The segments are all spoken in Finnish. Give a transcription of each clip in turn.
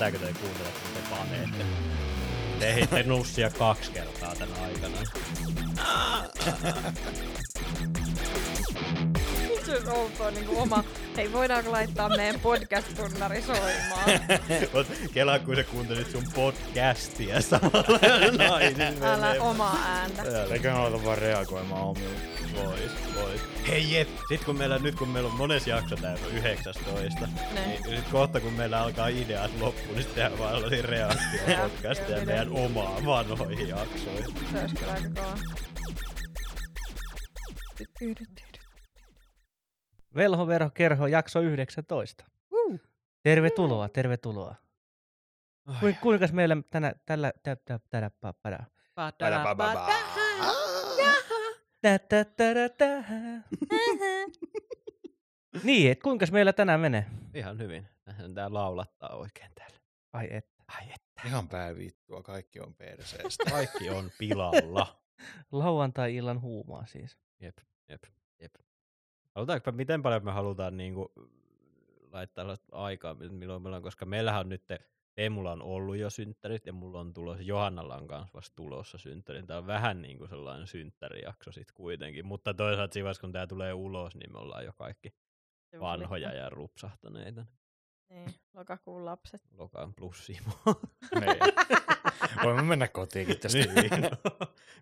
Tätäkö te kuuntelet, kun te paneette? Te ehitte nussia kaksi kertaa tänä aikana. Se on outoa niin oma. Hei, voidaanko laittaa meidän podcast-tunnari soimaan? Mut Kela, kun sä kuuntelit sun podcastia samalla. Niin Älä menee. omaa ääntä. Eikö aloita vaan reagoimaan omiin? Vois, vois. Hei jep, sit kun meillä, nyt kun meillä on mones jakso täällä 19, Ne. niin sit kohta kun meillä alkaa ideat loppuun, niin sitten tehdään vaan sellaisia reaktio-podcasteja Reaktio- meidän omaa vanhoihin jaksoihin. Se olisi kyllä aika kova. Velhovero kerho jakso 19. Tervetuloa, tervetuloa. Ku, kuinka meillä tänä, tällä, tä, tä, tällä, pa, pada. Tä, tä, tä, tä, Niin, et kuinka meillä tänään menee? Ihan hyvin. Tähän tää laulattaa oikein täällä. Ai et. Ai et, Ihan päävittua, kaikki on perseestä. kaikki on pilalla. Lauantai-illan huumaa siis. Jep, jep, jep. Halutaanko, miten paljon me halutaan niinku laittaa sellaista aikaa, milloin meillä on, koska meillähän on nyt, Teemulla on ollut jo synttärit ja mulla on tulossa, Johannalla on kanssa vasta tulossa synttäri. Tämä on vähän niin kuin sellainen synttärijakso sitten kuitenkin, mutta toisaalta siinä kun tämä tulee ulos, niin me ollaan jo kaikki vanhoja ja rupsahtaneita. Niin, lokakuun lapset. Lokaan plus Simo. niin. Voimme mennä kotiinkin tästä. niin, no,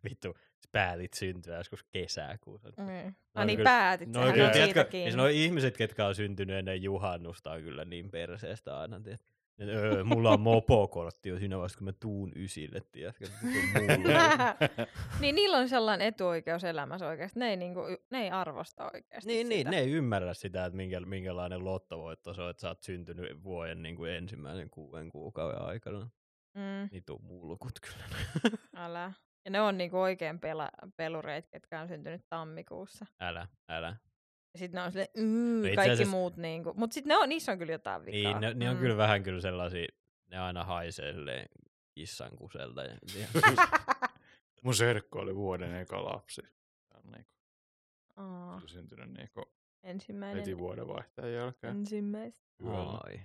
vittu, päätit syntyä joskus kesäkuussa. Niin. No No niin, kyllä- päätit. No sehän kyllä, on siitä tiedätkö, kiinni. siis ihmiset, ketkä on syntynyt ennen juhannusta, on kyllä niin perseestä aina, tiedät. Öö, mulla on mopokortti jo siinä vaiheessa, kun mä tuun ysille, tiedätkö? Niin niillä on sellainen etuoikeus elämässä oikeasti. Ne ei, niinku, ne ei arvosta oikeasti niin, niin, sitä. ne ei ymmärrä sitä, että minkä, minkälainen lottovoitto se on, että sä oot syntynyt vuoden niin kuin ensimmäisen kuuden kuukauden aikana. Mm, Niitä on mulkut kyllä. älä. Ja ne on niinku oikein pela, pelureit, ketkä on syntynyt tammikuussa. älä, älä. Ja sitten ne on silleen, mm, itse kaikki asiassa- muut niinku. Mutta sitten ne on, niissä on kyllä jotain vikaa. Niin, ne, ne on Mm. kyllä vähän kyllä sellaisia, ne aina haisee silleen kissan kuselta. Ja, Mun serkku oli vuoden eka lapsi. Niinku, Aa, oli syntynyt niinku ensimmäinen. heti vuoden vaihteen jälkeen. Ensimmäistä. Ai.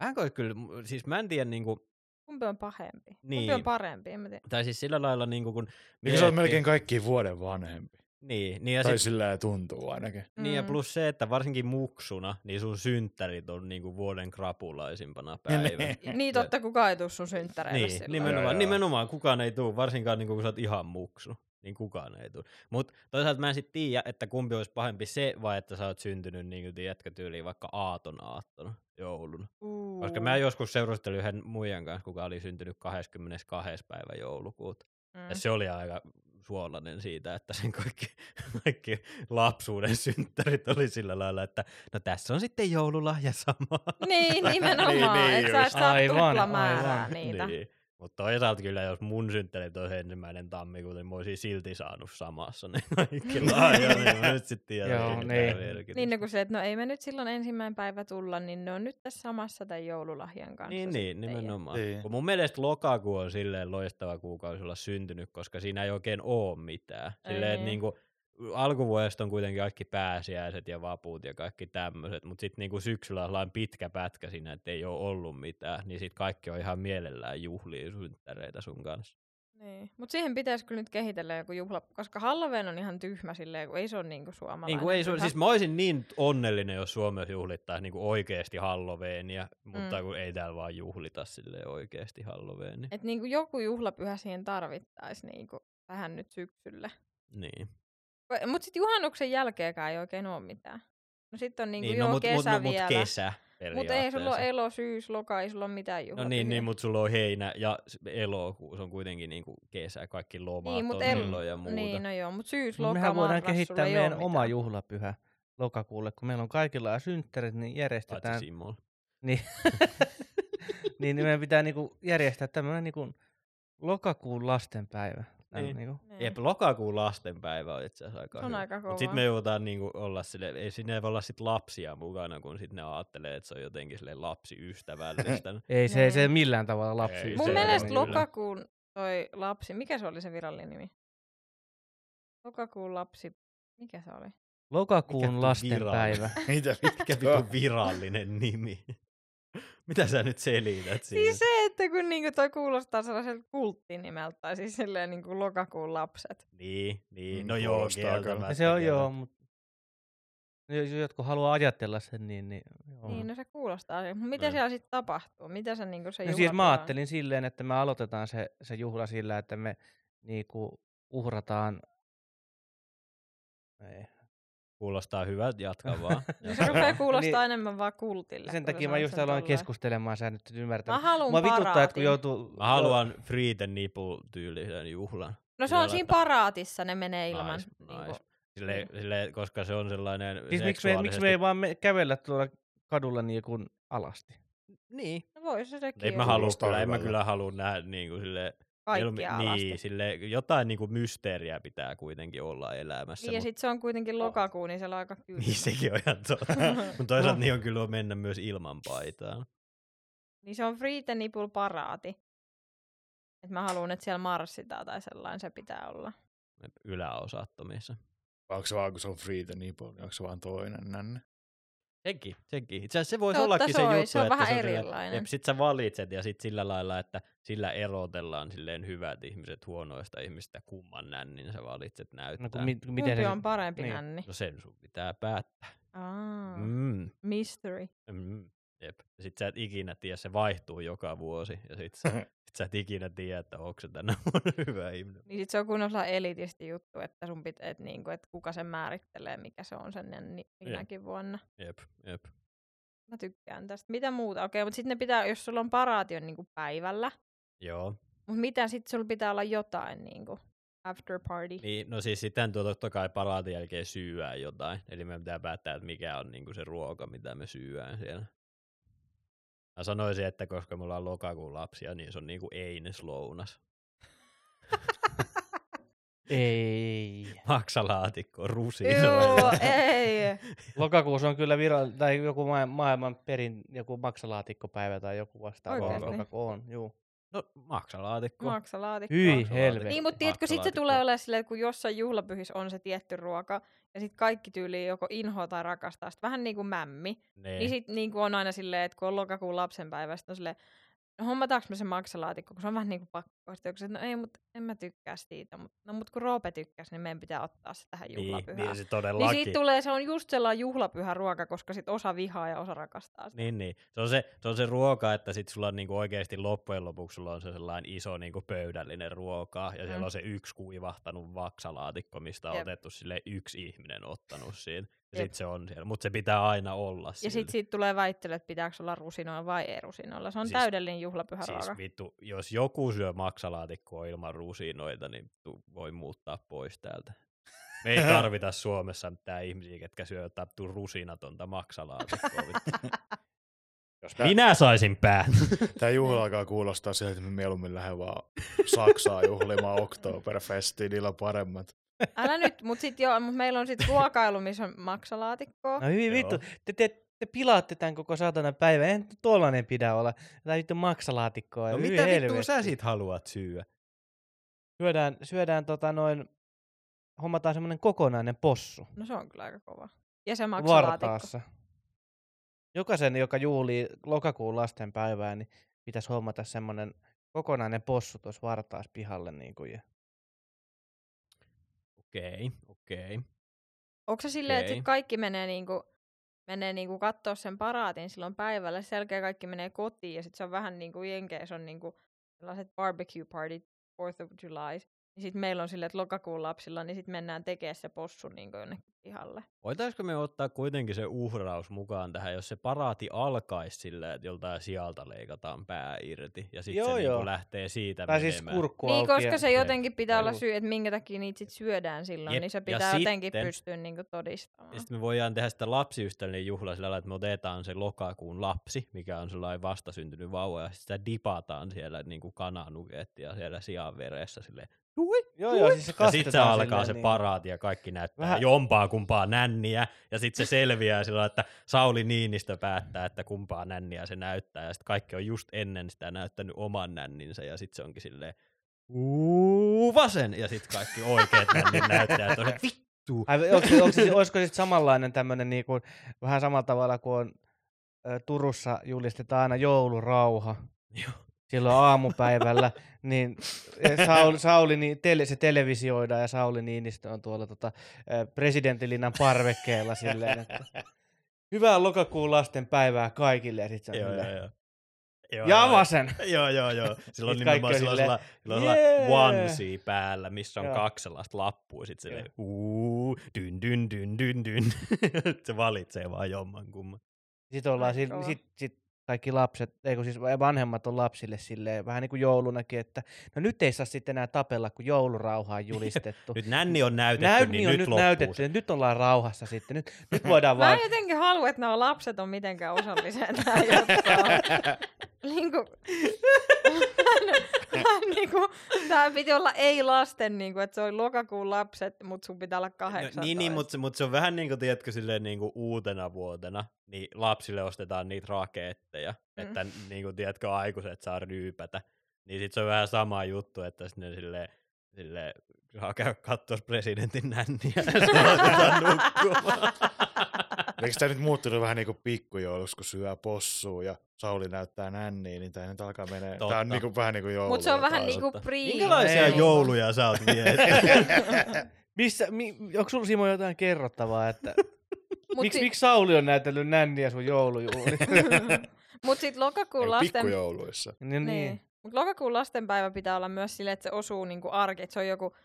Vähän kuin kyllä, siis mä en tiedä niinku, Kumpi on pahempi? Kumpi Niin. on parempi? En mä tiedä. tai siis sillä lailla niinku kun... Niin sä oot melkein kaikki vuoden vanhempi. Niin, niin ja, Tai sit, sillä tuntuu ainakin. niin ja Mm. plus se, että varsinkin muksuna, niin sun synttärit on niinku vuoden krapulaisimpana päivä. Niin totta, kukaan ei tuu sun synttäreille Niin, silloin. nimenomaan, Joo, joo. nimenomaan kukaan ei tuu, varsinkaan niin kun sä oot ihan muksu. Niin kukaan ei tuu. Mutta toisaalta mä en sit tiedä, että kumpi olisi pahempi se, vai että sä oot syntynyt niin kuin tiedätkö tyyliin vaikka aaton aattona jouluna. Uu. Koska mä joskus seurustelin yhden muijan kanssa, kuka oli syntynyt 22. päivä joulukuuta. Mm. Ja se oli aika suolainen siitä, että sen kaikki, kaikki lapsuuden synttärit oli sillä lailla, että no tässä on sitten joululahja sama. Niin, nimenomaan. Niin, niin että sä et saa Aivan, aivan. niitä. Niin. Mutta toisaalta kyllä, jos mun synttärit olisi ensimmäinen tammikuuta, niin mä olisin silti saanut samassa ne kaikki lahjat, niin mä nyt sitten tiedän, Joo, niin. Niin, no kun se, että no ei me nyt silloin ensimmäinen päivä tulla, niin ne on nyt tässä samassa tämän joululahjan kanssa. Niin, niin, ja- nimenomaan. Niin. Kun mun mielestä lokakuu on silleen loistava kuukausi olla syntynyt, koska siinä ei oikein oo mitään. Silleen, että niin. niinku, alkuvuodesta on kuitenkin kaikki pääsiäiset ja vapuut ja kaikki tämmöiset, mutta sitten niinku syksyllä on pitkä pätkä siinä, että ei ole ollut mitään, niin sitten kaikki on ihan mielellään juhlia synttäreitä sun kanssa. Niin. Mutta siihen pitäisi kyllä nyt kehitellä joku juhla, koska Halloween on ihan tyhmä silleen, kun ei se ole niinku suomalainen. Niin ei, pyhä. siis mä olisin niin onnellinen, jos Suomessa juhlittaisiin niin oikeasti Halloweenia, mutta Mm. kun ei täällä vaan juhlita silleen oikeasti Halloweenia. Et niinku joku juhlapyhä siihen tarvittaisiin niinku tähän nyt syksyllä. Niin. Mutta sitten juhannuksen jälkeenkään ei oikein ole mitään. No sitten on niinku niin joo no, mut, kesä mut, no, mut vielä. kesä Mutta ei sulla ole elo, syys, loka, ei sulla ole mitään No juhlapyhiä. niin, niin mutta sulla on heinä ja s- elokuus on kuitenkin niinku kesä, kaikki lomat Niin, on mut el- silloin ja muuta. Niin, no joo, mutta syys, Mut loka, mehän voidaan marras, kehittää sulla ei oo meidän oma mitään. juhlapyhä lokakuulle, kun meillä on kaikilla synttärit, niin järjestetään. Paitsi Simolla. Niin, niin meidän pitää niinku järjestää tämmöinen niinku lokakuun lastenpäivä. Niin. Niinku. Niin. Jep, lokakuun lastenpäivä on itse asiassa aika Se on hyvä. aika Mutta sitten kova. me joudutaan niinku olla sille, ei sinne voi olla sit lapsia mukana, kun sitten ne ajattelee, että se on jotenkin sille lapsiystävällistä. Ei se, se Niin. millään tavalla lapsi. Ei Mun se mielestä on kyllä. lokakuun toi lapsi, mikä se oli se virallinen nimi? Lokakuun lapsi, mikä se oli? Mikä Lokakuun tuo lastenpäivä. Mitä Mikä vitu virallinen nimi? Mitä sä nyt selität siinä? Siis se, että kun niinku toi kuulostaa sellaiselta kulttinimeltä, tai siis silleen niinku lokakuun lapset. Niin, niin. Mm, No joo, kieltämättä. Se on joo, mutta jos jotkut haluaa ajatella sen, niin, niin joo. Niin, no se kuulostaa. Mitä Niin. siellä sitten tapahtuu? Mitä se niinku se No siis mä ajattelin silleen, että me aloitetaan se, se juhla sillä, että me niinku uhrataan... Ei. Kuulostaa hyvältä, jatka vaan. No se rupeaa kuulostaa Niin. enemmän vaan kultille. Sen takia mä just aloin keskustelemaan, sä nyt ymmärtää. Mä haluun Mua vituttaa, että kun joutuu... Mä haluan the nipple tyylisen juhlan. No se on siinä paraatissa, ne menee ilman. Nice, niinku- nice. Sille, niin. sille, koska se on sellainen Siis miksi me, miksi me ei vaan me kävellä tuolla kadulla niin kuin alasti? Niin. No voi se sekin Ei mä halua Kuulostaa kyllä, en mä kyllä halua nähdä niinku sille, kaikkia alasti. niin, sille, jotain niinku mysteeriä pitää kuitenkin olla elämässä. Niin ja mut- sit se on kuitenkin lokakuu, niin siellä on aika kylmä. Niin sekin on ihan totta. Mutta toisaalta niin on kyllä mennä myös ilman paitaa. Niin se on free the nipple paraati. Et mä haluan, että siellä marssitaan tai sellainen se pitää olla. Yläosattomissa. Onko se vaan, kun se on free the nipple, niin onko se vaan toinen nänne? Sekin, sekin. Itse asiassa se voisi Totta ollakin se, se juttu, se on että vähän se on erilainen. Jep, sit sä valitset ja sit sillä lailla, että sillä erotellaan silleen hyvät ihmiset huonoista ihmistä, kumman nännin sä valitset näyttää. No, kun, mi, miten Kumpi se, on parempi niin. nänni? No sen sun pitää päättää. Aa, Mm. mystery. Mm. Jep. Ja sit sä et ikinä tiedä, se vaihtuu joka vuosi. Ja sit sä, sit sä et ikinä tiedä, että onko se tänä vuonna hyvä ihminen. Niin sit se on sellainen elitisti juttu, että sun pitää, että niinku, et kuka sen määrittelee, mikä se on sen minäkin vuonna. Jep, jep. Mä tykkään tästä. Mitä muuta? Okei, mutta sitten ne pitää, jos sulla on paraatio niinku päivällä, Joo. mutta mitä sitten sulla pitää olla jotain niinku after party? Niin, no siis sitten tuo totta kai paraatin jälkeen syyää jotain. Eli me pitää päättää, että mikä on niinku se ruoka, mitä me syyään siellä. Mä sanoisin, että koska me ollaan lokakuun lapsia, niin se on niinku eineslounas. Ei. Maksalaatikko, Joo, rusinoilla. ei. Lokakuussa on kyllä viro, tai joku ma- maailman perin joku maksalaatikkopäivä tai joku vastaava. Oikeesti? Lokakuu on, juu. No, maksalaatikko. Maksalaatikko. Hyi helvetti. Niin, mutta tiedätkö, sit se tulee olemaan silleen, että kun jossain juhlapyhissä on se tietty ruoka, ja sitten kaikki tyyli joko inhoa tai rakastaa sitä, vähän niin kuin mämmi. Nee. Niin sit niin kuin on aina silleen, että kun on lokakuun lapsenpäivä, sit on silleen, hommataanko me se maksalaatikko, kun se on vähän niin kuin pakko. Sitten joku no ei, mutta en mä tykkää siitä. Mut, no mutta kun Roope tykkäsi, niin meidän pitää ottaa se tähän niin, juhlapyhään. niin, se Niin todellakin. siitä tulee, se on just sellainen juhlapyhä ruoka, koska sit osa vihaa ja osa rakastaa sitä. Niin, niin. Se on se, se, on se ruoka, että sit sulla on niinku oikeasti loppujen lopuksi sulla on se sellainen iso niinku pöydällinen ruoka, ja siellä Mm. on se yksi kuivahtanut vaksalaatikko, mistä on Jep. otettu sille yksi ihminen ottanut siinä. Ja Jep. sit se on siellä, mutta se pitää aina olla Ja silti. sit siitä tulee väittely, että pitääkö olla rusinoilla vai ei rusinoilla. Se on Siis- täydellinen juhlapyhä Siis ruoka. vittu, jos joku syö maksalaatikkoa ilman rusinoita, niin tu, voi muuttaa pois täältä. Me ei tarvita Suomessa mitään ihmisiä, ketkä syö taptu rusinatonta maksalaatikkoa. Jos Tää- minä saisin pään. Tämä juhla alkaa kuulostaa siltä, että me mieluummin lähden vaan Saksaan juhlimaan Oktoberfestiin, niillä on paremmat. Älä nyt, mutta sit joo, mut meillä on sit ruokailu, missä on maksalaatikkoa. No hyvin vittu. Te, te, te pilaatte tämän koko satana päivän. Eihän tuollainen pidä olla. Tämä vittu maksalaatikkoa. No mitä vittua helvetti. sä sit haluat syödä? Syödään, syödään tota noin, hommataan semmonen kokonainen possu. No se on kyllä aika kova. Ja se maksalaatikko. Vartaassa. Jokaisen, joka juhlii lokakuun lasten päivää, niin pitäisi hommata semmonen kokonainen possu tuossa Vartaas pihalle. Niin kuin, ja Okei, okei. Onko se silleen, että Okei. sit kaikki menee niinku, menee niinku kattoo sen paraatin silloin päivällä, sen jälkeen kaikki menee kotiin ja sitten se on vähän niin kuin Jenkeissä on niinku sellaiset barbecue party 4th of July. Niin sitten meillä on silleen, että lokakuun lapsilla, niin sitten mennään tekemään se possu niinku jonnekin pihalle. Voitaisko me ottaa kuitenkin se uhraus mukaan tähän, jos se paraati alkaisi silleen, että joltain sieltä leikataan pää irti, ja sitten Joo, se joo. niinku lähtee siitä tai siis kurkku Niin, auki. koska ja- se jotenkin pitää olla syy, että minkä takia niitä sit syödään silloin, Jep, niin se ja pitää jotenkin sitten- pystyä niinku todistamaan. Ja sitten me voidaan tehdä sitä lapsiystävällinen juhla sillä lailla, että me otetaan se lokakuun lapsi, mikä on sellainen vastasyntynyt vauva, ja sitä dipataan siellä niin kuin kananugettia siellä sian veressä silleen. Hui, Joo, joo, siis se ja sitten se alkaa se niin. paraati ja kaikki näyttää Vähän- jompaa kumpaa nänniä. Ja sitten se selviää sillä että Sauli Niinistö päättää, että kumpaa nänniä se näyttää. Ja sitten kaikki on just ennen sitä näyttänyt oman nänninsä. Ja sitten se onkin silleen, uu, vasen. Ja sitten kaikki oikeat nännin näyttäjät on, että vittu. Ai, onko, se, onko se, olisiko sitten samanlainen tämmöinen niinku, vähän samalla tavalla kuin on ö, Turussa julistetaan aina joulurauha Joo. Silloin aamupäivällä, niin eh, Sauli, Sauli niin tele, se televisioidaan ja Sauli Niinistö on tuolla tota, ö, presidentinlinnan parvekkeella silleen, että hyvää lokakuun lasten päivää kaikille ja sit se on Joo, joo, joo. Joo, ja joo, avasen! Joo, joo, joo. Silloin nimenomaan on sillä sillä, sillä "Jee!" onesie päällä, missä on Joo. kaksi sellaista lappua. Sitten silleen, uu, dyn, dyn, dyn, dyn, dyn. se valitsee vaan jomman kumman. Sitten ollaan, sit, sit, sit kaikki lapset, ei kun siis vanhemmat on lapsille silleen, vähän niin kuin joulunakin, että no nyt ei saa sitten enää tapella, kun joulurauha on julistettu. Nyt nänni on näytetty, Nänni niin on nyt, nyt loppuu näytetty, se. että nyt ollaan rauhassa sitten. Nyt, nyt voidaan Mä vaan... en jotenkin halua, että nämä lapset on mitenkään osallisia tähän juttuun. Niinku, niinku, tää piti olla ei lasten, niinku, että se oli lokakuun lapset, mutta sun pitää olla 18. No, niin, niin mutta, se, mutta se on vähän niin kuin, tiedätkö, silleen niin kuin uutena vuotena, niin lapsille ostetaan niitä raketteja, Mm. että niin kuin, tiedätkö, aikuiset saa ryypätä. Niin sit se on vähän sama juttu, että sinne silleen, silleen saa käydä katsoa presidentin nänniä ja sitten otetaan nukkumaan. Eikö tämä nyt muuttunut vähän niin kuin pikkujouluksi, kun syö possua ja Sauli näyttää nänniä, niin tämä nyt alkaa menee. Tämä on niin kuin, vähän niin kuin joulu. Mutta se on vähän taas. niinku totta. pre... Minkälaisia Ei. jouluja sä oot? Missä, mi, onko sulla Simo jotain kerrottavaa, että miksi, si- miksi Sauli on näytellyt nänniä sun joulujuhlissa? Mut sit lokakuun Ei, lasten... Pikkujouluissa. niin, niin. Niin. Mut lokakuun lastenpäivä pitää olla myös silleen, että se osuu niinku arki, että se on joku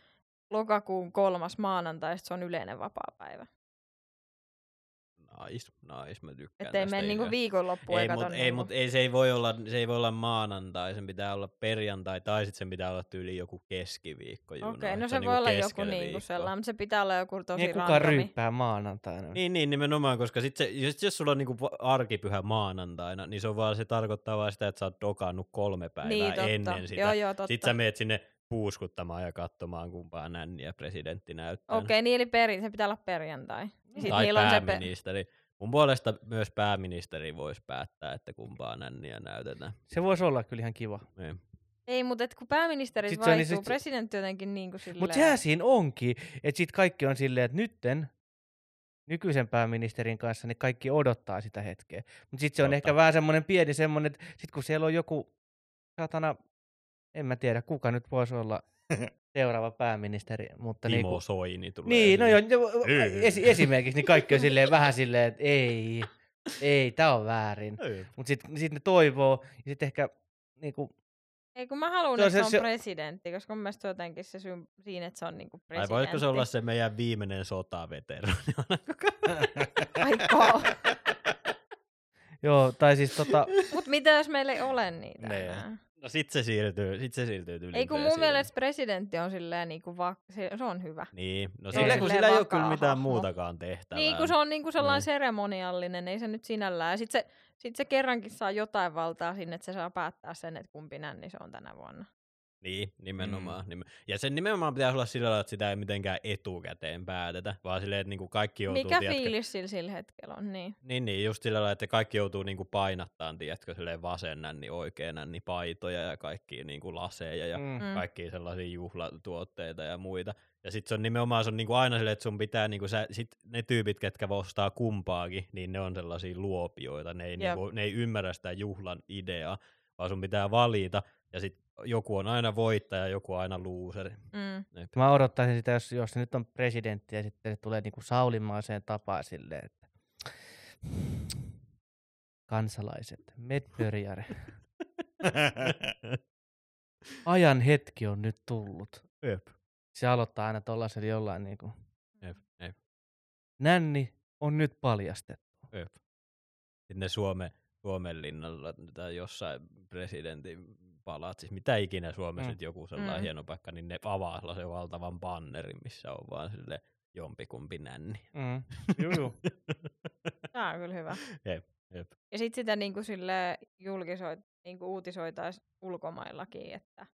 lokakuun kolmas maanantai, se on yleinen vapaa-päivä. Nice, nice, mä tykkään Että ei tästä mene niinku ideasta. viikonloppuun Ei, ton ei, niinku... mut ei, se, ei voi olla, se ei voi olla maanantai, sen pitää olla perjantai, tai sitten sen pitää olla tyyli joku keskiviikko. Okei, Juno, no se on voi olla joku niinku sellainen, mutta se pitää olla joku tosi Niin kuka randomi. ryyppää maanantaina. Niin, niin, nimenomaan, koska sit se, jos, jos sulla on niinku arkipyhä maanantaina, niin se on vaan, se tarkoittaa vaan sitä, että sä oot dokannut kolme päivää Niin, totta. ennen sitä. Joo, joo, totta. Sitten sä meet sinne puuskuttamaan ja katsomaan, kumpaa nänniä presidentti näyttää. Okei, niin eli peri, se pitää olla perjantai. Sit tai se pe- pääministeri. Mun puolesta myös pääministeri voisi päättää, että kumpaa nänniä näytetään. Se voisi olla kyllä ihan kiva. Niin. Ei, mutta et kun pääministeri Sit niin vaihtuu, sit presidentti jotenkin niin kuin silleen... Mutta sehän siinä onkin, että sitten kaikki on silleen, että nytten nykyisen pääministerin kanssa, niin kaikki odottaa sitä hetkeä. Mutta sitten se on Totta. ehkä vähän semmoinen pieni semmoinen, että sitten kun siellä on joku, satana, en mä tiedä, kuka nyt voisi olla seuraava pääministeri, mutta Timo niinku, Soini tulee. niin, no sinne. jo, jo, Ei. esi, esimerkiksi, niin kaikki on silleen vähän silleen, että ei, ei, tämä on väärin. Ei. Mutta sitten sit ne toivoo, ja sitten ehkä niinku, Ei, kun mä haluan, Se on että se, se- on se- presidentti, koska mun mielestä se on jotenkin se syy siinä, että se on niinku Tai presidentti. voisiko se olla se meidän viimeinen sotaveteraani? Aiko. joo, tai siis tota, Mut mitä jos meillä ei ole niitä Nee. enää? No sit se siirtyy, sit se siirtyy tyyliin Ei kun mun presidentti. mielestä presidentti on silleen niinku va- se, se on hyvä. Niin, no sillä, kun sillä ei ole kyllä mitään hahmo. muutakaan tehtävää. Niin, kun se on niinku sellainen Niin. seremoniallinen, ei se nyt sinällään. Ja sit se, sit se kerrankin saa jotain valtaa sinne, että se saa päättää sen, että kumpi nänni se on tänä vuonna. Niin, nimenomaan. Mm. Ja sen nimenomaan pitäisi olla sillä lailla, että sitä ei mitenkään etukäteen päätetä, vaan silleen, että niinku kaikki joutuu, Mikä tiedätkö, fiilis sillä, sillä hetkellä on, niin. Niin, niin, just sillä lailla, että kaikki joutuu niinku painattaan, tiedätkö, silleen vasen nänni, oikea nänni, paitoja ja kaikki niinku laseja ja mm. Mm. kaikkia sellaisia juhlatuotteita ja muita. Ja sitten se on nimenomaan se on niinku aina silleen, että sun pitää, niinku, sä, sit ne tyypit, ketkä ostaa kumpaakin, niin ne on sellaisia luopioita. Ne ei, Jep. niinku, ne ei ymmärrä sitä juhlan ideaa, vaan sun pitää valita. Ja sitten joku on aina voittaja, joku aina looseri. Mm. Jep. Mä odottaisin sitä, jos, jos se nyt on presidentti ja sitten se tulee niinku Saulimaaseen tapaan silleen, että kansalaiset, medbörjare, ajan hetki on nyt tullut. Jep. Se aloittaa aina tollaisella jollain niinku, Jep. Jep. nänni on nyt paljastettu. Jep. Sitten Suome, Suomen linnalla tai jossain presidentin palat, siis mitä ikinä Suomessa Mm. nyt joku sellainen Mm. hieno paikka, niin ne avaa sellaisen valtavan bannerin, missä on vaan sille jompikumpi nänni. Mm. Juu, juu. Tää on kyllä hyvä. Jep, jep. Ja sit sitä niinku sille julkisoit, niinku uutisoitais ulkomaillakin, että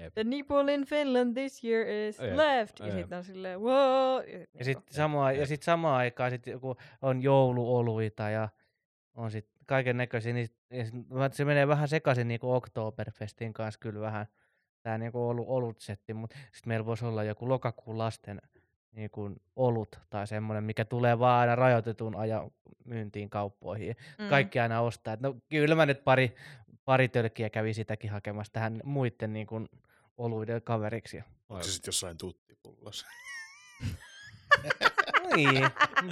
Jep. The nipple in Finland this year is Jep, left. Ja jep. sit on silleen, wow. Ja sit, Ja niinku, sitten samaan, ja sit samaan aikaan sit joku on jouluoluita ja on sit kaiken näköisiä, niin se menee vähän sekaisin niinku Oktoberfestin kanssa kyllä vähän tää niinku olu, olutsetti, mutta sitten meillä voisi olla joku lokakuun lasten niin kuin olut tai semmoinen, mikä tulee vaan aina rajoitetun ajan myyntiin kauppoihin. Mm. Kaikki aina ostaa. Et no kyllä mä nyt pari, pari tölkkiä kävi sitäkin hakemassa tähän muiden niin kuin oluiden kaveriksi. Onko se sitten jossain tuttipullossa? niin,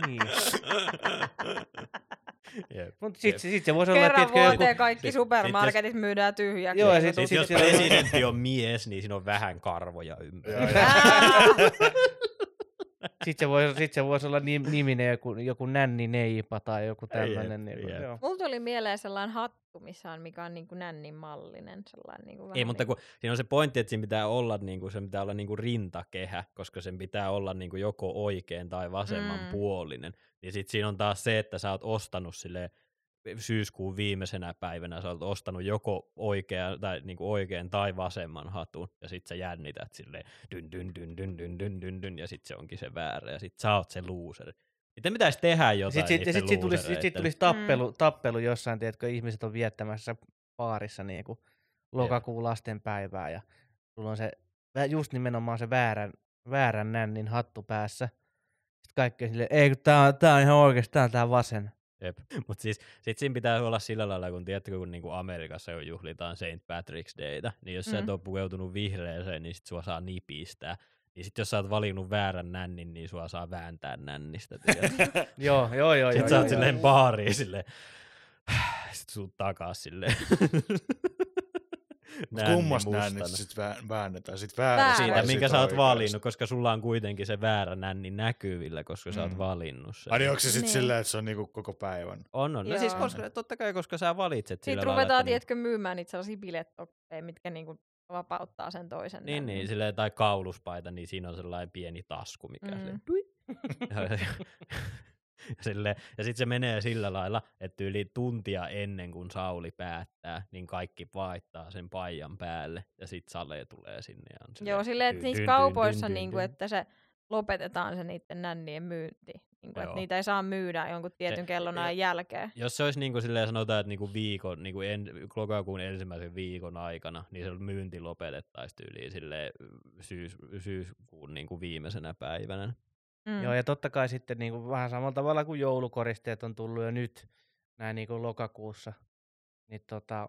niin. Jep. Mutta sitten sit se voisi olla, Kerran tiedätkö, joku... vuoteen kaikki sit- supermarketit myydään tyhjäksi. Joo, ja sit- Siis sit jos presidentti on mies, niin siinä on vähän karvoja ympärillä. Sitten se voisi, sit se voisi olla nim- niminen joku, joku nänni neipa tai joku tämmöinen. Niin, jep. joo. Mulla tuli mieleen sellainen hattu, missä on, mikä on niin kuin nännin mallinen. Sellainen niin kuin Ei, mutta kun siinä on se pointti, että siinä pitää olla, niin kuin, se pitää olla niin kuin rintakehä, koska sen pitää olla niin kuin joko oikein tai vasemman Mm. puolinen. Niin sitten siinä on taas se, että sä oot ostanut sille syyskuun viimeisenä päivänä, sä oot ostanut joko oikea, tai niin kuin oikein tai vasemman hatun, ja sitten sä jännität silleen dyn dyn dyn dyn dyn dyn dyn, dyn ja sitten se onkin se väärä, ja sitten sä oot se loser. Sitten pitäisi tehdä jotain Sitten sit, sit, sit tulisi, sit, sit tulisi tappelu, tappelu jossain, tiedätkö, ihmiset on viettämässä baarissa niin kuin lokakuun lastenpäivää ja sulla on se just nimenomaan se väärän, väärän nännin hattu päässä. Sitten kaikki on silleen, ei kun tää on, tää on ihan oikeesti, tää on tää vasen. Jep. Mutta siis sit siinä pitää olla sillä lailla, kun tiedätkö, kun niinku Amerikassa jo juhlitaan St. Patrick's Dayta, niin jos mm. sä et Mm. ole pukeutunut vihreäseen, niin sit sua saa nipistää. Niin sit jos sä oot valinnut väärän nännin, niin sua saa vääntää nännistä. joo, joo, joo. sit joo, sä joo, oot joo. silleen baariin silleen, sit suut takas silleen. Nänni kummasta mustana. näin, niin sit vä- väännetään. Sit väärä Väärä. Siitä, minkä sit sä oot valinnut, koska sulla on kuitenkin se väärä nänni näkyvillä, koska sä oot Mm. valinnut sen. Ai niin onko se sit Niin. silleen, että se on niinku koko päivän? On, on. No siis Joo. koska, totta kai, koska sä valitset sillä Sitten lailla, ruvetaan, että niin- tiedätkö, myymään niitä sellaisia bilettokkeja, mitkä niinku vapauttaa sen toisen. Niin, nännin. niin, silleen, tai kauluspaita, niin siinä on sellainen pieni tasku, mikä mm. Mm. silleen. Sille, ja sitten se menee sillä lailla, että yli tuntia ennen kuin Sauli päättää, niin kaikki vaihtaa sen paijan päälle, ja sitten Sale tulee sinne. Ja on Joo, silleen, että niissä kaupoissa, dyn, dyn, niinku, dyn. että se lopetetaan se niiden nännien myynti. Niinku, että Joo. niitä ei saa myydä jonkun tietyn Se- kellonajan jälkeen. Jos se olisi niin kuin silleen sanotaan, että niin kuin viikon, niin kuin en, lokakuun ensimmäisen viikon aikana, niin se myynti lopetettaisiin tyyliin silleen syys, syyskuun niin kuin viimeisenä päivänä. Mm. Joo, ja totta kai sitten niin kuin vähän samalla tavalla kuin joulukoristeet on tullut jo nyt näin niin kuin lokakuussa, niin tota,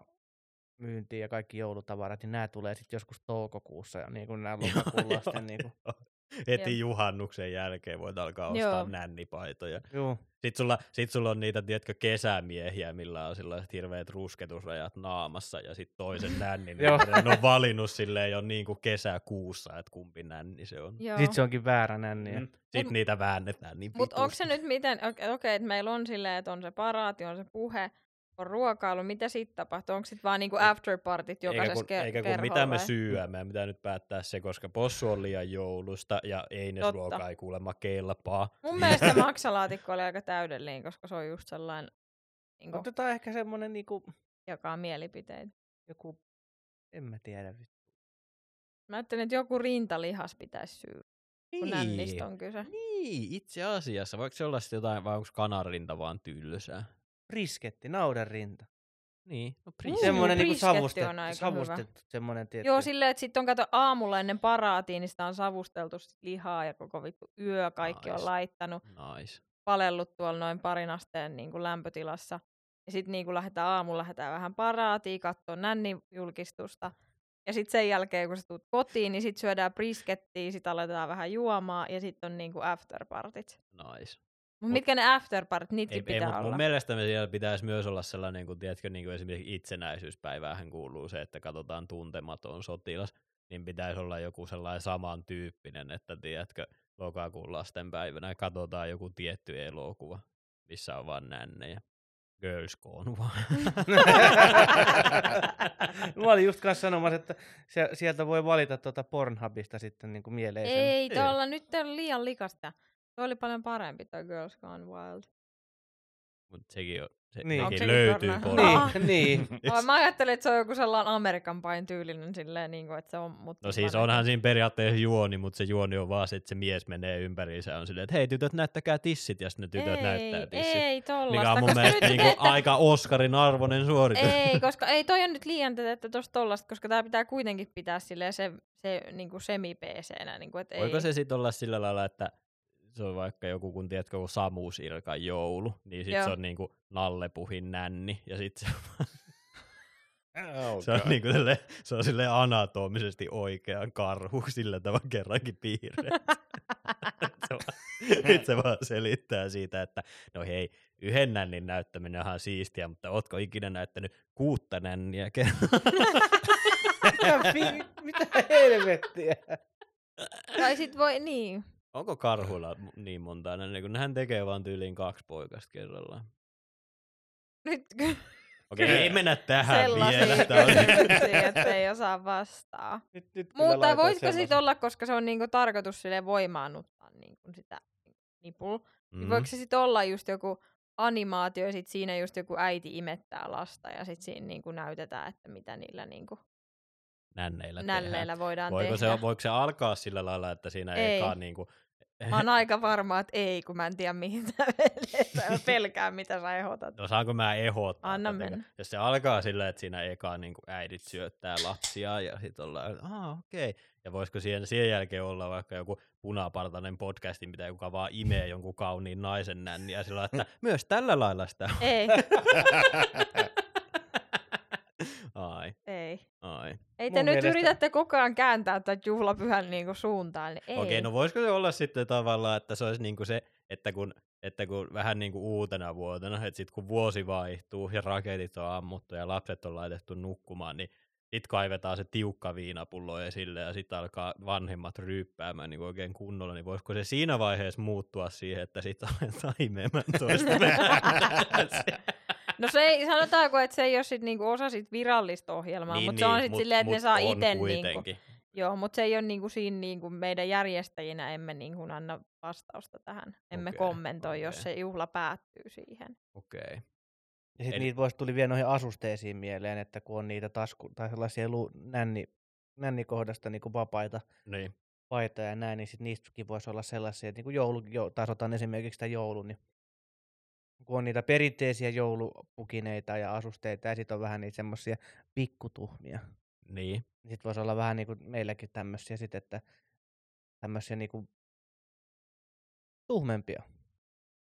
myyntiin ja kaikki joulutavarat, niin nämä tulee sitten joskus toukokuussa ja niin kuin nämä lokakuun lasten. niin kuin, Heti Jep. juhannuksen jälkeen voit alkaa ostaa Joo. nännipaitoja. juu, Sitten sulla, sit sulla on niitä, tiedätkö, kesämiehiä, millä on sellaiset hirveät rusketusrajat naamassa, ja sitten toisen nännin, Joo. niin ne on valinnut silleen jo niin kuin kesäkuussa, että kumpi nänni se on. Joo. sitten se onkin väärä nänni. Mm. Sitten Mut- niitä väännetään niin Mutta onko se nyt miten, okei, okay, että meillä on silleen, että on se paraati, on se puhe, on ruokailu, mitä sitten tapahtuu? Onko sitten vaan niinku afterpartit Eikä jokaisessa kun, ke- eikä kun mitä me meidän pitää nyt päättää se, koska possu on liian joulusta ja einesruoka Totta. ei kuulemma kelpaa. Mun mielestä maksalaatikko oli aika täydellinen, koska se on just sellainen, niin kuin, Otetaan ehkä semmonen niinku, jakaa mielipiteitä. joku, en mä tiedä. Mä ajattelin, että joku rintalihas pitäisi syödä, kun nännistä on kyse. Niin, itse asiassa. Voiko se olla sitten jotain, vai onko kanarinta vaan tylsää? Brisketti, naudan rinta. Niin, no Mm, semmonen niinku brisketti savustettu, on aika savustettu semmonen tietty. Joo, silleen, että sitten on kato aamulla ennen paraatiin, niin sitä on savusteltu sit lihaa ja koko vittu yö kaikki Nice. on laittanut. Nice. palellut tuolla noin parin asteen niin kuin lämpötilassa. Ja sitten niin lähdetään aamulla, lähdetään vähän paraatiin, katsoa nännin julkistusta. Ja sitten sen jälkeen, kun sä tulet kotiin, niin sitten syödään briskettiä, sitten aletaan vähän juomaan ja sitten on niin kuin afterpartit. Nice. Mutta Mut- mitkä ne niitäkin Ei, ei, pitää mut olla. mun mielestä me siellä pitäisi myös olla sellainen, kun tiedätkö, niin kuin esimerkiksi itsenäisyyspäiväähän kuuluu se, että katsotaan tuntematon sotilas, niin pitäisi olla joku sellainen samantyyppinen, että tiedätkö, lokakuun lasten päivänä katsotaan joku tietty elokuva, missä on vaan nännejä. Girls Gone vaan. Mä olin just kanssa sanomassa, että sieltä voi valita tuota Pornhubista sitten niin kuin mieleisen. Ei, Ei. tuolla nyt on liian likasta. Tuo oli paljon parempi, toi Girls Gone Wild. Mutta sekin on, Se Niin. niin. Onko sekin löytyy porno? Niin, niin. Aa, Mä ajattelin, että se on joku sellainen Amerikan pain tyylinen silleen, niin kuin, että se on... Mutta No siis onhan siinä periaatteessa juoni, mutta se juoni on vaan se, että se mies menee ympäriinsä ja on silleen, että hei tytöt näyttäkää tissit, ja sitten ne tytöt ei, näyttää tissit. Ei tollasta. mikä on mun mielestä niinku että- aika Oscarin arvoinen suoritus. Ei, koska ei toi on nyt liian tätä, että tosta tollasta, koska tää pitää kuitenkin pitää silleen se, se niinku semi PC-nä, niinku, et Voiko ei. se sitten olla sillä lailla, että se on vaikka joku, kun tiedätkö, kun Samu Sirkan joulu, niin sitten Joo. se on niinku Nallepuhin nänni, ja sitten se, Oh, se on, God. niinku sille, se on sille anatomisesti oikean karhu sillä tavalla kerrankin piirre. sit se vaan selittää siitä, että no hei, yhden nännin näyttäminen on ihan siistiä, mutta ootko ikinä näyttänyt kuutta nänniä kerran? Mitä, vi- mitä helvettiä? Tai sit voi, niin. Onko karhuilla niin monta nänniä, kun nehän tekee vaan tyyliin kaksi poikasta kerrallaan. Nyt Okei, Kyllä. ei mennä tähän sellaisia vielä. Että ei osaa vastaa. Nyt, nyt Mutta voisiko sit semmosen. olla, koska se on niinku tarkoitus sille voimaannuttaa niinku sitä nipul, mm. Mm. voiko se sit olla just joku animaatio ja sit siinä just joku äiti imettää lasta ja sit siinä niinku näytetään, että mitä niillä niinku Nänneillä tehdään. nälleillä voidaan Voiko tehdä. se, voiko se alkaa sillä lailla, että siinä Ei. ei. eka niinku... Mä oon aika varma, että ei, kun mä en tiedä mihin. Mä pelkään, mitä sä ehdotat. No saanko mä ehdottaa? Anna mennä. Jos se alkaa sillä, että siinä eka niin äidit syöttää lapsia ja sitten ollaan, että ah, okei. Okay. Ja voisiko siihen, sen jälkeen olla vaikka joku punapartainen podcasti, mitä joka vaan imee jonkun kauniin naisen nänniä ja sillä että myös tällä lailla sitä on. Ei, Ai, ei. ai. Ei te Mun nyt mielestä- yritätte koko ajan kääntää tätä juhlapyhän niinku suuntaan, niin ei. Okei, no voisiko se olla sitten tavallaan, että se olisi niinku se, että kun, että kun vähän niin kuin uutena vuotena, että sitten kun vuosi vaihtuu ja raketit on ammuttu ja lapset on laitettu nukkumaan, niin sitten kaivetaan se tiukka viinapullo esille ja sitten alkaa vanhemmat ryyppäämään niin oikein kunnolla, niin voisiko se siinä vaiheessa muuttua siihen, että sitten aletaan imemään toista No se ei, sanotaanko, että se ei ole sit niinku osa sit virallista ohjelmaa, niin, mutta se on niin, sit mut- silleen, että ne saa itse niinku, joo, mutta se ei ole niinku siinä niinku meidän järjestäjinä emme niinku anna vastausta tähän. Emme Okei, kommentoi, jos okei. se juhla päättyy siihen. Okei. Ja sitten Eli- niitä voisi tuli vielä noihin asusteisiin mieleen, että kun on niitä tasku, tai sellaisia lu, nänni, nännikohdasta niin vapaita Niin. paitoja ja näin, niin sit niistäkin voisi olla sellaisia, että niin kuin joulu, jo, taas otan esimerkiksi sitä joulu, niin kun on niitä perinteisiä joulupukineita ja asusteita ja sitten on vähän niitä semmoisia pikkutuhmia, Niin. niin sitten voisi olla vähän niin kuin meilläkin tämmöisiä sitten, että tämmöisiä niin kuin tuhmempia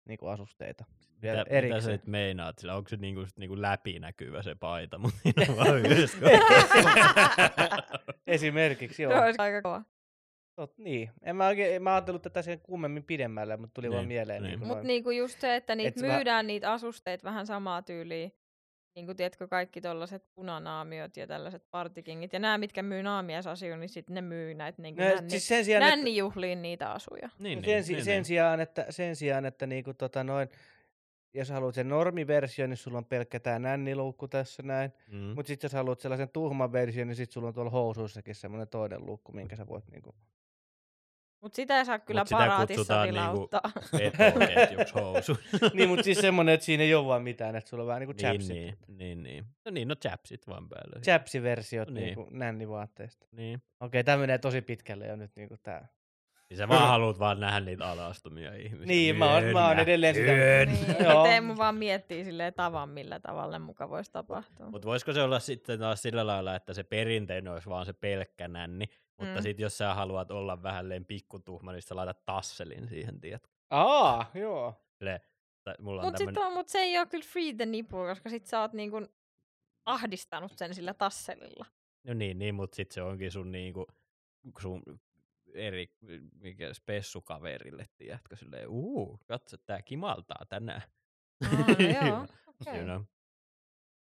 niin kuin asusteita. Vielä Mitä, mitä sä nyt meinaat? Sillä onko se niinku, sit niinku läpinäkyvä se paita, mutta siinä on vaan yhdessä Esimerkiksi, joo. Se olisi aika kova. Tot, niin. En mä, oikein, mä ajatellut tätä sen kummemmin pidemmälle, mutta tuli vaan Niin, mieleen. niin. Niin, Mutta niinku just se, että niitä Et myydään niitä asusteita vähän samaa tyyliä. Niin kuin tiedätkö, kaikki tollaset punanaamiot ja tällaiset partikingit. Ja nämä, mitkä myy naamiaisasuja, niin sitten ne myy näitä niin No, nänni, siis sen sijaan, että, nännijuhliin niitä asuja. niin, niin, sen, si- niin, sen, niin. sijaan, että, sen sijaan, että niinku, tota, noin, jos haluat sen normiversio, niin sulla on pelkkä tää nänniluukku tässä näin. Mm. Mutta sitten jos haluat sellaisen tuhman version, niin sitten sulla on tuolla housuissakin semmoinen toinen luukku, minkä sä voit niinku... Mutta sitä ei saa kyllä Mut sitä paraatissa kutsutaan niinku housu. niin, mutta siis semmoinen, että siinä ei ole vaan mitään, että sulla on vähän niinku niin, chapsit. niin, niin, niin. No niin, no chapsit vaan päälle. Chapsiversiot Niin. niinku nännivaatteista. Niin. Okei, tämä menee tosi pitkälle jo nyt niinku tää. Niin sä vaan haluat vaan nähdä niitä alastumia ihmisiä. Niin, mä oon- mä oon edelleen sitä- niin, Joo. Teemu vaan miettii silleen tavan, millä tavalla muka voisi tapahtua. Mutta voisiko se olla sitten taas sillä lailla, että se perinteinen olisi vaan se pelkkä nänni, mutta Mm. sitten jos sä haluat olla vähän leen pikkutuhma, niin sä laitat tasselin siihen, tiedätkö? Aa, joo. Silleen, tai mulla on Mutta tämmönen... mut se ei ole kyllä free the nipple, koska sit sä oot niinku ahdistanut sen sillä tasselilla. No niin, niin mutta sitten se onkin sun niinku, sun eri, mikä spessukaverille, tiedätkö, silleen, uu, katso, tää kimaltaa tänään. No joo, okei. You know?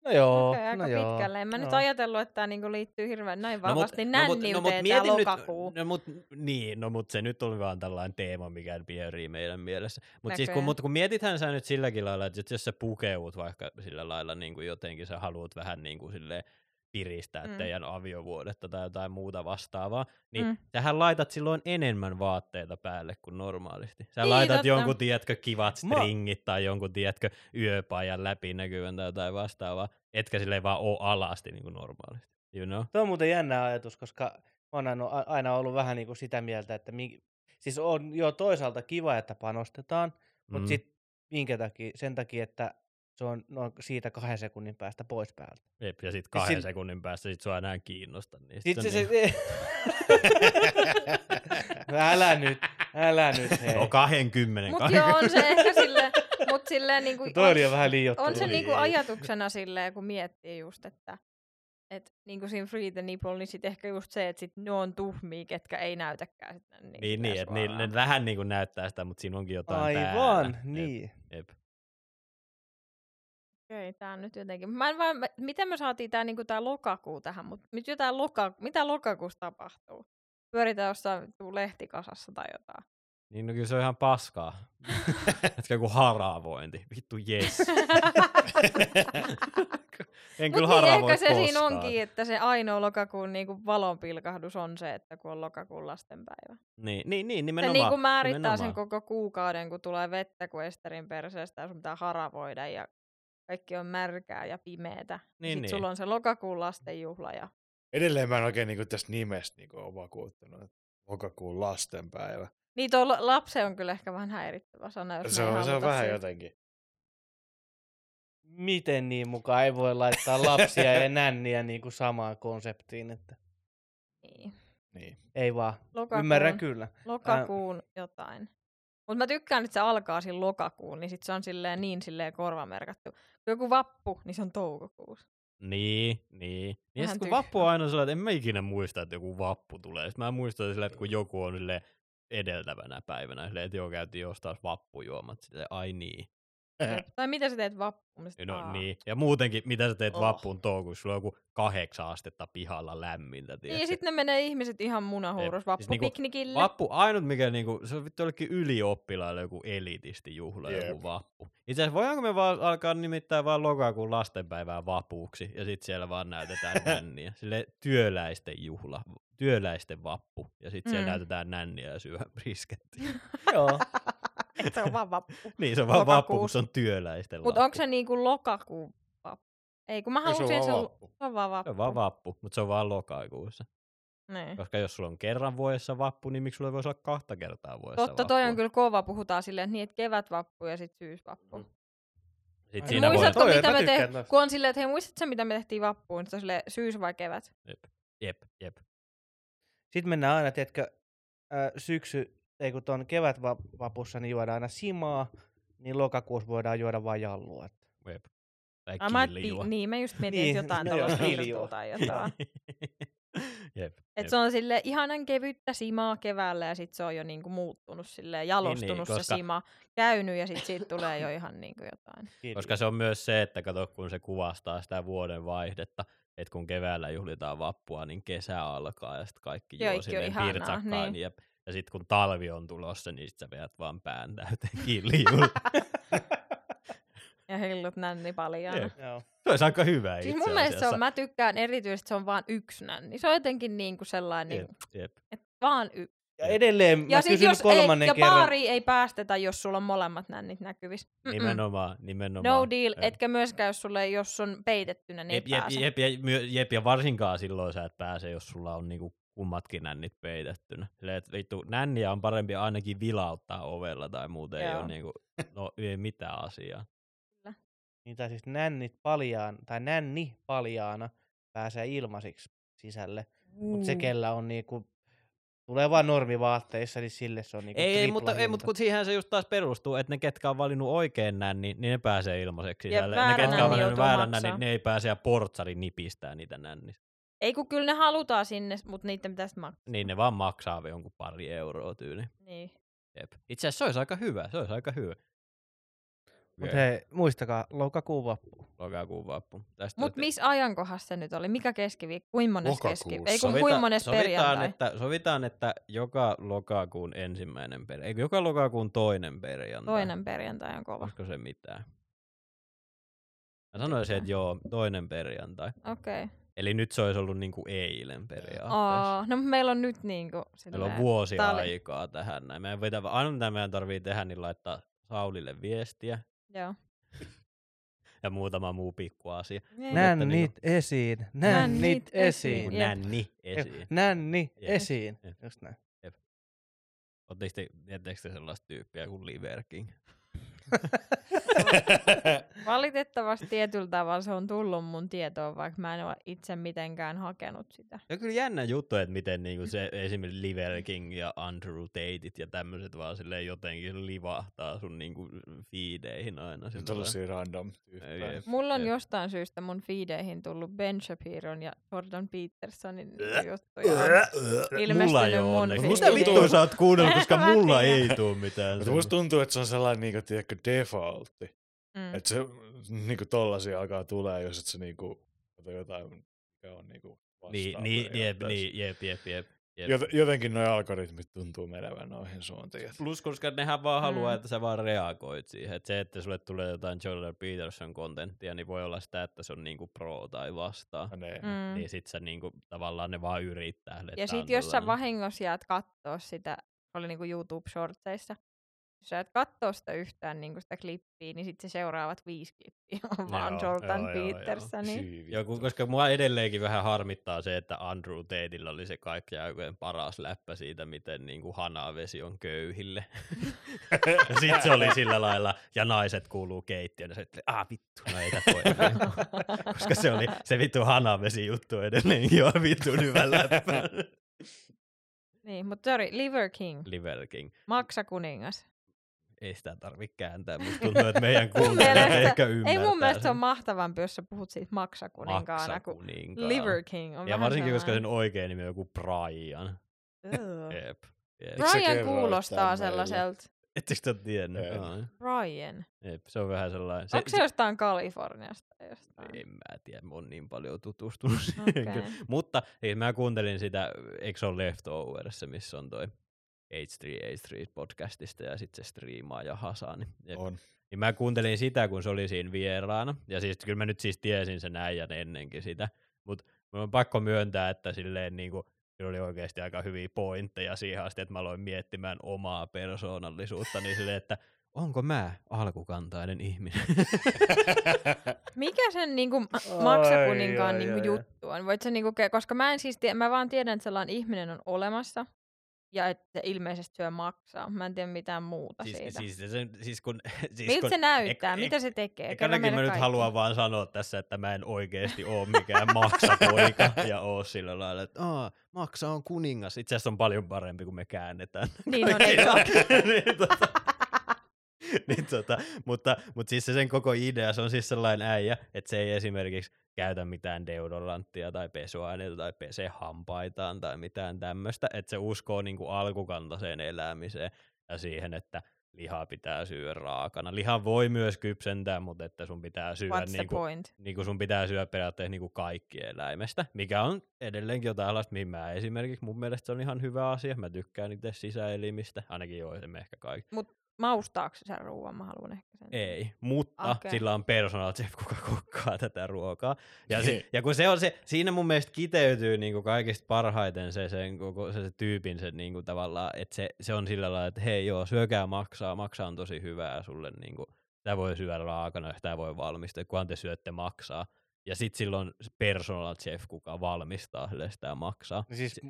No joo, Okei, aika no joo. pitkälle. En mä nyt joo. ajatellut, että tämä niinku liittyy hirveän näin No mut- vahvasti no mut- no mut mieti nyt- lokakuu. No mut, niin, no mut se nyt oli vaan tällainen teema, mikä pyörii meidän mielessä. Mutta siis kun, mut kun mietithän sä nyt silläkin lailla, että jos sä pukeut vaikka sillä lailla niin kuin jotenkin, sä haluat vähän niin kuin silleen, piristää Mm. teidän aviovuodetta tai jotain muuta vastaavaa, niin Mm. sähän laitat silloin enemmän vaatteita päälle kuin normaalisti. Sä Niin, laitat totta. jonkun, tiedätkö, kivat Mä- stringit tai jonkun, tiedätkö, yöpajan läpinäkyvän tai jotain vastaavaa, etkä silleen vaan oo alasti niin kuin normaalisti. You know? Tuo on muuten jännä ajatus, koska mä oon aina, ollut vähän niin kuin sitä mieltä, että mi, siis on jo toisaalta kiva, että panostetaan, mutta Mm. sit minkä takia? Sen takia, että se on noin siitä kahden sekunnin päästä pois päältä. Jep, ja sitten kahden sil- sekunnin päästä sit sua enää kiinnosta. Niin sit Sitten se se, se, älä nyt, älä nyt hei. No 20. Mutta joo, on se ehkä silleen, mut silleen niinku, Toi oli jo on, vähän liioittelua. on se niinku ajatuksena silleen, kun miettii just, että et niinku siinä Free the Nipple, niin sit ehkä just se, että sit ne on tuhmia, ketkä ei näytäkään sitä. Niin, Niin, niin että ne, ne vähän niin kuin näyttää sitä, mutta siinä onkin jotain Aivan, päällä. niin. Jep, jep. Okei, tää on nyt jotenkin. Mä en vaan, mä- miten me saatiin tää, niinku tää lokakuu tähän, mutta nyt jotain loka, mitä lokakuussa tapahtuu? Pyöritään jossain tuu lehtikasassa tai jotain. Niin no kyllä se on ihan paskaa. Etkä joku haravointi. Vittu jes. en kyllä Mutta niin haravoi ehkä se siinä onkin, että se ainoa lokakuun niinku valonpilkahdus on se, että kun on lokakuun lastenpäivä. Niin, niin, niin Se nimenomaan. niinku määrittää nimenomaan. sen koko kuukauden, kun tulee vettä kuin Esterin perseestä ja sun pitää haravoida ja kaikki on märkää ja pimeetä. Niin, Sitten niin. sulla on se lokakuun lastenjuhla ja Edelleen mä en oikein niin tästä nimestä niin ole vakuuttunut. että Lokakuun lastenpäivä. niin tuo la- lapse on kyllä ehkä vähän häirittävä sana, jos Se on, se on vähän siitä. jotenkin. Miten niin mukaan ei voi laittaa lapsia ja nänniä niin kuin samaan konseptiin, että Niin. Niin. ei vaan. Lokakuun, Ymmärrän kyllä. lokakuun jotain. Mutta mä tykkään, että se alkaa siinä lokakuun, niin sit se on silleen niin silleen korvamerkattu. Kun joku vappu, niin se on toukokuussa. Niin, niin. Ja Vähän sit kun vappu on aina sellainen, että en mä ikinä muista, että joku vappu tulee. Sitten mä muistan silleen, että kun joku on silleen edeltävänä päivänä, silleen, että joo, käytiin jostain vappujuomat. Silleen, ai niin. Jep. Tai mitä sä teet sit, No niin. Ja muutenkin, mitä sä teet Oh. vappuun toukokuussa, sulla on joku kahdeksan astetta pihalla lämmintä. Niin, tiedätkö? ja sitten ne menee ihmiset ihan munahuurus Jep. Siis niinku vappupiknikille. Vappu, ainut mikä niinku, se on vittu jollekin ylioppilaille joku elitisti juhla, Jep. joku vappu. Itse asiassa voidaanko me vaan alkaa nimittää vaan lokakuun lastenpäivää vapuuksi ja sitten siellä vaan näytetään nänniä. Sille työläisten juhla, työläisten vappu ja sitten siellä Mm. näytetään nänniä ja syödään briskettiä. Joo. Et se on vaan vappu. niin se on vaan vappu, kun se on työläisten Mutta onko se niinku lokakuun vappu? Ei, kun mä Ei, se on halusin, se on, vappu. se on vaan vappu. Se on vaan vappu, mutta se on vaan lokakuussa. Niin. Koska jos sulla on kerran vuodessa vappu, niin miksi sulla voisi olla kahta kertaa vuodessa Totta, toi on kyllä kova. Puhutaan silleen, että niin, että kevätvappu ja sitten syysvappu. Mm. Sit Ai, siinä voi... Muistatko, Toi, mitä me tehtiin? tosta. Kun on silleen, että hei, muistatko mitä me tehtiin vappuun? Sitten on silleen, syys vai kevät? Jep, jep. Sitten mennään aina, tiedätkö, äh, syksy, ei kun tuon kevätvapussa, niin juodaan aina simaa, niin lokakuussa voidaan juoda vain jallua. että- jep. Tai Ah, mä, kiljua. niin, mä just mietin, Niin, että jotain no hirtua tai jotain. jep. Et jep. se on sille ihanan kevyttä simaa keväällä ja sitten se on jo niinku muuttunut silleen, jalostunut niin, se koska- sima, käynyt ja sitten siitä tulee jo ihan niinku jotain. Koska se on myös se, että kato, kun se kuvastaa sitä vuoden vaihdetta, että kun keväällä juhlitaan vappua, niin kesä alkaa ja sitten kaikki juo silleen pirtsakkaan. niin. Ja, ja sitten kun talvi on tulossa, niin sit sä vedät vaan pään täyteen kiljuun. Ja hillut nänni. Jep. Joo. se olisi aika hyvä Siis itse mun mielestä se asiassa. on, mä tykkään erityisesti, se on vaan yksi nänni. Se on jotenkin niinku sellainen, Jep, jep. että vaan yksi. Ja edelleen Ja mä kysyn jos kolmannen ei, ja kerran. baari ei päästetä, jos sulla on molemmat nännit näkyvissä. Mm-mm. Nimenomaan, nimenomaan. No deal, Jep. etkä myöskään, jos sulle, jos on peitettynä, niin Jep, ei jep, pääse. jep, jep, jep, ja varsinkaan silloin sä et pääse, jos sulla on niinku kummatkin nännit peitettynä. Silleen, että vittu, nänniä on parempi ainakin vilauttaa ovella tai muuten ei Joo. ole niinku, no ei mitään asiaa. Niin, tai siis nännit paljaan, tai nänni paljaana pääsee ilmaisiksi sisälle. Mutta se, kellä on niinku, tulee vaan normivaatteissa, niin sille se on niinku Ei, ei, mutta, ei, mutta kun siihen se just taas perustuu, että ne, ketkä on valinnut oikein nänni, niin ne pääsee ilmaiseksi Ja sisälle. Ne, väärä ketkä on valinnut väärän maksaa. nänni, ne ei pääse ja portsari nipistää niitä nännistä. Ei kun kyllä ne halutaan sinne, mutta niiden pitäisi maksaa. Niin ne vaan maksaa jonkun pari euroa tyyli. Niin. Jep. Itse asiassa se olisi aika hyvä, se olisi aika hyvä. Mutta hei, muistakaa, lokakuun vappu. Lokakuun vappu. Tästä Mutta missä ajankohdassa se nyt oli? Mikä keskiviikko? Kuinka mones keskiviikko? Ei kun kuinka mones sovitaan, perjantai? että, sovitaan, että joka lokakuun ensimmäinen perjantai, eikö joka lokakuun toinen perjantai? Toinen perjantai on kova. Olisiko se mitään? Mä sanoisin, että joo, toinen perjantai. Okei. Okay. Eli nyt se olisi ollut niinku eilen periaatteessa. Aa, no meillä on nyt niinku Meillä silleen, on vuosi tää oli- aikaa tähän näin. Meidän pitää, ainoa mitä meidän tarvii tehdä, niin laittaa Saulille viestiä Joo. ja muutama muu pikku asia. Niin. Nännit Että niinku- esiin, Nännit nännit esiin. nänni esiin. Nänni esiin. Just näin. Oletteko te, te sellaista tyyppiä kuin Liver King? Valitettavasti tietyllä tavalla se on tullut mun tietoon, vaikka mä en ole itse mitenkään hakenut sitä. Se on kyllä jännä juttu, että miten niinku se esimerkiksi Liver King ja Andrew Tateit ja tämmöiset vaan silleen jotenkin livahtaa sun niinku feedeihin aina. Tällaisia random. Jep. Mulla on jostain syystä mun feedeihin tullut Ben Shapiron ja Jordan Petersonin niinku juttuja. Mulla ilmestynyt ei ole mun onneksi. Mitä vittua sä oot kuunnellut, koska mulla ei tuu mitään. Mutta musta tuntuu, että se on sellainen niinku, tiedätkö, defaultti. Mm. Että se niinku tollasia alkaa tulee, jos et se niinku ota jotain, mikä on niinku Niin, vastaan niin, jep, periaatteessa. niin, jep, jep, jep. jep. Jot- jotenkin nuo algoritmit tuntuu menevän noihin suuntiin. että- Plus, koska nehän vaan haluaa, Mm. että sä vaan reagoit siihen. Et se, että sulle tulee jotain Jordan Peterson kontenttia, niin voi olla sitä, että se on niinku pro tai vastaan. Ne. Mm. Niin sit sä niinku, tavallaan ne vaan yrittää. että Ja sit jos sä vahingossa jäät kattoo sitä, oli niinku YouTube-shortseissa, jos sä jäät kattoo sitä yhtään niinku sitä klippiä, niin sit se seuraavat viisi klippiä on vaan Joo, Jordan joo, joo, joo. Petersonin. Hyi vittu. Joku, koska mua edelleenkin vähän harmittaa se, että Andrew Tateilla oli se kaikki aikojen paras läppä siitä, miten niinku hanavesi on köyhille. ja sit se oli sillä lailla, ja naiset kuuluu keittiöön, ja se että ah vittu, no ei voi. koska se oli se vittu hanavesi juttu edelleenkin, on vittu hyvä läppä. Niin, mutta sorry, Liver King, Liver King. Maksa kuningas. Ei sitä tarvi kääntää, musta tuntuu, että meidän kuuntelijat ehkä ymmärtää Ei mun mielestä se on mahtavampi, jos sä puhut siitä maksakuninkaana, kuin. Liver King on Ja varsinkin, koska sen oikein nimi on joku Brian. Jep. Jep. Sä Brian kuulostaa sellaiselta. Ettekö te ole tiennyt? En. Aa, Brian. Jep, se on vähän sellainen. Se, Onko se, jostain Kaliforniasta? tai Jostain? En mä tiedä, mä oon niin paljon tutustunut kyllä. Mutta siis mä kuuntelin sitä, eikö se ole Leftoverissa, missä on toi H3H3 podcastista ja sitten se striimaa ja Hasani. Jep. On. Niin mä kuuntelin sitä, kun se oli siinä vieraana. Ja siis kyllä mä nyt siis tiesin sen äijän ennenkin sitä. Mutta mun on pakko myöntää, että silleen niinku, sillä oli oikeasti aika hyviä pointteja siihen asti, että mä aloin miettimään omaa persoonallisuutta, niin silleen, että onko mä alkukantainen ihminen? Mikä sen niinku Ai, maksakuninkaan ai, niinku ai, juttu on? Voit sä niinku, ke- koska mä en siis tie- mä vaan tiedän, että sellainen ihminen on olemassa ja että se ilmeisesti syö maksaa. Mä en tiedä mitään muuta siis, siitä. siis, se, siis kun, siis Miltä kun, se näyttää? ek- Mitä se tekee? Ekanakin mä nyt haluan vaan sanoa tässä, että mä en oikeasti ole mikään maksapoika ja oo sillä lailla, että Aa, maksa on kuningas. Itse asiassa on paljon parempi, kun me käännetään. Niin on, ole? niin, tota, niin, tota, mutta, mutta siis se sen koko idea, se on siis sellainen äijä, että se ei esimerkiksi käytä mitään deodoranttia tai pesuaineita tai pese hampaitaan tai mitään tämmöistä, että se uskoo niin kuin alkukantaiseen elämiseen ja siihen, että lihaa pitää syödä raakana. Liha voi myös kypsentää, mutta että sun pitää syödä What's the niin kuin, point? niin kuin sun pitää syödä periaatteessa niin kuin kaikki eläimestä, mikä on edelleenkin jotain sellaista, mihin mä esimerkiksi mun mielestä se on ihan hyvä asia. Mä tykkään itse sisäelimistä, ainakin joisemme ehkä kaikki. Maustaako se sen ruoan? Mä haluan ehkä sen. Ei, mutta okay. sillä on personal chef, kuka kokkaa tätä ruokaa. Ja, Niin. se, ja kun se on se, siinä mun mielestä kiteytyy niinku kaikista parhaiten se, sen, koko, se, se tyypin se niinku tavallaan, että se, se on sillä lailla, että hei joo, syökää maksaa, maksaa on tosi hyvää sulle, niinku, tämä voi syödä raakana, tämä voi valmistaa, kunhan te syötte maksaa. Ja sitten silloin se personal chef, kuka valmistaa sille sitä maksaa. Niin siis,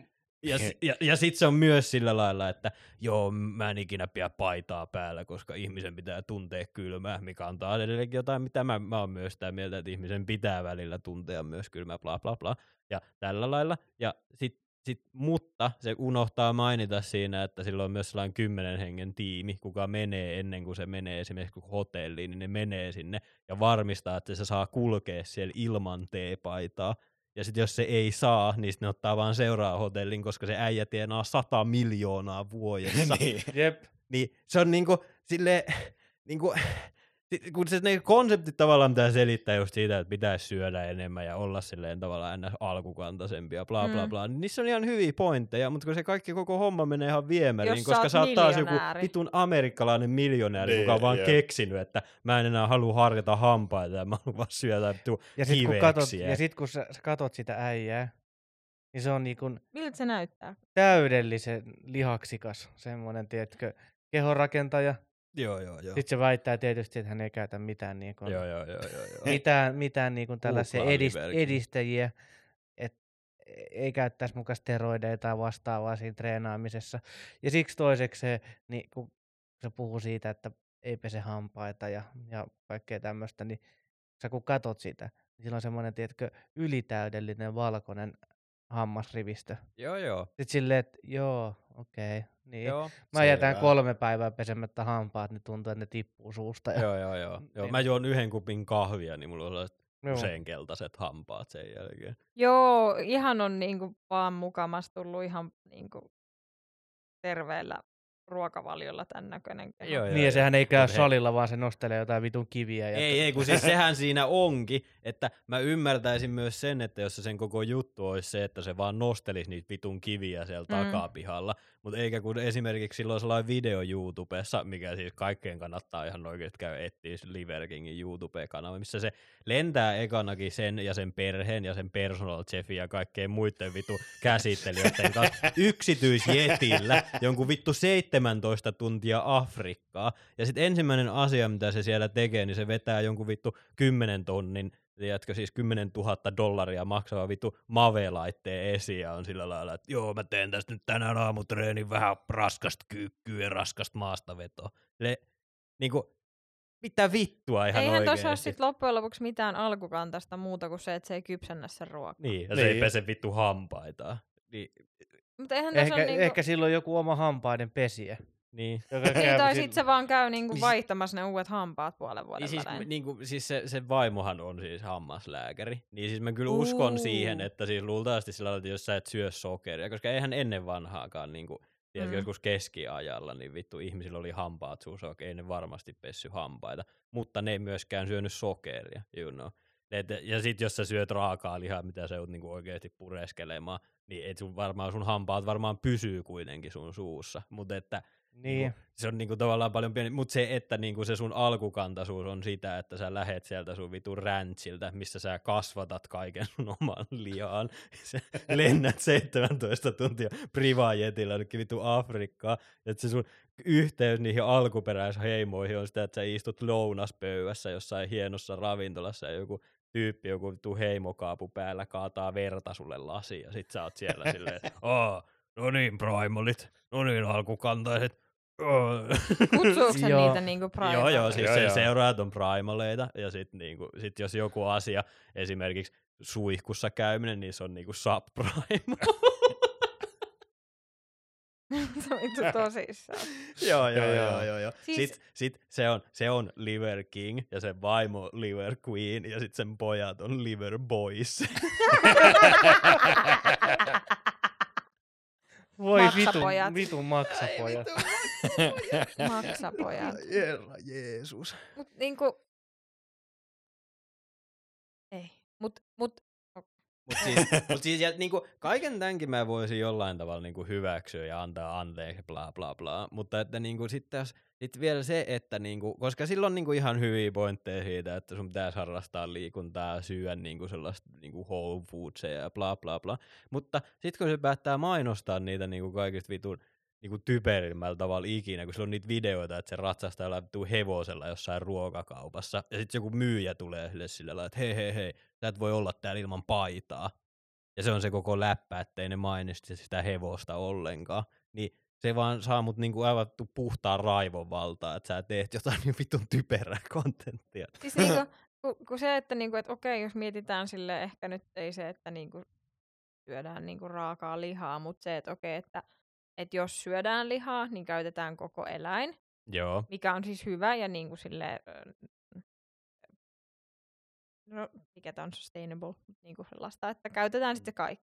Ja, ja, ja sitten se on myös sillä lailla, että joo, mä en ikinä pidä paitaa päällä, koska ihmisen pitää tuntea kylmää, mikä on taas edelleenkin jotain, mitä mä, mä oon myös sitä mieltä, että ihmisen pitää välillä tuntea myös kylmää, bla bla bla. Ja tällä lailla. Ja sit, sit, mutta se unohtaa mainita siinä, että sillä on myös sellainen kymmenen hengen tiimi, kuka menee ennen kuin se menee esimerkiksi hotelliin, niin ne menee sinne ja varmistaa, että se saa kulkea siellä ilman teepaitaa. Ja sitten jos se ei saa, niin sit ne ottaa vaan seuraa hotellin, koska se äijä tienaa 100 miljoonaa vuodessa. niin. jep. Niin se on niinku sille niinku, kun se ne konseptit tavallaan pitää selittää just siitä, että pitäisi syödä enemmän ja olla silleen tavallaan ennä alkukantaisempia ja bla bla Mm. bla, niin niissä on ihan hyviä pointteja, mutta kun se kaikki koko homma menee ihan viemäriin, Jos koska sä oot taas joku vitun amerikkalainen miljonääri, Niin, joka on vaan jep. keksinyt, että mä en enää halua harjata hampaita ja mä haluan vaan syödä vittu Ja sitten kun, katot, ja sit, kun sä, sä katot sitä äijää, niin se on niinku Miltä se näyttää? täydellisen lihaksikas, semmoinen, tiedätkö, kehonrakentaja. Joo, joo, joo. Sitten se väittää tietysti, että hän ei käytä mitään, niin kuin, Joo, joo, joo, joo, joo. mitään, mitään niin kuin tällaisia edist, edistäjiä, että ei käyttäisi mukaan steroideja tai vastaavaa siinä treenaamisessa. Ja siksi toiseksi se, niin kun se puhuu siitä, että ei pese hampaita ja, ja kaikkea tämmöistä, niin sä kun katot sitä, niin sillä on semmoinen, tiedätkö, ylitäydellinen valkoinen hammasrivistö. Joo, joo. Sitten silleen, että joo, okei. Okay, niin. joo. Mä jätän selvä. kolme päivää pesemättä hampaat, niin tuntuu, että ne tippuu suusta. Ja, Joo, joo, joo. joo. Niin. Mä juon yhden kupin kahvia, niin mulla on sellaiset Joo. usein keltaiset hampaat sen jälkeen. Joo, ihan on niinku vaan mukamas tullut ihan niinku terveellä ruokavaliolla tämän näköinen. Joo, joo, Niin ja sehän ei käy salilla, vaan se nostelee jotain vitun kiviä. Ja Ei, ei, kun siis sehän siinä onkin, että mä ymmärtäisin myös sen, että jos se sen koko juttu olisi se, että se vaan nostelisi niitä vitun kiviä siellä Mm. takapihalla, mutta eikä kun esimerkiksi silloin sellainen video YouTubessa, mikä siis kaikkeen kannattaa ihan oikeasti käydä etsiä Liver Kingin YouTube-kanava, missä se lentää ekanakin sen ja sen perheen ja sen personal chefin ja kaikkeen muiden vittu käsittelijöiden kanssa yksityisjetillä jonkun vittu 17 tuntia Afrikkaa. Ja sitten ensimmäinen asia, mitä se siellä tekee, niin se vetää jonkun vittu 10 tonnin, tiedätkö, siis 10 000 dollaria maksava vittu Mave-laitteen esiin ja on sillä lailla, että joo, mä teen tästä nyt tänään aamutreenin vähän raskasta kyykkyä ja raskasta maastavetoa. Le, niinku, mitä vittua ihan Eihän tuossa ole sit loppujen lopuksi mitään alkukantasta muuta kuin se, että se ei kypsennä sen ruokaa. Niin, ja se ei Niin. pese vittu hampaitaan. Niin, Mutta eihän ehkä, niinku... ehkä sillä on joku oma hampaiden pesiä. niin. Joka Niin, käy tai sil- sit se vaan käy niinku Siis- vaihtamassa ne uudet hampaat puolen vuoden Niin siis, välein. niin kuin, siis se, se vaimohan on siis hammaslääkäri. Niin siis mä kyllä uskon Uu. siihen, että siis luultavasti sillä lailla, että jos sä et syö sokeria, koska eihän ennen vanhaakaan niin kuin, tiedätkö, Mm. joskus keskiajalla, niin vittu ihmisillä oli hampaat suussa, okei ne varmasti pessy hampaita, mutta ne ei myöskään syönyt sokeria, you know. Et, ja sit jos sä syöt raakaa lihaa, mitä sä joudut niinku oikeasti pureskelemaan, niin et sun varmaan sun hampaat varmaan pysyy kuitenkin sun suussa. Mutta että Niin. Niinku, se on niinku tavallaan paljon pieni, mutta se, että niinku se sun alkukantaisuus on sitä, että sä lähet sieltä sun vitun ranchilta, missä sä kasvatat kaiken sun oman lihaan. Sä lennät 17 tuntia privajetilla jonnekin vittu Afrikkaan, ja että se sun yhteys niihin alkuperäisheimoihin on sitä, että sä istut lounaspöydässä jossain hienossa ravintolassa ja joku tyyppi, joku vittu heimokaapu päällä kaataa verta sulle lasiin ja sit sä oot siellä silleen, että "Aa, no niin primalit, no niin alkukantaiset, Aa." Kutsuuko se Joo. niitä niinku Joo, joo, primaleiksi? siis Joo, se joo. seuraajat on primaleita, ja sitten niinku, sit jos joku asia, esimerkiksi suihkussa käyminen, niin se on niinku subprime. Se on vittu tosissaan. joo, joo, Joo, joo, joo. joo. Siis- Sit, sit se, on, se on Liver King, ja sen vaimo Liver Queen, ja sitten sen pojat on Liver Boys. Voi Maksapojat. vitun maksapojat. Maksapojat. Herra Jeesus. Mut niinku... Ei. Mut, mut Mutta siis, mut siis ja, niinku, kaiken tämänkin mä voisin jollain tavalla niinku, hyväksyä ja antaa anteeksi, bla bla bla. Mutta että niinku, sitten taas sit vielä se, että niinku, koska sillä on niinku, ihan hyviä pointteja siitä, että sun pitäisi harrastaa liikuntaa syödä niinku, sellaista niinku, whole foodseja ja bla bla bla. Mutta sitten kun se päättää mainostaa niitä niinku, kaikista vitun niinku typerimmällä tavalla ikinä, kun sillä on niitä videoita, että se ratsastaa jollain vittu hevosella jossain ruokakaupassa, ja sitten joku myyjä tulee sille sillä lailla, että hei hei hei, sä et voi olla täällä ilman paitaa. Ja se on se koko läppä, ettei ne mainisti sitä hevosta ollenkaan. Niin se vaan saa mut niinku aivan puhtaan raivon valtaa, että sä teet jotain niin vitun typerää kontenttia. Siis niinku, ku, ku se, että niinku, et okei, jos mietitään sille ehkä nyt ei se, että niinku syödään niinku raakaa lihaa, mutta se, että okei, että et jos syödään lihaa, niin käytetään koko eläin, Joo. mikä on siis hyvä ja niinku sille no, mikä tämä on sustainable, niinku sellaista, että käytetään sitten kaikki.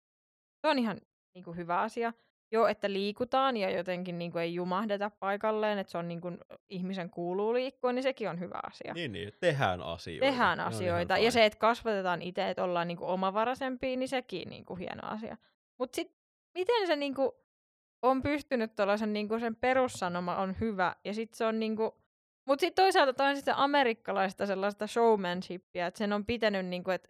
Se on ihan niinku hyvä asia. joo, että liikutaan ja jotenkin niin kuin ei jumahdeta paikalleen, että se on niin kuin, ihmisen kuuluu liikkua, niin sekin on hyvä asia. Niin, niin, tehdään asioita. Tehdään asioita. Ja se, että kasvatetaan itse, että ollaan niin kuin omavaraisempia, niin sekin niin kuin hieno asia. Mutta sitten, miten se niin kuin on pystynyt tuollaisen niin kuin sen perussanoma on hyvä, ja sitten se on niin kuin, mutta sitten toisaalta toi on sitten amerikkalaista sellaista showmanshipia, että sen on pitänyt niin kuin, että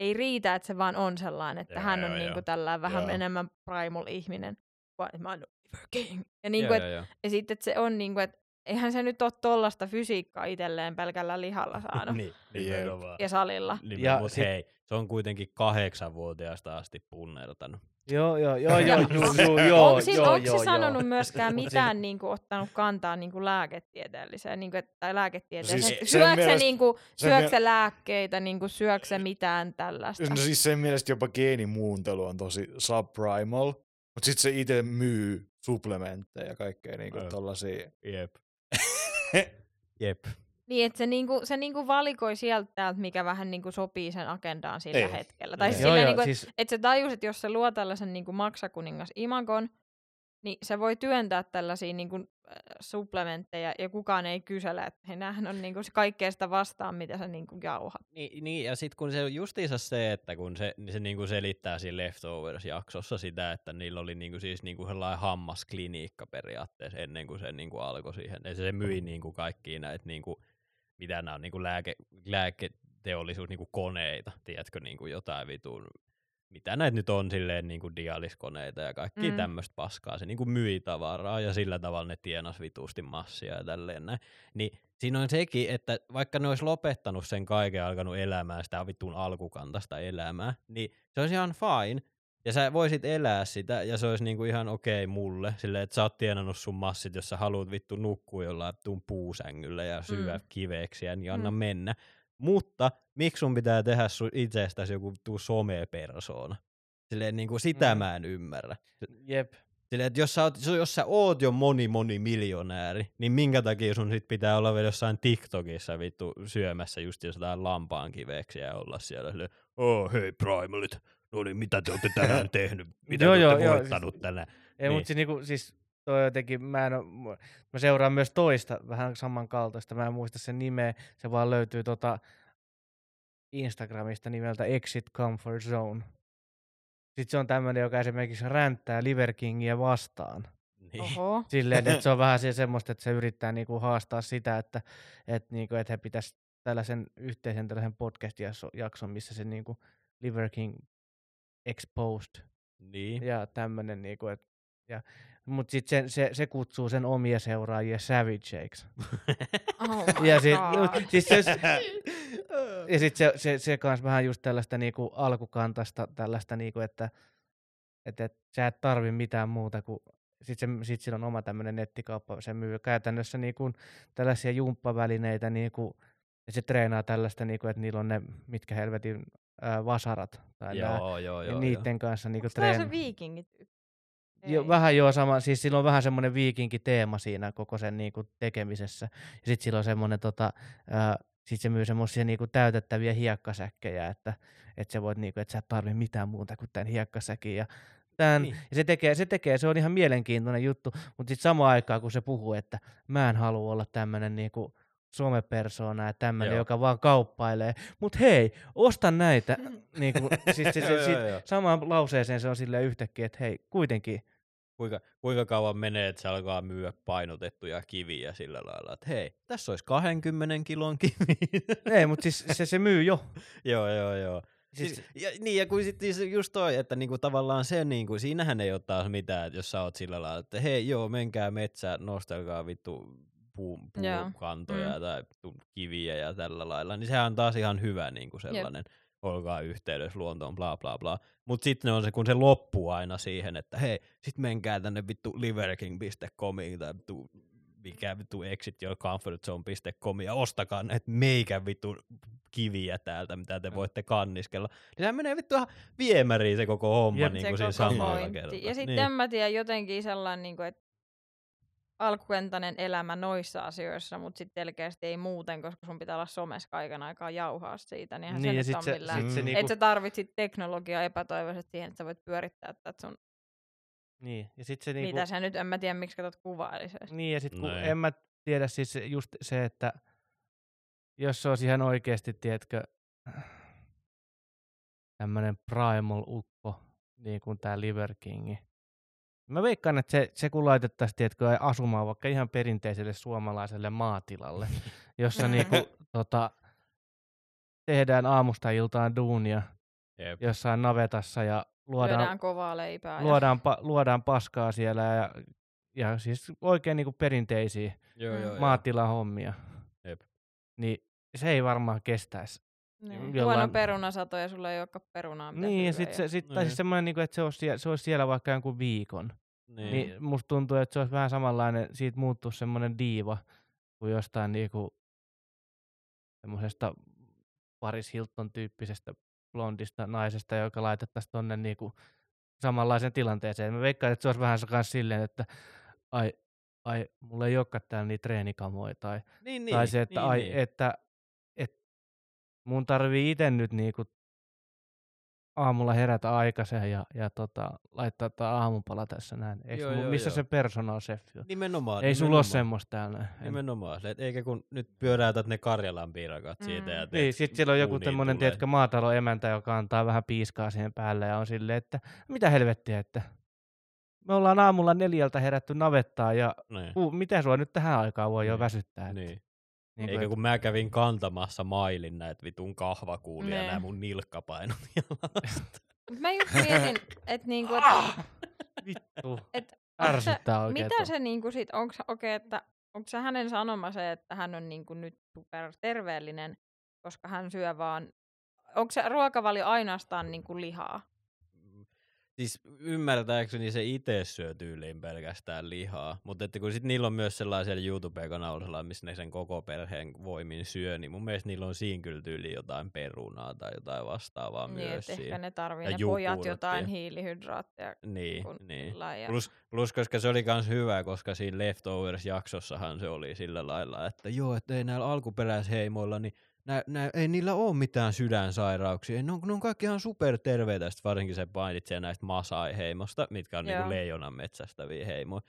ei riitä, että se vaan on sellainen, että Joo, hän joo, on niin kuin tällä vähän Joo. enemmän primal ihminen, vaan että mä oon Oliver King. Ja, niin kuin, joo, et, joo. ja sitten että se on niin kuin, että eihän se nyt ole tollasta fysiikkaa itselleen pelkällä lihalla saanut Niin, nimenomaan. ja salilla. Nimen, Ja mutta sit- hei, se on kuitenkin kahdeksanvuotiaasta asti punnertanut. Joo, joo, joo, joo, joo, joo, joo, onko, sillä, joo, onko joo, se sanonut joo. myöskään mitään niin kuin, ottanut kantaa niin kuin lääketieteelliseen, niin kuin, tai lääketieteelliseen? Siis Siis sen syöksä, mielestä- niin kuin, syöksä mie- lääkkeitä, niin kuin, syöksä mitään tällaista? No siis sen mielestä jopa geenimuuntelu on tosi subprimal, mutta sitten se itse myy supplementteja ja kaikkea niinku Joo. tollasia. Jep. Jep. Niin, että se, niinku, se niinku valikoi sieltä täältä, mikä vähän niinku sopii sen agendaan sillä Ei. hetkellä. Tai Ei. siis Joo, silleen, joo, niinku, siis, että se tajus, että jos se luo tällaisen niinku maksakuningas imagon, niin se voi työntää tällaisia niinku, äh, supplementteja ja kukaan ei kysele, että näähän on niinku se kaikkea sitä vastaan, mitä sä niinku jauhat. Niin, niin, ja sitten kun se on justiinsa se, että kun se, niin se niinku selittää siinä Leftovers-jaksossa sitä, että niillä oli niinku siis niinku sellainen hammaskliniikka periaatteessa ennen kuin se niinku alkoi siihen. Ja se myi niinku kaikkia näitä, niinku, mitä nämä on, niinku lääke, lääketeollisuus, niinku koneita, tiedätkö, niinku jotain vitun, mitä näitä nyt on silleen niinku dialiskoneita ja kaikki Mm. mm. tämmöistä paskaa. Se niinku myi tavaraa ja sillä tavalla ne tienas vitusti massia ja tälleen näin. Niin siinä on sekin, että vaikka ne olisi lopettanut sen kaiken alkanut elämään sitä vittuun alkukantasta elämää, niin se olisi ihan fine. Ja sä voisit elää sitä, ja se olisi niinku ihan okei mulle, silleen, että sä oot tienannut sun massit, jos sä haluat vittu nukkua jollain vittuun puusängyllä ja syödä Mm. mm. kiveksiä, niin anna Mm. mm. mennä. Mutta miksi sun pitää tehdä sun itsestäsi joku tuu somepersoona? Silleen niinku sitä Mm. mm. mä en ymmärrä. jep. Silleen, että jos sä, oot, jos sä oot jo moni moni miljonääri, niin minkä takia sun sit pitää olla vielä jossain TikTokissa vittu syömässä just jotain lampaan kiveksiä ja olla siellä silleen, oh hei primalit, no niin mitä te olette tänään tehnyt, mitä Joo, te olette joo, voittanut tänään. Ei, Niin. mutta siis, niinku, siis toi jotenkin, mä, en mä seuraan myös toista, vähän samankaltaista, mä en muista sen nimeä, se vaan löytyy tota Instagramista nimeltä Exit Comfort Zone. Sitten se on tämmöinen, joka esimerkiksi ränttää Liver Kingia vastaan. Niin. Oho. Silleen, että se on vähän se semmoista, että se yrittää niinku haastaa sitä, että, että, niinku, että he pitäisi tällaisen yhteisen tällaisen podcast-jakson, missä se niinku Liver King exposed niin. ja tämmönen niinku, et, ja, mut sit se, se, se, kutsuu sen omia seuraajia savageiksi. Oh Ja my sit, God. siis se, ja sit se, se, se kans vähän just tällaista niinku alkukantasta, tällaista niinku, että et, et, sä et tarvi mitään muuta kuin sit, se, sit sillä on oma tämmönen nettikauppa, se myy käytännössä niinku tällaisia jumppavälineitä niinku, ja se treenaa tällaista, niinku, että niillä on ne, mitkä helvetin ää, vasarat. Tai nää, joo, joo, ja joo. niiden kanssa niinku treen... se viikingit? Jo, vähän joo sama, siis sillä on vähän semmoinen viikinki teema siinä koko sen niinku tekemisessä. Ja sitten sillä on semmoinen, tota, ää, sit se myy semmoisia niinku täytettäviä hiekkasäkkejä, että et sä voit niinku, että sä et tarvi mitään muuta kuin tämän hiekkasäkin. Ja, tän, Niin. ja se tekee, se tekee, se on ihan mielenkiintoinen juttu, mutta sitten samaan aikaan kun se puhuu, että mä en halua olla tämmöinen niinku somepersona ja tämmöinen, joka vaan kauppailee. Mutta hei, osta näitä. siis se, Joo, sit, joo, joo. samaan lauseeseen se on silleen yhtäkkiä, että hei, kuitenkin Kuinka, kuinka kauan menee, että se alkaa myyä painotettuja kiviä sillä lailla, että hei, tässä olisi 20 kilon kivi. Ei, mutta siis se, se myy jo. joo, joo, joo. Siis, Siis, ja, niin, ja kun sitten just toi, että niinku tavallaan se, niinku, siinähän ei ole taas mitään, että jos sä oot sillä lailla, että hei joo, menkää metsään, nostelkaa vittu puu, Joo. puukantoja Mm. tai kiviä ja tällä lailla, niin sehän on taas ihan hyvä niinku sellainen, olkaa yhteydessä luontoon, bla bla bla. Mutta sitten on se, kun se loppuu aina siihen, että hei, sit menkää tänne vittu liverking.comiin tai vittu mikä vittu exityourcomfortzone.com ja ostakaa näitä meikän vittu kiviä täältä, mitä te voitte kanniskella. Niin sehän menee vittu ihan viemäriin se koko homma Jep. niin kuin siinä samalla kertaa. Ja sitten niin. en mä tiedä, jotenkin sellainen, niin kuin, että alkukantainen elämä noissa asioissa, mutta sitten selkeästi ei muuten, koska sun pitää olla somessa kaiken aikaa jauhaa siitä, niin eihän Niin, ja se sit nyt se- millään. sit se Mm. niinku- Et sä tarvitsit teknologiaa epätoivoisesti siihen, että sä voit pyörittää tätä sun Niin, ja sit se Niinku, Mitä sä nyt, en mä tiedä miksi katsot kuvailisi. Niin, ja sitten kun en mä tiedä siis just se, että jos se olisi ihan oikeasti, tiedätkö, tämmöinen primal ukko, niin kuin tämä Liver King. Mä veikkaan, että se, se kun laitettaisiin, tiedätkö, asumaan vaikka ihan perinteiselle suomalaiselle maatilalle, jossa niinku, tota, tehdään aamusta iltaan duunia Jep. jossain navetassa ja luodaan, Lyödään kovaa leipää. luodaan, pa, luodaan paskaa siellä ja, ja siis oikein niinku perinteisiä Joo, Mm. joo, maatilahommia. Jep. Niin se ei varmaan kestäisi. ja niin. jollain- Huono perunasato ja sulla ei olekaan perunaa. mitä Niin, ja sit, se, sit, tai Niin. siis semmoinen, niinku, että se olisi, siellä, se olisi siellä vaikka jonkun viikon. Niin. Niin musta tuntuu, että se olisi vähän samanlainen, siitä muuttuu semmoinen diiva kuin jostain niinku semmoisesta Paris Hilton tyyppisestä blondista naisesta, joka laitettaisiin tonne niinku samanlaisen tilanteeseen. Mä veikkaan, että se olisi vähän myös silleen, että ai, ai, mulla ei olekaan täällä niitä treenikamoja tai niin, tai se, että, niin, ai, niin. että, että mun tarvii itse nyt niinku aamulla herätä aikaisen ja, ja tota, laittaa tämä aamupala tässä näin. Eiks Joo, mun, joo, missä joo. se personal chef on? Nimenomaan. Ei sulla ole semmoista täällä. En- Nimenomaan. Et Eikä kun nyt pyöräytät ne Karjalan piirakat siitä Mm. ja teet Niin, sitten siellä on joku tämmöinen, tiedätkö, maataloemäntä, joka antaa vähän piiskaa siihen päälle ja on silleen, että mitä helvettiä, että me ollaan aamulla neljältä herätty navettaa ja Niin. uh, mitä sua nyt tähän aikaan voi jo Niin, väsyttää. Että, Niin. Niin Eikä kun mä kävin kantamassa mailin näitä vitun kahvakuulia Nee. nämä mun nilkkapainot jalasta. Mut mä just mietin, että niinku, et, vittu, et, ärsyttää oikein. mitä tuo. se niinku sit, onko okei, että onko se hänen sanoma se, että hän on niinku nyt super terveellinen, koska hän syö vaan, onko se ruokavalio ainoastaan niinku lihaa? Siis ymmärtääkseni se itse syö tyyliin pelkästään lihaa, mutta että kun sit niillä on myös sellaisella YouTube-kanavalla, missä ne sen koko perheen voimin syö, niin mun mielestä niillä on siinä kyllä tyyli jotain perunaa tai jotain vastaavaa niin, myös ehkä siinä. ne tarvii Ja ne pojat jukurttia. jotain hiilihydraatteja. Niin, kun niin. Ja... Plus, plus, koska se oli kans hyvä, koska siinä Leftovers-jaksossahan se oli sillä lailla, että joo, että ei näillä alkuperäisheimoilla, niin nää, nää, ei niillä ole mitään sydänsairauksia. Ne on, ne on kaikki ihan superterveitä. Sitten varsinkin se mainitsee näistä Masai-heimosta, mitkä on niinku leijonan metsästäviä heimoja.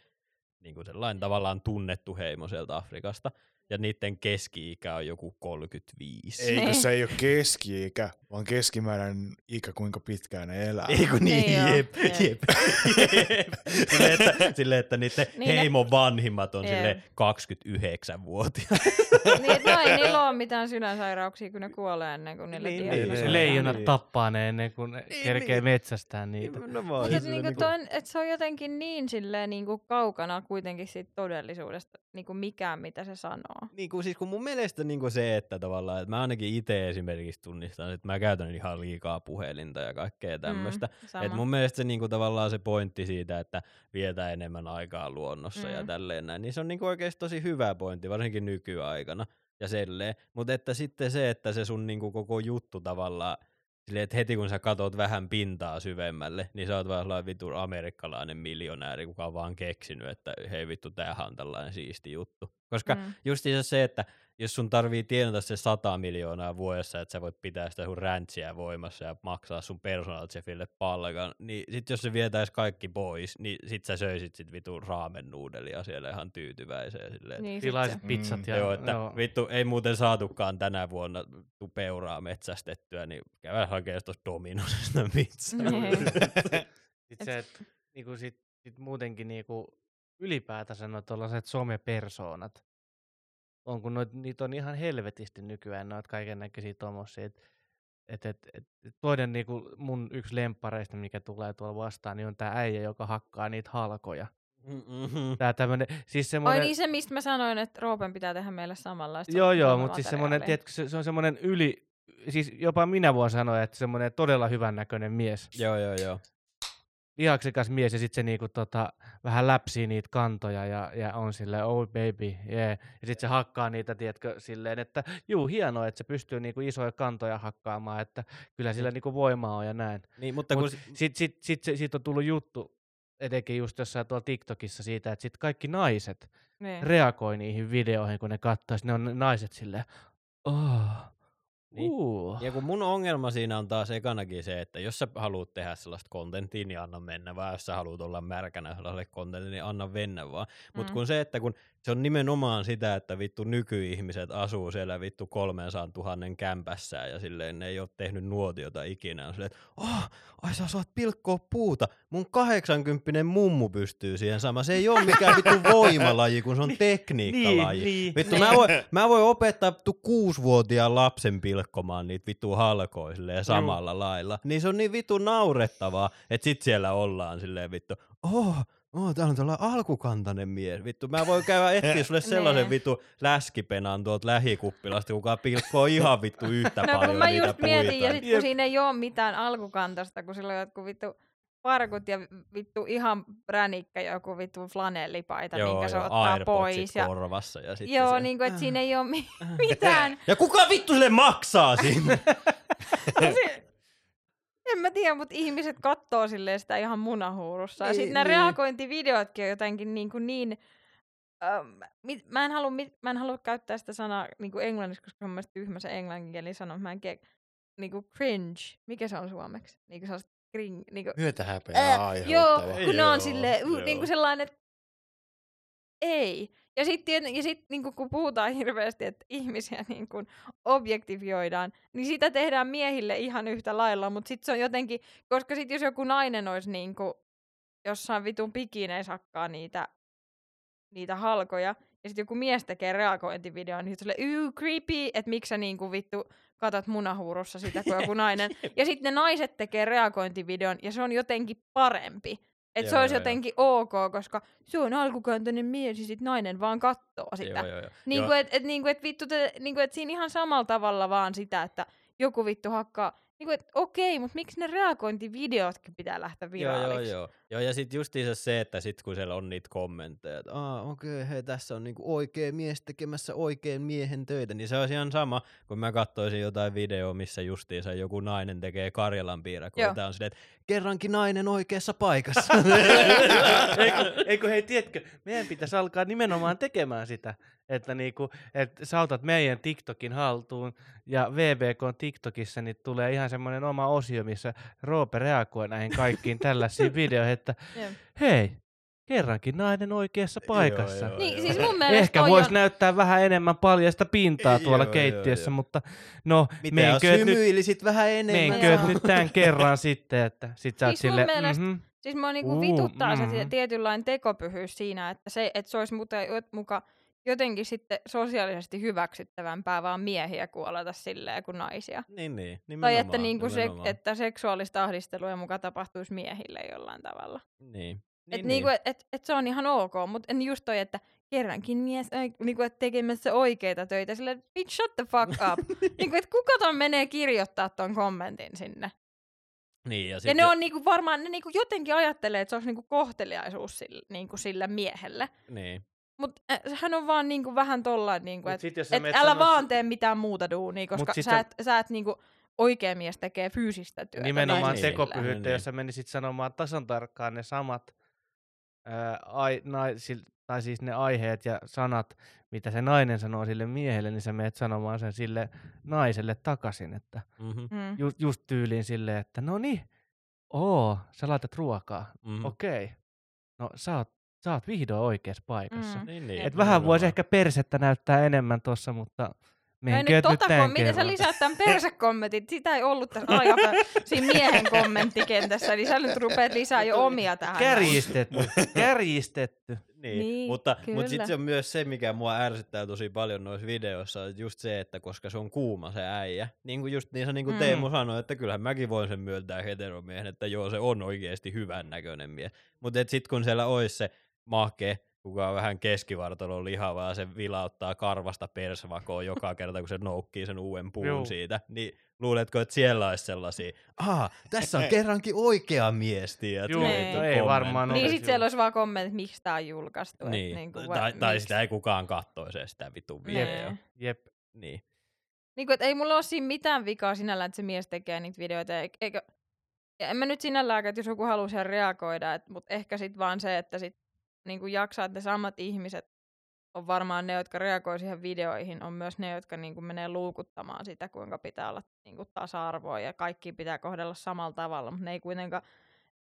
Niin kuin sellainen tavallaan tunnettu heimo sieltä Afrikasta. Ja niiden keski-ikä on joku 35. Eikö Niin. se ei ole keski-ikä, vaan keskimääräinen ikä, kuinka pitkään ne elää. Ei kun niin, Niin joo, jep, jep. jep, jep. Silleen, että, silleen, että niiden Niin ne- heimon vanhimmat on sille 29-vuotiaat. niin, no ei niillä ole mitään sydänsairauksia, kun ne kuolee ennen kuin niille Niin, niin, niin, Niin, leijonat niin. tappaa ne ennen kuin ne Niin, kerkee niin. metsästää niitä. Nimenomaan. Mutta Siis niinku niinku- toi, et se on jotenkin niin silleen niinku kaukana kuitenkin siitä todellisuudesta, niinku mikään mitä se sanoo. Niin kuin, siis kun mun mielestä niin kuin se, että tavallaan, että mä ainakin itse esimerkiksi tunnistan, että mä käytän ihan liikaa puhelinta ja kaikkea tämmöistä. Mm, Mm, sama. Et mun mielestä se niinku tavallaan se pointti siitä, että vietää enemmän aikaa luonnossa mm. ja Mm. tälleen näin, niin se on niinku oikeasti tosi hyvä pointti, varsinkin nykyaikana ja selleen. Mutta että sitten se, että se sun niinku koko juttu tavallaan, silleen, että heti kun sä katot vähän pintaa syvemmälle, niin sä oot vaan sellainen vittu amerikkalainen miljonääri, kuka on vaan keksinyt, että hei vittu, tämähän on tällainen siisti juttu. Koska mm. Justiinsa se, että jos sun tarvii tienata se 100 miljoonaa vuodessa, että sä voit pitää sitä sun räntsiä voimassa ja maksaa sun personal chefille palkan, niin sit jos se vietäis kaikki pois, niin sit sä söisit sit vitu raamen nuudelia siellä ihan tyytyväisenä silleen. Niin, sit Tilaiset se- pizzat Mm. ja... Joo, että joo. vittu ei muuten saatukaan tänä vuonna tu peuraa metsästettyä, niin käydään hakemaan tuosta Dominosesta pizzaa. Niin. Sitten se, et, niinku sit, sit muutenkin niinku ylipäätänsä noit tollaset somepersoonat, on kun noit, niitä on ihan helvetisti nykyään noit kaiken näköisiä tommosia, et, et, et, et, toinen niinku mun yksi lemppareista, mikä tulee tuolla vastaan, niin on tää äijä, joka hakkaa niitä halkoja. Mm-hmm. Tää tämmönen, siis Oi semmonen... niin se, mistä mä sanoin, että Roopen pitää tehdä meille samanlaista. Joo, joo, mutta siis semmoinen, materiaalia. tiedätkö, se, se on semmoinen yli, siis jopa minä voin sanoa, että semmoinen todella hyvännäköinen mies. Joo, joo, joo. Lihaksikas mies ja sitten se niinku tota, vähän läpsii niitä kantoja ja, ja on silleen, oh baby, yeah. Ja sitten se hakkaa niitä, tiedätkö, silleen, että juu, hienoa, että se pystyy niinku isoja kantoja hakkaamaan, että kyllä sillä niinku voimaa on ja näin. Niin, mutta kun... Mut Sitten sit, sit, sit, siitä on tullut juttu, etenkin just jossain tuolla TikTokissa siitä, että sitten kaikki naiset Niin. reagoi niihin videoihin, kun ne katsoo, ne on ne naiset silleen, oh, Niin. Uh. Ja kun mun ongelma siinä on taas ekanakin se, että jos sä haluat tehdä sellaista kontenttia, niin anna mennä vaan. Jos sä haluat olla märkänä sellaiselle kontentille, niin anna mennä vaan. Mutta Mm. kun se, että kun se on nimenomaan sitä, että vittu nykyihmiset asuu siellä vittu 300 000 kämpässään ja silleen ne ei ole tehnyt nuotiota ikinä. On silleen, että oh, ai sä osaat pilkkoa puuta. Mun 80 mummu pystyy siihen samaan. Se ei ole mikään vittu voimalaji, kun se on tekniikkalaji. niin. Vittu, Niin. mä voin, mä voin opettaa vittu kuusivuotiaan lapsen pilkkomaan niitä vittu halkoja silleen samalla lailla. Niin se on niin vittu naurettavaa, että sit siellä ollaan silleen vittu, oh, Oh, täällä on tällainen alkukantainen mies. Vittu, mä voin käydä etsiä sulle sellaisen Nee. vittu läskipenan tuolta lähikuppilasta, kuka pilkkoo ihan vittu yhtä No paljon kun mä niitä just puita. mietin, ja sit kun siinä ei ole mitään alkukantasta, kun sillä on jotkut vittu parkut ja vittu ihan pränikkä joku vittu flanellipaita, minkä se ottaa Airpodsit pois. Ja, korvassa. Ja sitten joo, se, niin kuin, että siinä ei ole mi- mitään. Ja kuka vittu sille maksaa sinne? Si- en mä tiedä, mutta ihmiset kattoo silleen sitä ihan munahuurussa. Ja Niin, sitten nämä niin. reagointivideotkin on jotenkin niin, kuin niin ähm, mit, mä, en halua, mit, mä en halua käyttää sitä sanaa niin kuin englanniksi, koska se on mielestäni tyhmä se englanninkielinen sana. Mä en ke, niin kuin cringe. Mikä se on suomeksi? Niin kuin kring, niin kuin, Myötä häpeää Ää. Joo, kun ne on silleen, joo. niin kuin sellainen, että ei. Ja sitten ja sit, niin kun puhutaan hirveästi, että ihmisiä niin kun objektifioidaan, niin sitä tehdään miehille ihan yhtä lailla, mutta sitten se on jotenkin, koska sitten jos joku nainen olisi niin kuin jossain vitun pikineissä hakkaa niitä, niitä halkoja, ja sitten joku mies tekee reagointivideon, niin sitten sille creepy, että miksi sä niin kuin vittu katot munahuurussa sitä kuin joku nainen. ja sitten ne naiset tekee reagointivideon, ja se on jotenkin parempi. Että se Joo, olisi joo, jotenkin ok, koska se on alkukantainen mies ja sitten nainen vaan kattoo sitä. Joo, joo, joo. Niin Joo. kuin, et, et, niin kuin, et vittu, te, niin kuin, et siinä ihan samalla tavalla vaan sitä, että joku vittu hakkaa, niin kuin, että okei, mutta miksi ne reagointivideotkin pitää lähteä Joo, joo, viraaliksi? joo. joo ja sitten justiinsa se, että sit kun siellä on niitä kommentteja, että Aa, okei, hei, tässä on niinku oikea mies tekemässä oikein miehen töitä, niin se olisi ihan sama, kun mä katsoisin jotain videoa, missä justiinsa joku nainen tekee Karjalan piirakoita, Joo. on silleen, että kerrankin nainen oikeassa paikassa. eikö, eikö hei, tiedätkö, meidän pitäisi alkaa nimenomaan tekemään sitä, että niinku, et sä otat meidän TikTokin haltuun ja VBK on TikTokissa, niin tulee ihan semmoinen oma osio, missä Roope reagoi näihin kaikkiin tällaisiin videoihin, että hei, kerrankin nainen oikeassa paikassa. joo, Niin, joo. siis mun mielestä Ehkä voisi on... näyttää vähän enemmän paljasta pintaa Joo, tuolla joo, keittiössä, joo. mutta no, Mitä et nyt, vähän enemmän? Joo. nyt tämän kerran sitten, että sit sä oot Siis mun silleen, mielestä- mhm, Siis mua niinku Uu, vituttaa se mhm. tie- tietynlainen tekopyhyys siinä, että se, että se olisi muka, muka jotenkin sitten sosiaalisesti hyväksyttävämpää vaan miehiä kuoleta silleen kuin naisia. Niin, niin. Tai nimenomaan, että, niinku se, nimenomaan. että seksuaalista ahdistelua muka tapahtuisi miehille jollain tavalla. Niin. Niin, et, niin. niinku, et, et, et se on ihan ok, mutta just toi, että kerrankin mies ai, niinku, et tekemässä oikeita töitä, sille bitch shut the fuck up. niinku, et kuka ton menee kirjoittaa ton kommentin sinne? Niin, ja, Ja ne on niinku varmaan, ne niinku jotenkin ajattelee, että se olisi niinku kohteliaisuus sille, niinku sille miehelle. Niin. Mutta hän on vaan niinku vähän tollain, niinku, että et älä sanoo- vaan tee mitään muuta duunia, koska sä et, sä et niinku, oikea mies tekee fyysistä työtä. Nimenomaan niin, tekopyhyyttä, niin, niin. jos sä menisit sanomaan tasan tarkkaan ne samat ää, ai, naisil, tai siis ne aiheet ja sanat, mitä se nainen sanoo sille miehelle, niin sä menet sanomaan sen sille naiselle takaisin, että Mm-hmm. Mm. ju, just tyyliin silleen, että no niin, oo, sä laitat ruokaa, Mm-hmm. okei, okay. no sä oot, sä oot vihdoin oikeassa paikassa. Mm. Niin, niin. Et vähän voisi ehkä persettä näyttää enemmän tossa, mutta menkö nyt nyt tota, kom- miten sä lisäät tämän persekommentit? Sitä ei ollut tässä aika siinä miehen kommenttikentässä, niin sä nyt rupeat lisää jo omia tähän. Kärjistetty, kärjistetty. Niin, Niin, mutta, kyllä. mutta sitten se on myös se, mikä mua ärsyttää tosi paljon noissa videoissa, että just se, että koska se on kuuma se äijä, niin kuin just niin, se, niin kuin Mm. Teemu sanoi, että kyllähän mäkin voin sen myöntää heteromiehen, että joo, se on oikeasti hyvän näköinen mies. Mutta sitten kun siellä olisi se mahke, kuka on vähän keskivartalon lihava ja se vilauttaa karvasta persvakoon joka kerta, kun se noukkii sen uuden puun Juu. siitä, niin luuletko, että siellä olisi sellaisia, aha, tässä on kerrankin oikea mies, tiedät, Juu, Niin. no ei varmaan Niin olisi sit siellä olisi vaan kommentit, miksi tää on julkaistu. et Niin, niinku, tai, tai miksi. sitä ei kukaan kattoisi edes sitä vitun Nee. videoa. Jep. Niin. Niin kuin, että ei mulla ole siinä mitään vikaa sinällään, että se mies tekee niitä videoita. eik- Eikö, ja en mä nyt sinällään, että jos joku haluaa siihen reagoida, et, mutta ehkä sitten vaan se, että sit niin kuin jaksaa, että ne samat ihmiset on varmaan ne, jotka reagoi siihen videoihin, on myös ne, jotka niin kuin menee luukuttamaan sitä, kuinka pitää olla niin kuin tasa-arvoa ja kaikki pitää kohdella samalla tavalla, mutta ne ei kuitenkaan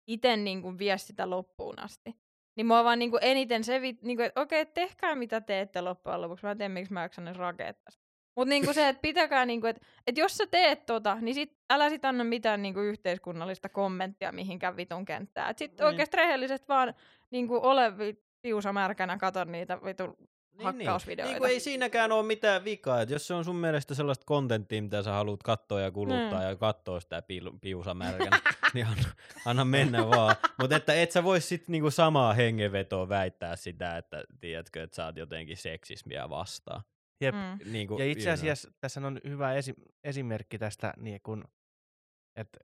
itse niin kuin vie sitä loppuun asti. Niin mua vaan niin kuin eniten se, niin kuin, että okei, tehkää mitä teette loppujen lopuksi. Mä en tiedä, miksi mä jaksan edes rakentaa Mutta niin se, että pitäkää, niin kuin, että, että jos sä teet tota, niin sit, älä sit anna mitään niin kuin yhteiskunnallista kommenttia mihinkään vitun kenttää. Että sit Niin. oikeasti rehellisesti vaan niin kuin ole vi- piusamärkänä, kato niitä vitun Niin, hakkausvideoita. Niin, niin ei siinäkään ole mitään vikaa. että jos se on sun mielestä sellaista kontenttia, mitä sä haluat katsoa ja kuluttaa Mm. ja katsoa sitä piil- piusamärkänä, niin anna, anna mennä vaan. Mutta että et sä vois sit niinku samaa hengenvetoa väittää sitä, että tiedätkö, että sä oot jotenkin seksismiä vastaan. Jep. Mm. Niinku, Ja itse you know. asiassa tässä on hyvä esi- esimerkki tästä, niin kun, että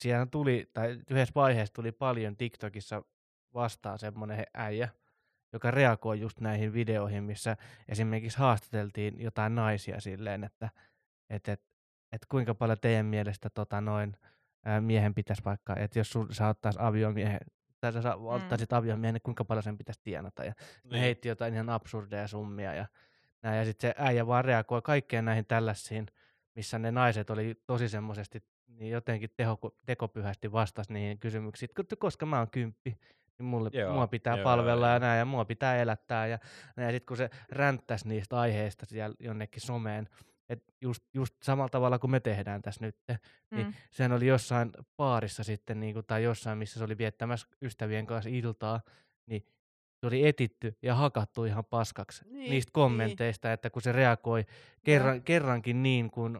siellä tuli, tai yhdessä vaiheessa tuli paljon TikTokissa vastaan semmoinen äijä, joka reagoi just näihin videoihin, missä esimerkiksi haastateltiin jotain naisia silleen, että et, et, et kuinka paljon teidän mielestä tota noin, ää, miehen pitäisi vaikka, että jos sun, sä ottais aviomiehen, tai sä sa- ottaisit aviomiehen, niin kuinka paljon sen pitäisi tienata. Ja ne Niin. heitti jotain ihan absurdeja summia ja näin. Ja sitten se äijä vaan reagoi kaikkeen näihin tällaisiin, missä ne naiset oli tosi semmoisesti niin jotenkin teho, tekopyhästi vastas niihin kysymyksiin, koska mä oon kymppi, niin mulle, Joo, mua pitää joo, palvella joo. ja näin, ja mua pitää elättää. Ja, näin. ja sitten kun se ränttäisi niistä aiheista siellä jonnekin someen, että just, just samalla tavalla kuin me tehdään tässä nyt, niin Mm. sehän oli jossain baarissa sitten, niin kuin, tai jossain, missä se oli viettämässä ystävien kanssa iltaa, niin se oli etitty ja hakattu ihan paskaksi Niin, niin, niistä niin. kommenteista, että kun se reagoi kerran, kerrankin niin kuin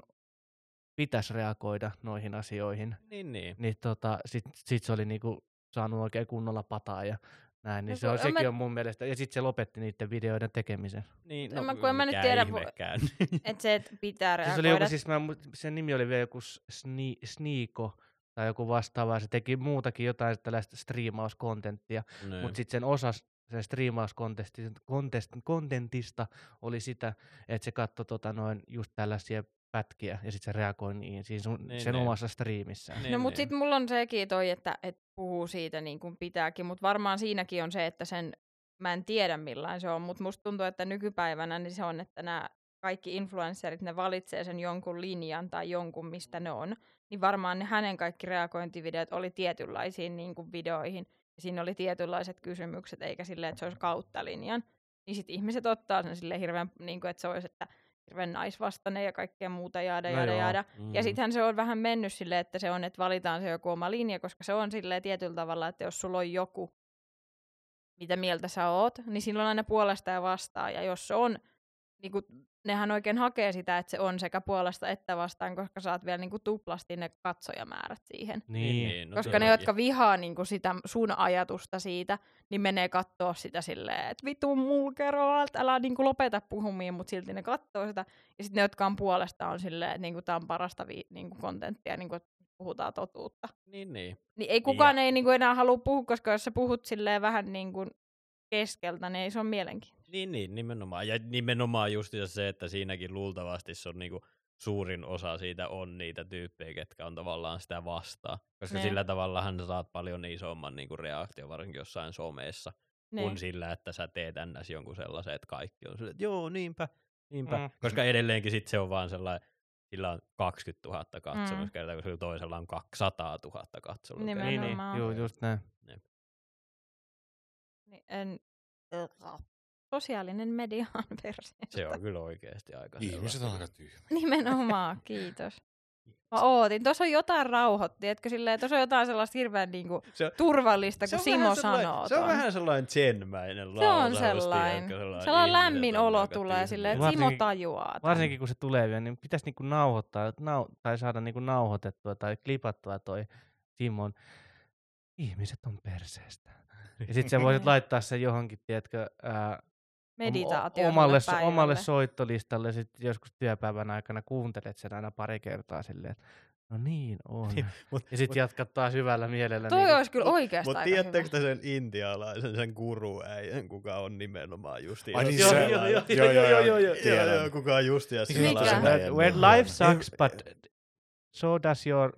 pitäisi reagoida noihin asioihin, Niin, niin. niin tota, sit, sit se oli niinku saanut oikein kunnolla pataa ja näin, niin No se on, sekin mä- on mun mielestä, ja sitten se lopetti niiden videoiden tekemisen. niin En mä- kun en mä nyt tiedä. Että se, että pitää Siis reagoida. oli joku, siis mä, sen nimi oli vielä joku Sni, Sniiko tai joku vastaava, se teki muutakin jotain tällaista striimauskontenttia, Niin. mutta sitten sen osa sen striimauskontentista oli sitä, että se katsoi tota noin just tällaisia pätkiä ja sitten se reagoi niin, siinä sun, Niin, sen niin. omassa striimissään. Niin, No mutta niin. sitten mulla on sekin toi, että, että puhuu siitä niin kuin pitääkin, mutta varmaan siinäkin on se, että sen, mä en tiedä millainen se on, mutta musta tuntuu, että nykypäivänä niin se on, että nämä kaikki influencerit, ne valitsee sen jonkun linjan tai jonkun, mistä ne on, niin varmaan ne hänen kaikki reagointivideot oli tietynlaisiin niin kuin videoihin, ja siinä oli tietynlaiset kysymykset, eikä silleen, että se olisi kautta linjan. Niin sitten ihmiset ottaa sen silleen hirveän, niin kuin, että se olisi, että hirveän naisvastainen ja kaikkea muuta, jaada, No jaada, joo. jaada. Mm. Ja sittenhän se on vähän mennyt silleen, että se on, että valitaan se joku oma linja, koska se on silleen tietyllä tavalla, että jos sulla on joku, mitä mieltä sä oot, niin silloin aina puolesta ja vastaan. Ja jos se on, niin kun, nehän oikein hakee sitä, että se on sekä puolesta että vastaan, koska saat vielä niin kun, tuplasti ne katsojamäärät siihen. Niin, no Koska ne, jotka vihaa niin kuin sitä sun ajatusta siitä, niin menee kattoo sitä silleen, että vitu mulkero, että älä niin kuin lopeta puhumia, mutta silti ne kattoo sitä. Ja sitten ne, jotka on puolesta, on silleen, että niin kuin tämä on parasta vi- niin kuin kontenttia, niin kuin, että puhutaan totuutta. Niin, niin. Niin ei kukaan ei niin kuin enää halua puhua, koska jos sä puhut silleen vähän niin kuin keskeltä, niin ei se ole mielenkiintoista. Niin, niin, nimenomaan. Ja nimenomaan just se, että siinäkin luultavasti se on niinku suurin osa siitä on niitä tyyppejä, ketkä on tavallaan sitä vastaan. Koska Niin. sillä tavallahan sä saat paljon isomman niinku reaktio, varsinkin jossain someessa. Niin. kuin sillä, että sä teet ns. jonkun sellaisen, että kaikki on silleen, että joo, niinpä, niinpä. Mm. Mm. Koska edelleenkin sit se on vaan sellainen, sillä on 20 000 Mm. katsomuskertaa, kun sillä toisella on 200 000 katsomuskertaa. niin, niin. Juu, just näin. Niin en... Sosiaalinen media on perseestä. Se on kyllä oikeasti aika Ihmiset on aika tyhmiä. Nimenomaan, kiitos. Mä ootin. Tuossa on jotain rauhoitti, tiedätkö, silleen, tuossa on jotain sellaista hirveän niinku, Se on- turvallista, kun Simo sellainen- sanoo Se on vähän sellainen zenmäinen Se on sellainen. Sellainen ihmiset lämmin olo tulee silleen, että Simo tajuaa. Varsinkin kun se tulee vielä, niin pitäisi niinku nauhoittaa nau, tai saada niinku nauhoitettua tai klipattua toi Simon. Ihmiset on perseestä. Ja sitten sä voisit laittaa sen johonkin, tiedätkö, ää, Meditaatio omalle, so- omalle soittolistalle sit joskus työpäivän aikana kuuntelet sen aina pari kertaa silleen, että no niin on. Mut, ja sitten jatkat taas hyvällä mielellä. Toi niinku- olisi kyllä oikeastaan Mutta tiedättekö te sen intialaisen, sen guruäijän, kuka on nimenomaan justi Ai niin Joo, se- joo, joo, joo, joo, joo, joo, joo, joo, tiedän. Joo, joo, kuka on justi ja Mikä? sillä Mikä? lailla- That When life sucks, but so does your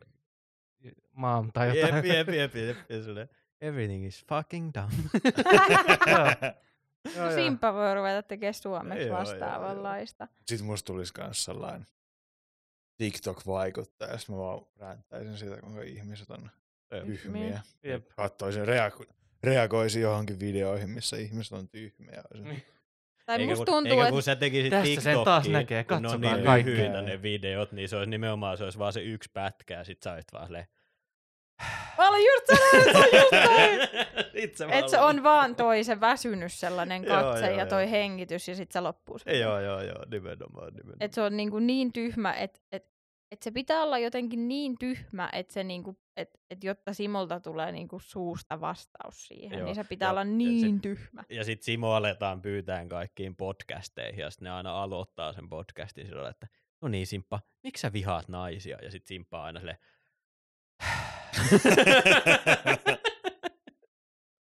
mom tai jotain. Jep, jep, jep, jep. Silleen, Everything is fucking dumb. Joo. Joo, No joo. Simppa voi ruveta tekemään suomeksi Joo, joo, vastaavanlaista. Sitten musta tulisi kans sellainen TikTok-vaikuttaja, ja sit mä vaan ränttäisin sitä, kuinka ihmiset on tyhmiä. Jep. Kattoisin, reago- reagoisin johonkin videoihin, missä ihmiset on tyhmiä. Niin. Tai Eikä musta kun, tuntuu, eikä että kun sä tekisit Tästä sen TikTokia, taas näkee, kun ne on niin kaikkea. lyhyitä ne videot, niin se olisi nimenomaan se olisi vaan se yksi pätkä, ja sit sä olisit vaan silleen, mä olin just sanonut, että se on just toi. Että se vaan- on vaan toi se väsynyt sellainen Joo, katse joo, ja toi joo. hengitys ja sit se loppuu. Ei, Joo, joo, joo, nimenomaan, nimenomaan. Että se on niinku niin tyhmä, että et, et se pitää olla jotenkin niin tyhmä, että se niinku, et, et jotta Simolta tulee niinku suusta vastaus siihen, Joo, niin se pitää ja- olla ja niin sit- tyhmä. Ja sit Simo aletaan pyytään kaikkiin podcasteihin, ja sit ne aina aloittaa sen podcastin sillä että no niin Simppa, miksi sä vihaat naisia? Ja sit Simppa aina silleen,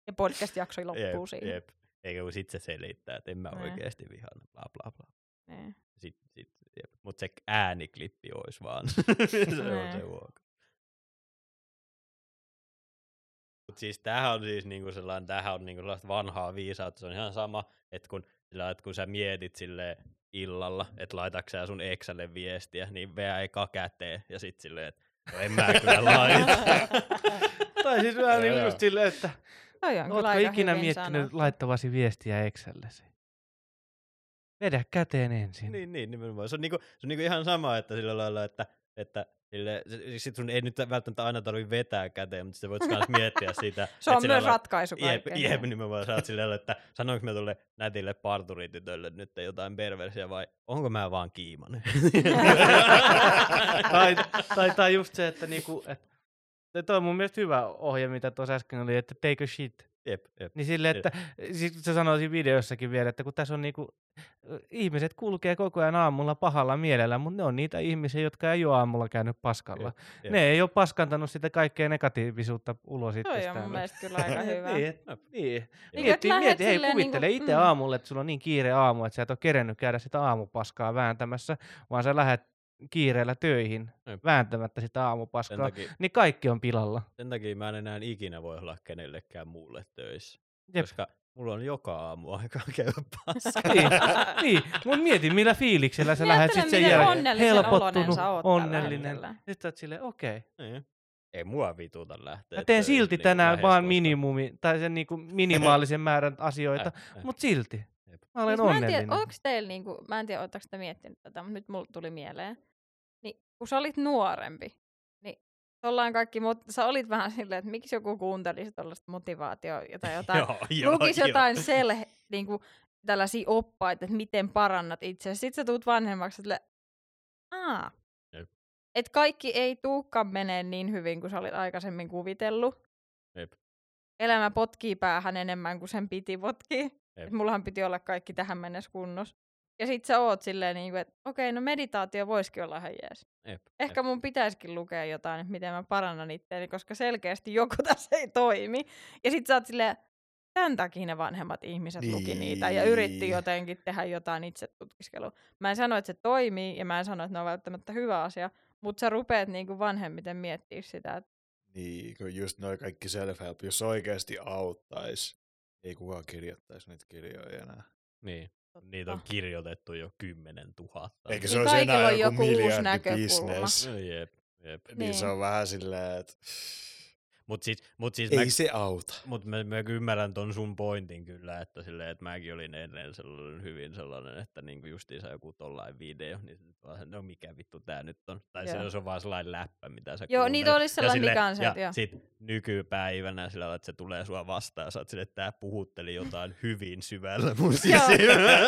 Ja podcast-jakso loppuu jep, siihen. jep. Eikä kun sit se selittää, että en mä Nee. oikeesti vihaa, bla bla bla. Niin. Sit, sit, jep. Mut se ääniklippi olisi vaan. se on Nee. se huoka. Mut siis tämähän on siis niinku sellainen, tämähän on niinku sellaista vanhaa viisautta. Se on ihan sama, että kun, sillä, että kun sä mietit sille illalla, että laitatko sä sun Exälle viestiä, niin veä eka käteen ja sit silleen, että no en mä kyllä laita. Tai siis vähän niin just silleen, että Toi on ootko ikinä hyvin miettinyt sanottu. laittavasi viestiä Excellesi? Vedä käteen ensin. niin, niin, nimenomaan. Se on, niinku, se on niinku ihan sama, että sillä lailla, että, että sille, se- sit sun ei nyt välttämättä aina tarvitse vetää käteen, mutta sä voit myös miettiä sitä. Se on että sillä myös lailla- ratkaisu Jep, kaikkeen. jep, nimenomaan sä oot silleen, että sanoinko mä tuolle nätille parturitytölle nyt jotain perversiä vai onko mä vaan kiimanen? tai, tai, tai just se, että niinku, et, toi on mun mielestä hyvä ohje, mitä tuossa äsken oli, että take a shit. Jep, jep. Niin silleen, että sit se sanoi siinä videossakin vielä, että kun tässä on niinku, ihmiset kulkee koko ajan aamulla pahalla mielellä, mutta ne on niitä ihmisiä, jotka ei ole aamulla käynyt paskalla. Jep, jep. Ne ei ole paskantanut sitä kaikkea negatiivisuutta ulos Toi on mun mielestä kyllä aika hyvä. niin, et, niin. Niin, Mieti, hei, silleen kuvittele niinku- itse mm. aamulla, että sulla on niin kiire aamu, että sä et ole kerennyt käydä sitä aamupaskaa vääntämässä, vaan sä lähdet kiireellä töihin Jep. vääntämättä sitä aamupaskaa, takia, niin kaikki on pilalla. sen takia mä en enää ikinä voi olla kenellekään muulle töissä. Jep. Koska mulla on joka aamu aikaa käydä paskaa. niin, niin. mutta mieti millä fiiliksellä sä lähdet Miettele, sit sen jälkeen helpottunut, onnellinen. Sitten sä oot silleen, okei. Okay. Niin. Ei mua vituta lähteä Mä teen töihin silti niinku tänään vaan minimumi, tai sen niinku minimaalisen määrän asioita, Äh, äh. mutta silti. Jep. Mä olen Siis mä en onnellinen. tiedä, onko teillä, niinku, mä en tiedä, ootteko te miettinyt tätä, mutta nyt mulla tuli mieleen. Niin, kun sä olit nuorempi, niin ollaan kaikki, mut, sä olit vähän silleen, että miksi joku kuuntelisi tuollaista motivaatio tai jotain, Joo, joo, lukisi joo. jotain sel, niinku, tällaisia oppaita, että miten parannat itse. Sitten sä tuut vanhemmaksi, että aa, että kaikki ei tuukkaan menee niin hyvin kuin sä olit aikaisemmin kuvitellut. Jep. Elämä potkii päähän enemmän kuin sen piti potkia. Et mullahan piti olla kaikki tähän mennessä kunnossa. Ja sit sä oot silleen, niin että okei, no meditaatio voisikin olla ihan jees. Jep, Ehkä mun pitäisikin lukea jotain, että miten mä parannan itseäni, koska selkeästi joku tässä ei toimi. Ja sit sä oot silleen, tämän takia ne vanhemmat ihmiset niin. luki niitä ja yritti Niin. jotenkin tehdä jotain itse tutkiskelua. Mä en sano, että se toimii ja mä en sano, että ne on välttämättä hyvä asia, mutta sä rupeat niinku vanhemmiten miettiä sitä, että Niin, kun just noi kaikki self-help, jos oikeasti auttaisi, ei kukaan kirjoittaisi niitä kirjoja enää. Niin. Niitä on kirjoitettu jo kymmenen tuhatta. Eikä Niin se olisi enää on joku joku miljardibisnes. näkökulma. No, jep, jep. Niin, Niin. se on vähän silleen, että Mut siis, mut siis ei mä, se auta. mut mä, mä ymmärrän ton sun pointin kyllä, että, silleen, että mäkin olin ennen sellainen hyvin sellainen, että niinku justiinsa joku tollain video, niin vaan, no mikä vittu tää nyt on. Tai Joo. se on vaan sellainen läppä, mitä sä Joo, kuuntelet. niitä olisi Ja sellainen silleen- kanssa, Ja että joo. sit nykypäivänä sillä lailla, että se tulee sua vastaan, ja sä oot silleen, että tää puhutteli jotain hyvin syvällä mun sisimmällä.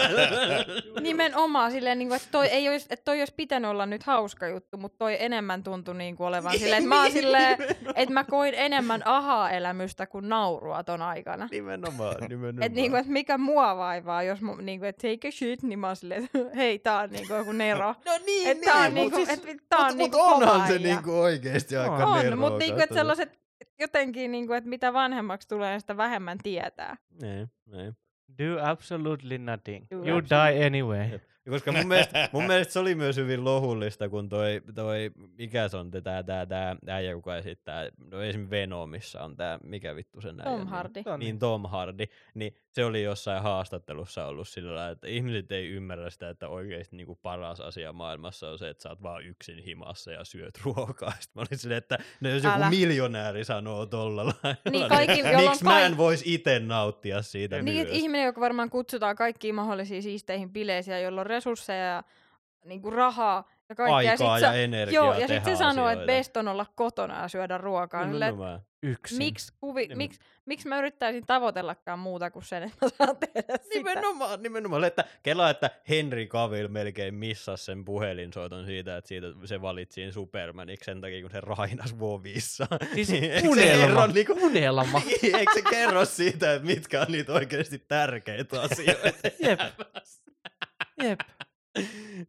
Nimenomaan silleen, niin kuin, että, toi ei olisi, että toi olisi pitänyt olla nyt hauska juttu, mutta toi enemmän tuntui niin kuin olevan silleen, että mä oon silleen, että mä koin enemmän aha-elämystä kuin naurua ton aikana. Nimenomaan, nimenomaan. Että niinku, et mikä mua vaivaa, jos mu, niinku, et take a shit, niin mä oon silleen, että hei, tää on niinku joku nero. No niin, Et tää on mut niinku, siis- et tää on mut, niinku mut onhan se niinku oikeesti aika On. On, mutta niinku, et sellaiset jotenkin, niinku, että mitä vanhemmaksi tulee, sitä vähemmän tietää. Niin, niin. Do absolutely nothing. Do you absolutely- die anyway. Jep. Koska mun mielestä, mun mielestä se oli myös hyvin lohullista, kun toi, toi mikä se on tää, tää, tää äijä, joka esittää, no esimerkiksi Venomissa on tää, mikä vittu sen äijän Tom? Hardy. On Niin Tom Hardy, niin se oli jossain haastattelussa ollut sillä lailla, että ihmiset ei ymmärrä sitä, että oikeasti niinku paras asia maailmassa on se, että sä oot vaan yksin himassa ja syöt ruokaa. Sitten mä olin silleen, että no jos joku Älä. miljonääri sanoo tolla lailla, Niin kaikki, on miksi mä en voisi itse nauttia siitä Niin, ihminen, joka varmaan kutsutaan kaikkiin mahdollisiin siisteihin bileisiin, ja jolla on resursseja ja niin kuin rahaa ja kaikkea. Aikaa sit ja sä, energiaa Joo, ja sitten se sanoo, että best on olla kotona ja syödä ruokaa. Silleen, Nimenomaan. Yksin. miksi, kuvi, Nimen- miksi, miksi mä yrittäisin tavoitellakaan muuta kuin sen, että mä saan tehdä sitä? Nimenomaan, nimenomaan. Että Kela, että Henry Cavill melkein missasi sen puhelinsoiton siitä, että siitä se valitsiin Supermaniksi sen takia, kun se rainas Vovissa. Siis Eikö se unelma, kerro niinku- unelma. Niin, Eikö se kerro siitä, että mitkä on niitä oikeasti tärkeitä asioita? Jep. Jep.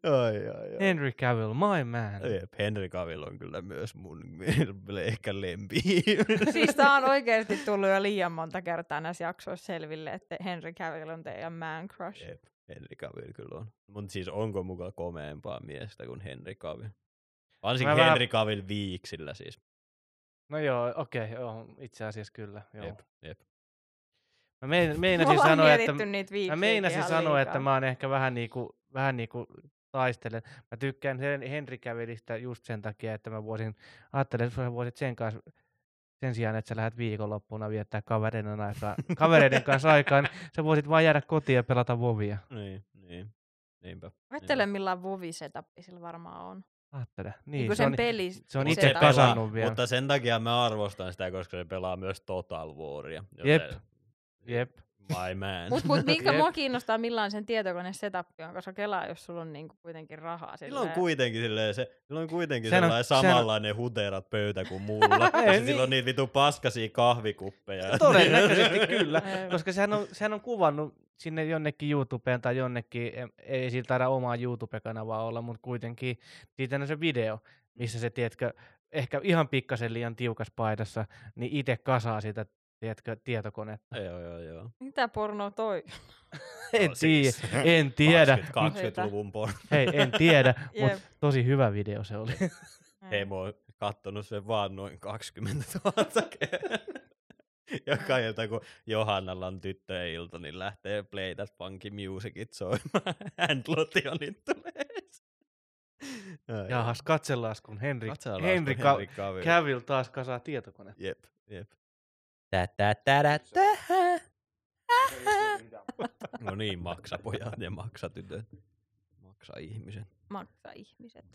Oi, oi, oi. Henry Cavill, my man. Jep, Henry Cavill on kyllä myös mun ehkä lempi. Siis tää on oikeasti tullut jo liian monta kertaa näissä jaksoissa selville, että Henry Cavill on teidän man crush. Jep, Henry Cavill kyllä on. Mutta siis onko mukaan komeampaa miestä kuin Henry Cavill? Varsinkin Mä Henry Cavill viiksillä siis. No joo, okei, okay, joo, itse asiassa kyllä. Joo. Jep, jep. Mä mein, Me meinasin sanoa, että, mä meinasin sanoa, että mä oon ehkä vähän niinku, vähän niinku taistelen. Mä tykkään Hen- Henry Cavillista just sen takia, että mä voisin, ajattelen, että sä voisit sen kanssa sen sijaan, että sä lähdet viikonloppuna viettää kavereiden, aikaa, kavereiden kanssa aikaa, niin sä voisit vaan jäädä kotiin ja pelata Vovia. Niin, niin. Niinpä. Ajattele, millainen vovi-setappi sillä varmaan on. Ajattele. Niin, Niin, se sen on, peli. se on itse setup. kasannut vielä. Mutta sen takia mä arvostan sitä, koska se pelaa myös Total Waria. Jep. Jep. My man. Mut, mut mikä Jep. mua kiinnostaa, millainen sen tietokone setappi on, koska kelaa, jos sulla on niinku kuitenkin rahaa. Sillä on kuitenkin, silleen, se, sillä on kuitenkin Sehän on- sellainen on- samanlainen huterat pöytä kuin mulla. Ei, ja niin. sillä on niitä vitu paskasia kahvikuppeja. Todennäköisesti kyllä, koska sehän on, sehän on kuvannut sinne jonnekin YouTubeen tai jonnekin, ei sillä taida omaa YouTube-kanavaa olla, mutta kuitenkin siitä on se video, missä se, tiedätkö, ehkä ihan pikkasen liian tiukas paidassa, niin itse kasaa sitä, tiedätkö, tietokonetta. joo, joo, joo. Mitä porno toi? En No tiedä, siis en tiedä, 20, 20-luvun porno. hei, en tiedä, mutta Jep. tosi hyvä video se oli. Hei, mä oon kattonut sen vaan noin 20 000 kertaa. Joka ilta, kun Johannalla on tyttöjen ilta, niin lähtee Play That Funky Musicit soimaan. Handlotionit tulee. Jahas, katsellaan, kun Henry, Katsellaan, Henry, kun Ka- Henry Cavill. Taas kasaa tietokonetta. Jep, jep. No niin, maksa pojat ja maksa tytöt. Maksa ihmisen. Maksa ihmiset.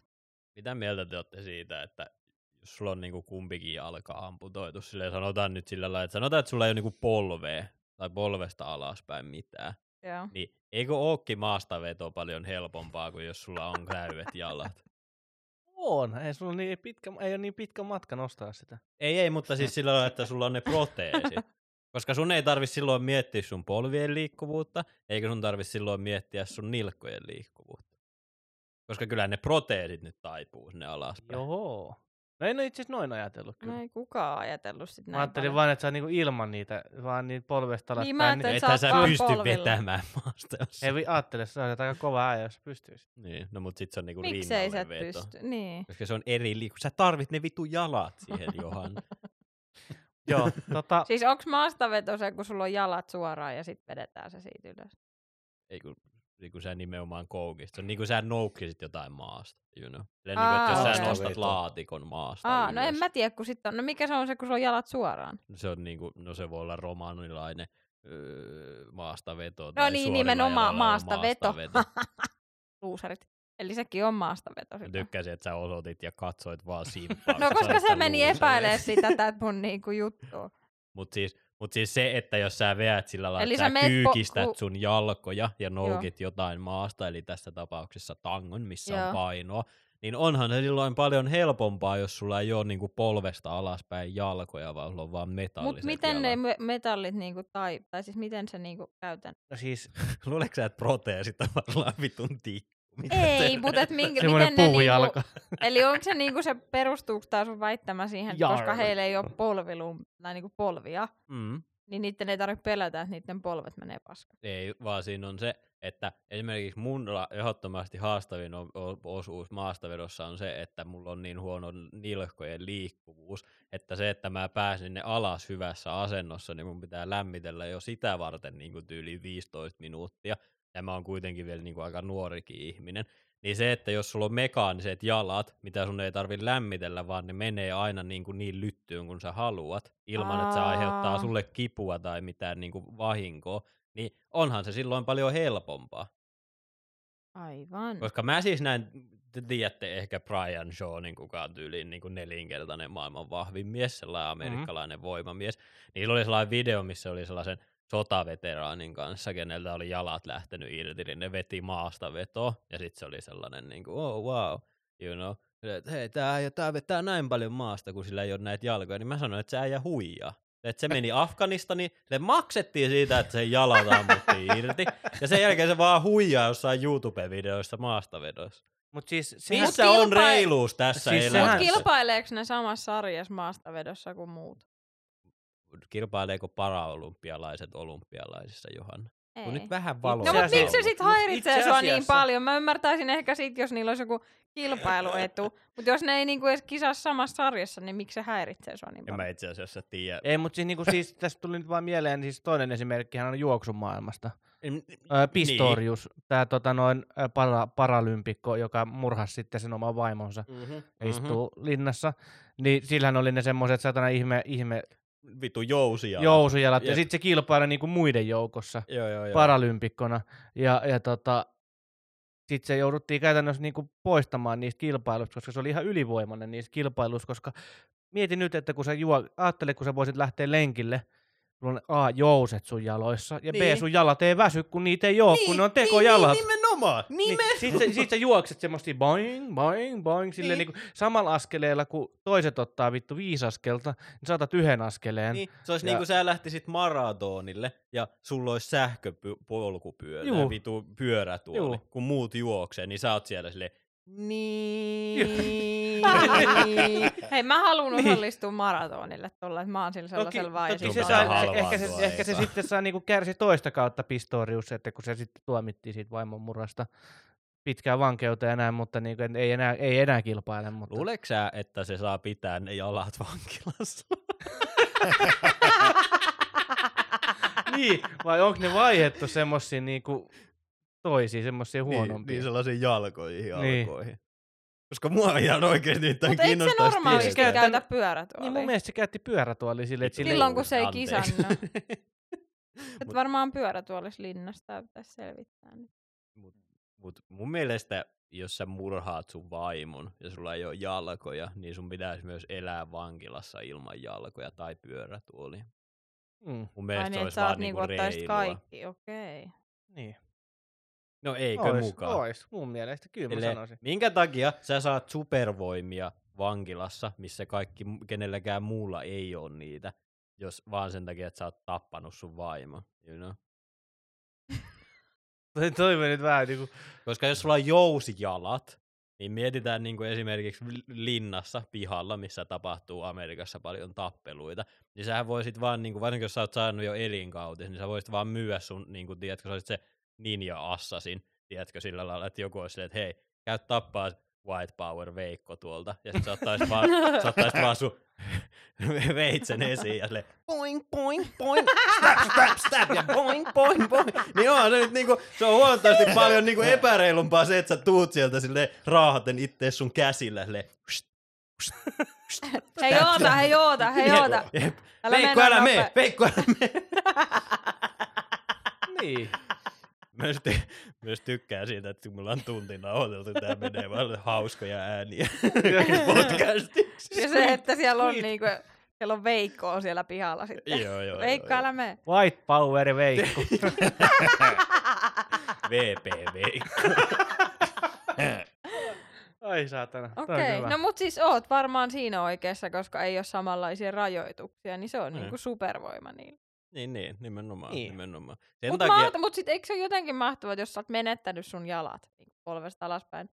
Mitä mieltä te olette siitä, että jos sulla on niinku kumpikin jalka amputoitu, silleen sanotaan nyt sillä lailla, että sanotaan, että sulla ei ole niinku polvea tai polvesta alaspäin mitään, Joo. niin eikö ookin maastaveto paljon helpompaa kuin jos sulla on täydet jalat? On, ei, sulla niin pitkä, ei ole niin pitkä matka nostaa sitä. Ei, ei, mutta siis sillä lailla, että sulla on ne proteesit. Koska sun ei tarvi silloin miettiä sun polvien liikkuvuutta, eikä sun tarvi silloin miettiä sun nilkkojen liikkuvuutta. Koska kyllä ne proteesit nyt taipuu sinne alaspäin. Joo. No en ole itse noin ajatellut kyllä. No ei kukaan ajatellut sit Mä näin ajattelin paljon. vaan, että sä niinku ilman niitä, vaan niitä polvesta alaspäin. Niin, mä ajattelin, että sä sä oot vaan pysty polvilla. vetämään maasta, jos Ei vi- ajattele, sä olet aika kova äijä, jos pystyisit. Niin, no mut sit se on niinku Miksei sä veto. pysty? Niin. Koska se on eri liikku. Sä tarvit ne vitu jalat siihen, Johan. Joo, tota, Siis onks maastaveto se, kun sulla on jalat suoraan ja sitten vedetään se siitä ylös? Ei kun, niin kuin sä nimenomaan koukist. Se on niin kuin sä noukkisit jotain maasta, you know. Silleen Aa, niin kuin, että jos sä nostat laatikon maasta Aa, no en mä tiedä, kun sit on. No mikä se on se, kun sulla on jalat suoraan? Se on niin kuin, no se voi olla romanilainen öö, maastaveto. No niin, nimenomaan maastaveto. maastaveto. Luusarit. Eli sekin on maastaveto. Mä tykkäsin, että sä osoitit ja katsoit vaan simppaa. No koska se meni epäilee sitä tätä mun niinku juttua. Mutta siis, mut siis se, että jos sä veät sillä lailla, Eli että sä sä po- kyykistät ku- sun jalkoja ja noukit jotain maasta, eli tässä tapauksessa tangon, missä Joo. on painoa, niin onhan se silloin paljon helpompaa, jos sulla ei ole niinku polvesta alaspäin jalkoja, vaan sulla on vaan metalliset Mut miten ne jalat. me- metallit niinku, tai, tai siis miten se niinku käytän? no siis Luuleeko sä, että proteesit on varmaan vitun tikku? Mitä Ei, se- mutta et minkä, miten ne niinku, eli onko se niinku se, perustuuko tää sun väittämä siihen, että koska heillä ei ole polvilum, tai niinku polvia, Mm. niin niiden ei tarvitse pelätä, että niiden polvet menee paskaksi. Ei, vaan siinä on se, että esimerkiksi mulla ehdottomasti haastavin osuus maastavedossa on se, että mulla on niin huono nilkkojen liikkuvuus, että se, että mä pääsin ne alas hyvässä asennossa, niin mun pitää lämmitellä jo sitä varten niin kuin tyyliin 15 minuuttia, ja mä oon kuitenkin vielä niin kuin aika nuorikin ihminen, niin se, että jos sulla on mekaaniset jalat, mitä sun ei tarvi lämmitellä, vaan ne menee aina niin, kuin niin lyttyyn kuin sä haluat, ilman että se aiheuttaa Aa. sulle kipua tai mitään niin kuin vahinkoa, niin onhan se silloin paljon helpompaa. Aivan. Koska mä siis näin, te tiedätte ehkä Brian Shawnin, kuka on tyyliin niin kuin nelinkertainen maailman vahvin mies, sellainen amerikkalainen mm-hmm. voimamies. Niillä oli sellainen video, missä oli sellaisen sotaveteraanin kanssa, keneltä oli jalat lähtenyt irti, niin ne veti maasta vetoa, ja sitten se oli sellainen, niin kuin, oh wow, you know, että hei, tää, ja tää vetää näin paljon maasta, kun sillä ei ole näitä jalkoja, niin mä sanoin, että se äijä huijaa. Että se meni Afganistaniin, se maksettiin siitä, että se jalat ammuttiin irti, ja sen jälkeen se vaan huijaa jossain YouTube-videoissa maastavedoissa. Mut siis Missä Mut Missä on kilpa- reiluus tässä Siis siis sehän- elämässä? Kil- Kilpaileeko ne samassa sarjassa maastavedossa kuin muut? Kilpaileeko paraolympialaiset olympialaisissa, Johanna? Ei. Nyt vähän No valoa. mutta asiassa- miksi se sit Mut häiritsee itse sua niin paljon? Mä ymmärtäisin ehkä sit, jos niillä olisi joku kilpailuetu. Mutta jos ne ei niinku edes kisaa samassa sarjassa, niin miksi se häiritsee sua niin En paljon? mä itse asiassa tiedä. Ei, mutta siis, niinku, siis tästä tuli nyt vaan mieleen siis toinen esimerkki hän on juoksumaailmasta. En- Ö, Pistorius, niin. tämä tota, noin, para, paralympikko, joka murhasi sitten sen oman vaimonsa Mm-hmm. ja istuu linnassa. Niin sillähän oli ne semmoiset satana ihme, ihme Vitu jousia. jousujalat, ja Jep. sitten se kilpaili niinku muiden joukossa Joo, joo, joo. paralympikkona. Ja, ja tota, sitten se jouduttiin käytännössä niinku poistamaan niistä kilpailuista, koska se oli ihan ylivoimainen niistä kilpailuista, koska mieti nyt, että kun sä juo, ajattele, kun sä voisit lähteä lenkille, sulla on A, jouset sun jaloissa, ja Niin. B, sun jalat ei väsy, kun niitä ei ole, kun ne on tekojalat. Niin, nimenomaan. Niin, sit, sä, sit sä juokset semmoista boing, boing, boing, silleen Niin. niinku samalla askeleella, kun toiset ottaa vittu viisi askelta, niin sä otat yhden askeleen. Niin, se olisi Ja- niin kuin sä lähtisit maratonille ja sulla olisi sähköpolkupyörä vitu pyörätuoli, Juu. kun muut juoksee, niin sä oot siellä silleen, niin. Hei, mä haluan Niin. osallistua maratonille tuolla, että mä oon sillä sellaisella toki vaiheella. se saa, halvaantua, ehkä, se, ehkä se sitten saa niinku kärsi toista kautta Pistorius, että kun se sitten tuomittiin siitä vaimon murrasta pitkään vankeuteen ja näin, mutta niinku, ei, enää, ei enää kilpaile. Mutta... Luuleeko sä, että se saa pitää ne jalat vankilassa? niin, vai onko ne vaihettu semmosia niinku toisia, semmosia niin, huonompia? niin sellaisiin jalkoihin, Niin. jalkoihin. Koska mua ihan oikeesti nyt Mutta eikö se normaalisti tietää. käytä pyörätuolia? Niin mun mielestä se käytti pyörätuoli silleen, että sille Silloin kun se ei kisannut. Et Mut- varmaan pyörätuolissa linnasta pitäisi selvittää. nyt. Mut, mut mun mielestä, jos sä murhaat sun vaimon ja sulla ei ole jalkoja, niin sun pitäisi myös elää vankilassa ilman jalkoja tai pyörätuolia. Mm, Mun Ai mielestä niin, se että olisi vaan niinku niinku reilua. kaikki, okei. niin. No eikö Ois, mukaan? ois, mun mielestä, kyllä mä Silleen, sanoisin. minkä takia sä saat supervoimia vankilassa, missä kaikki, kenelläkään muulla ei ole niitä, jos vaan sen takia, että sä oot tappanut sun vaimon, you know? Toi, nyt vähän niinku, Koska jos sulla on jousijalat, niin mietitään niin kuin esimerkiksi li- linnassa, pihalla, missä tapahtuu Amerikassa paljon tappeluita, niin sähän voisit vaan, niin kuin, varsinkin jos sä oot saanut jo elinkautis, niin sä voisit vaan myyä sun, niin kuin, tiedätkö, sä olisit se ninja-assassin, tiedätkö, sillä lailla, että joku olisi silleen, että hei, käy tappaa White Power Veikko tuolta, ja sit sä ottaisit vaan, sä ottaisit vaan sun veitsen esiin, ja silleen, boing, boing, boing, stab, stab, stab, ja boing, boing, boing. Niin onhan se nyt niinku, se on huomattavasti paljon niinku epäreilumpaa se, että sä tuut sieltä silleen raahaten itse sun käsillä silleen. Hei oota, hei oota, hei oota. Veikko, älä mene, Veikko, älä mene. niin. Myös, ty- myös tykkää siitä, että kun mulla on tunti nauhoiteltu, tää menee vaan hauskoja ääniä podcastiksi. Ja se, että siellä on Sweet. niinku, siellä on Veikkoa siellä pihalla sitten. Joo, joo, Veikko, joo, älä mene. White Power Veikko. VP Veikko. Ai saatana. Okei, hyvä. no mut siis oot varmaan siinä oikeassa, koska ei ole samanlaisia rajoituksia, niin se on Mm. niinku supervoima niillä. Niin, niin, nimenomaan, Niin. nimenomaan. Sen Mut, takia, maht- mut sit eikö se ole jotenkin mahtavaa, että jos sä oot menettänyt sun jalat niin polvesta alaspäin,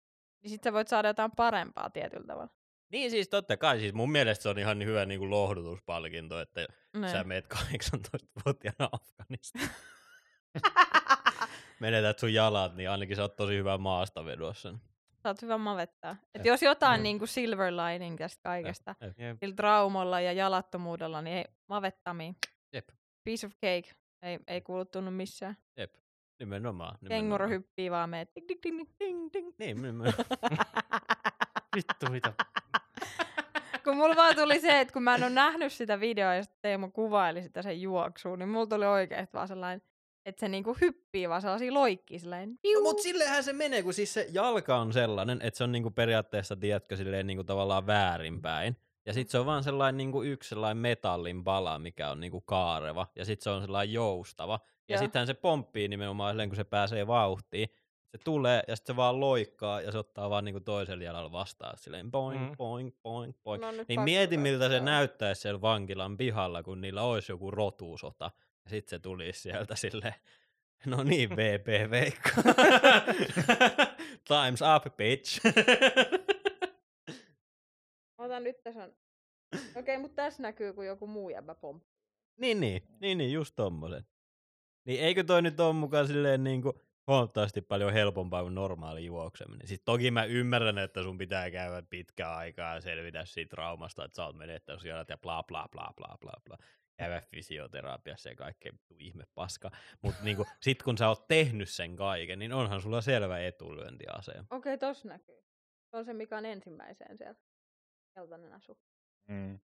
niin sit sä voit saada jotain parempaa tietyllä tavalla. niin siis totta kai, siis mun mielestä se on ihan hyvä niin kuin lohdutuspalkinto, että Niin. sä meet 18-vuotiaana Afganistaan. menetät sun jalat, niin ainakin sä oot tosi hyvä maastavedossa. Sä oot hyvä mavettaa. Et Jep. jos jotain Jep. niin kuin silver lining tästä kaikesta, Jep. Jep. sillä traumalla ja jalattomuudella, niin ei mavettamiin. Jep. Piece of cake. Ei, ei kuulu tunnu missään. Jep. Nimenomaan. Kenguru nimenomaan. hyppii vaan meet. Ding, ding, ding, ding, ding. Niin, nimenomaan. Vittu mitä. kun mulla vaan tuli se, että kun mä en ole nähnyt sitä videoa ja sitten Teemu kuvaili sitä sen juoksuun, niin mulla tuli oikeesti vaan sellainen, että se niinku hyppii vaan sellaisia loikkia sellainen. No, mutta sillehän se menee, kun siis se jalka on sellainen, että se on niinku periaatteessa, tiedätkö, silleen niinku tavallaan väärinpäin. Ja sitten se on vaan sellainen niinku yksi sellainen metallin pala, mikä on niinku kaareva. Ja sitten se on sellainen joustava. Ja Joo. sittenhän se pomppii nimenomaan silleen, kun se pääsee vauhtiin. Se tulee ja sitten se vaan loikkaa ja se ottaa vaan niinku toisella jalalla vastaan. Silleen boing, Mm. boing, boing, boing. Nyt Niin mieti, miltä se näyttäisi siellä vankilan pihalla, kun niillä olisi joku rotusota. Ja sitten se tulisi sieltä silleen, no niin, VP Veikko. Time's up, bitch. Otan nyt tässä on. Okei, okay, mutta tässä näkyy, kun joku muu jäbä pomppii. niin, niin, niin, niin, just tommosen. Niin eikö toi nyt ole mukaan silleen niinku huomattavasti paljon helpompaa kuin normaali juokseminen. Sitten toki mä ymmärrän, että sun pitää käydä pitkää aikaa ja selvitä siitä traumasta, että sä oot menettänyt jalat ja bla bla bla bla bla bla. Käydä fysioterapiassa ja kaikkea ihme paska. Mutta niinku, sit kun sä oot tehnyt sen kaiken, niin onhan sulla selvä etulyöntiasema. Okei, okay, tossa näkyy. Se on se, mikä on ensimmäiseen siellä. Keltainen asu. Mm.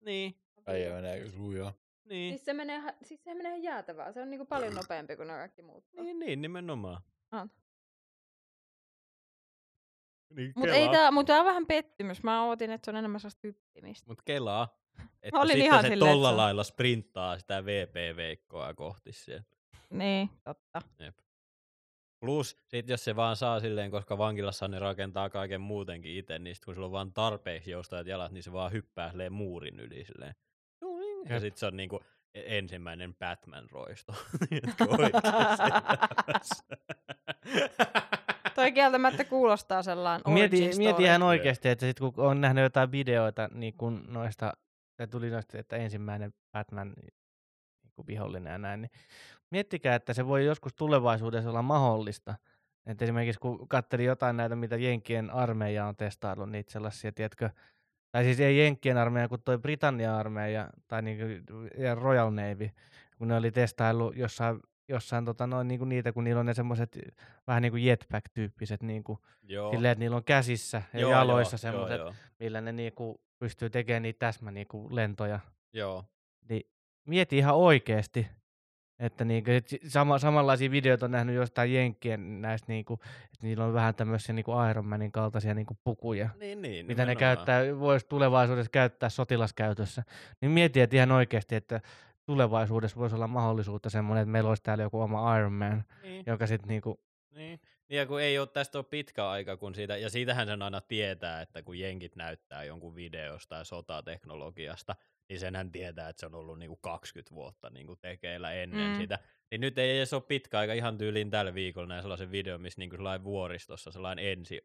Niin, Äijä menee kyllä lujaa. niin. Siis se menee, siis se menee jäätävää. Se on niinku paljon nopeampi kuin ne kaikki muut. Niin, niin, nimenomaan. On. Niin, Mutta ei tää, mut tää on vähän pettymys. Mä ootin, että se on enemmän sellaista hyppimistä. Mut kelaa, että olin sitten ihan se silleen, että tolla se lailla sprinttaa sitä VP-veikkoa kohti siellä. Niin, totta. Plus, sit jos se vaan saa silleen, koska vankilassa ne rakentaa kaiken muutenkin itse, niin sit kun sulla on vaan tarpeeksi joustajat jalat, niin se vaan hyppää silleen muurin yli silleen. Tuing. Ja Jep. sit se on niinku e- ensimmäinen Batman-roisto. Toi kieltämättä kuulostaa sellainen origin Mieti, mieti ihan oikeasti, että sit kun on nähnyt jotain videoita, niin kun noista, tai tuli noista, että ensimmäinen Batman niin kuin vihollinen ja näin, niin miettikää, että se voi joskus tulevaisuudessa olla mahdollista. Että esimerkiksi kun katselin jotain näitä, mitä Jenkien armeija on testaillut, niitä sellaisia, tiedätkö, tai siis ei Jenkkien armeija, kun toi Britannian armeija, tai niinku, ja Royal Navy, kun ne oli testaillut jossain, jossain tota noin, niinku niitä, kun niillä on ne semmoiset vähän niin kuin jetpack-tyyppiset, niin kuin, Joo. silleen, että niillä on käsissä ja Joo, jaloissa joo, semmoiset, Joo, joo. millä ne niinku pystyy tekemään niitä täsmä niinku lentoja. joo. Niin mieti ihan oikeasti, että niinku, et sama, samanlaisia videoita on nähnyt jostain Jenkkien näistä, niinku, että niillä on vähän tämmöisiä niinku Iron Manin kaltaisia niinku pukuja, Niin, niin. mitä ne käyttää, voisi tulevaisuudessa käyttää sotilaskäytössä. Niin mieti, että ihan oikeasti, että tulevaisuudessa voisi olla mahdollisuutta semmoinen, että meillä olisi täällä joku oma Iron Man, Niin. joka sitten niinku, Niin. Niin ja kun ei ole tästä ole pitkä aika, kun siitä, ja siitähän sen aina tietää, että kun jenkit näyttää jonkun videosta ja sotateknologiasta, niin senhän tietää, että se on ollut niinku 20 vuotta niinku tekeillä ennen Mm. mm. sitä. Niin nyt ei edes ole pitkä aika, ihan tyyliin tällä viikolla näin sellaisen videon, missä niinku sellainen vuoristossa sellainen ensi,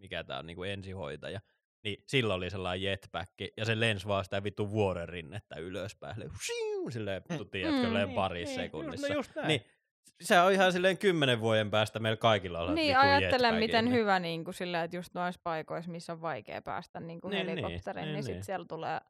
mikä tää on, niinku ensihoitaja, niin silloin oli sellainen jetpack, ja se lensi vaan sitä vittu vuoren rinnettä ylöspäin, silleen, shiu, silleen, vittu, tiedätkö, Mm, mm, parissa niin, sekunnissa. no just näin. Niin, se on ihan silleen kymmenen vuoden päästä meillä kaikilla olla Niin, jetpackin, miten niin. hyvä niin kuin sillä, että just noissa paikoissa, missä on vaikea päästä niin kuin Niin, niin, helikopteriin, niin, niin, sit niin. siellä tulee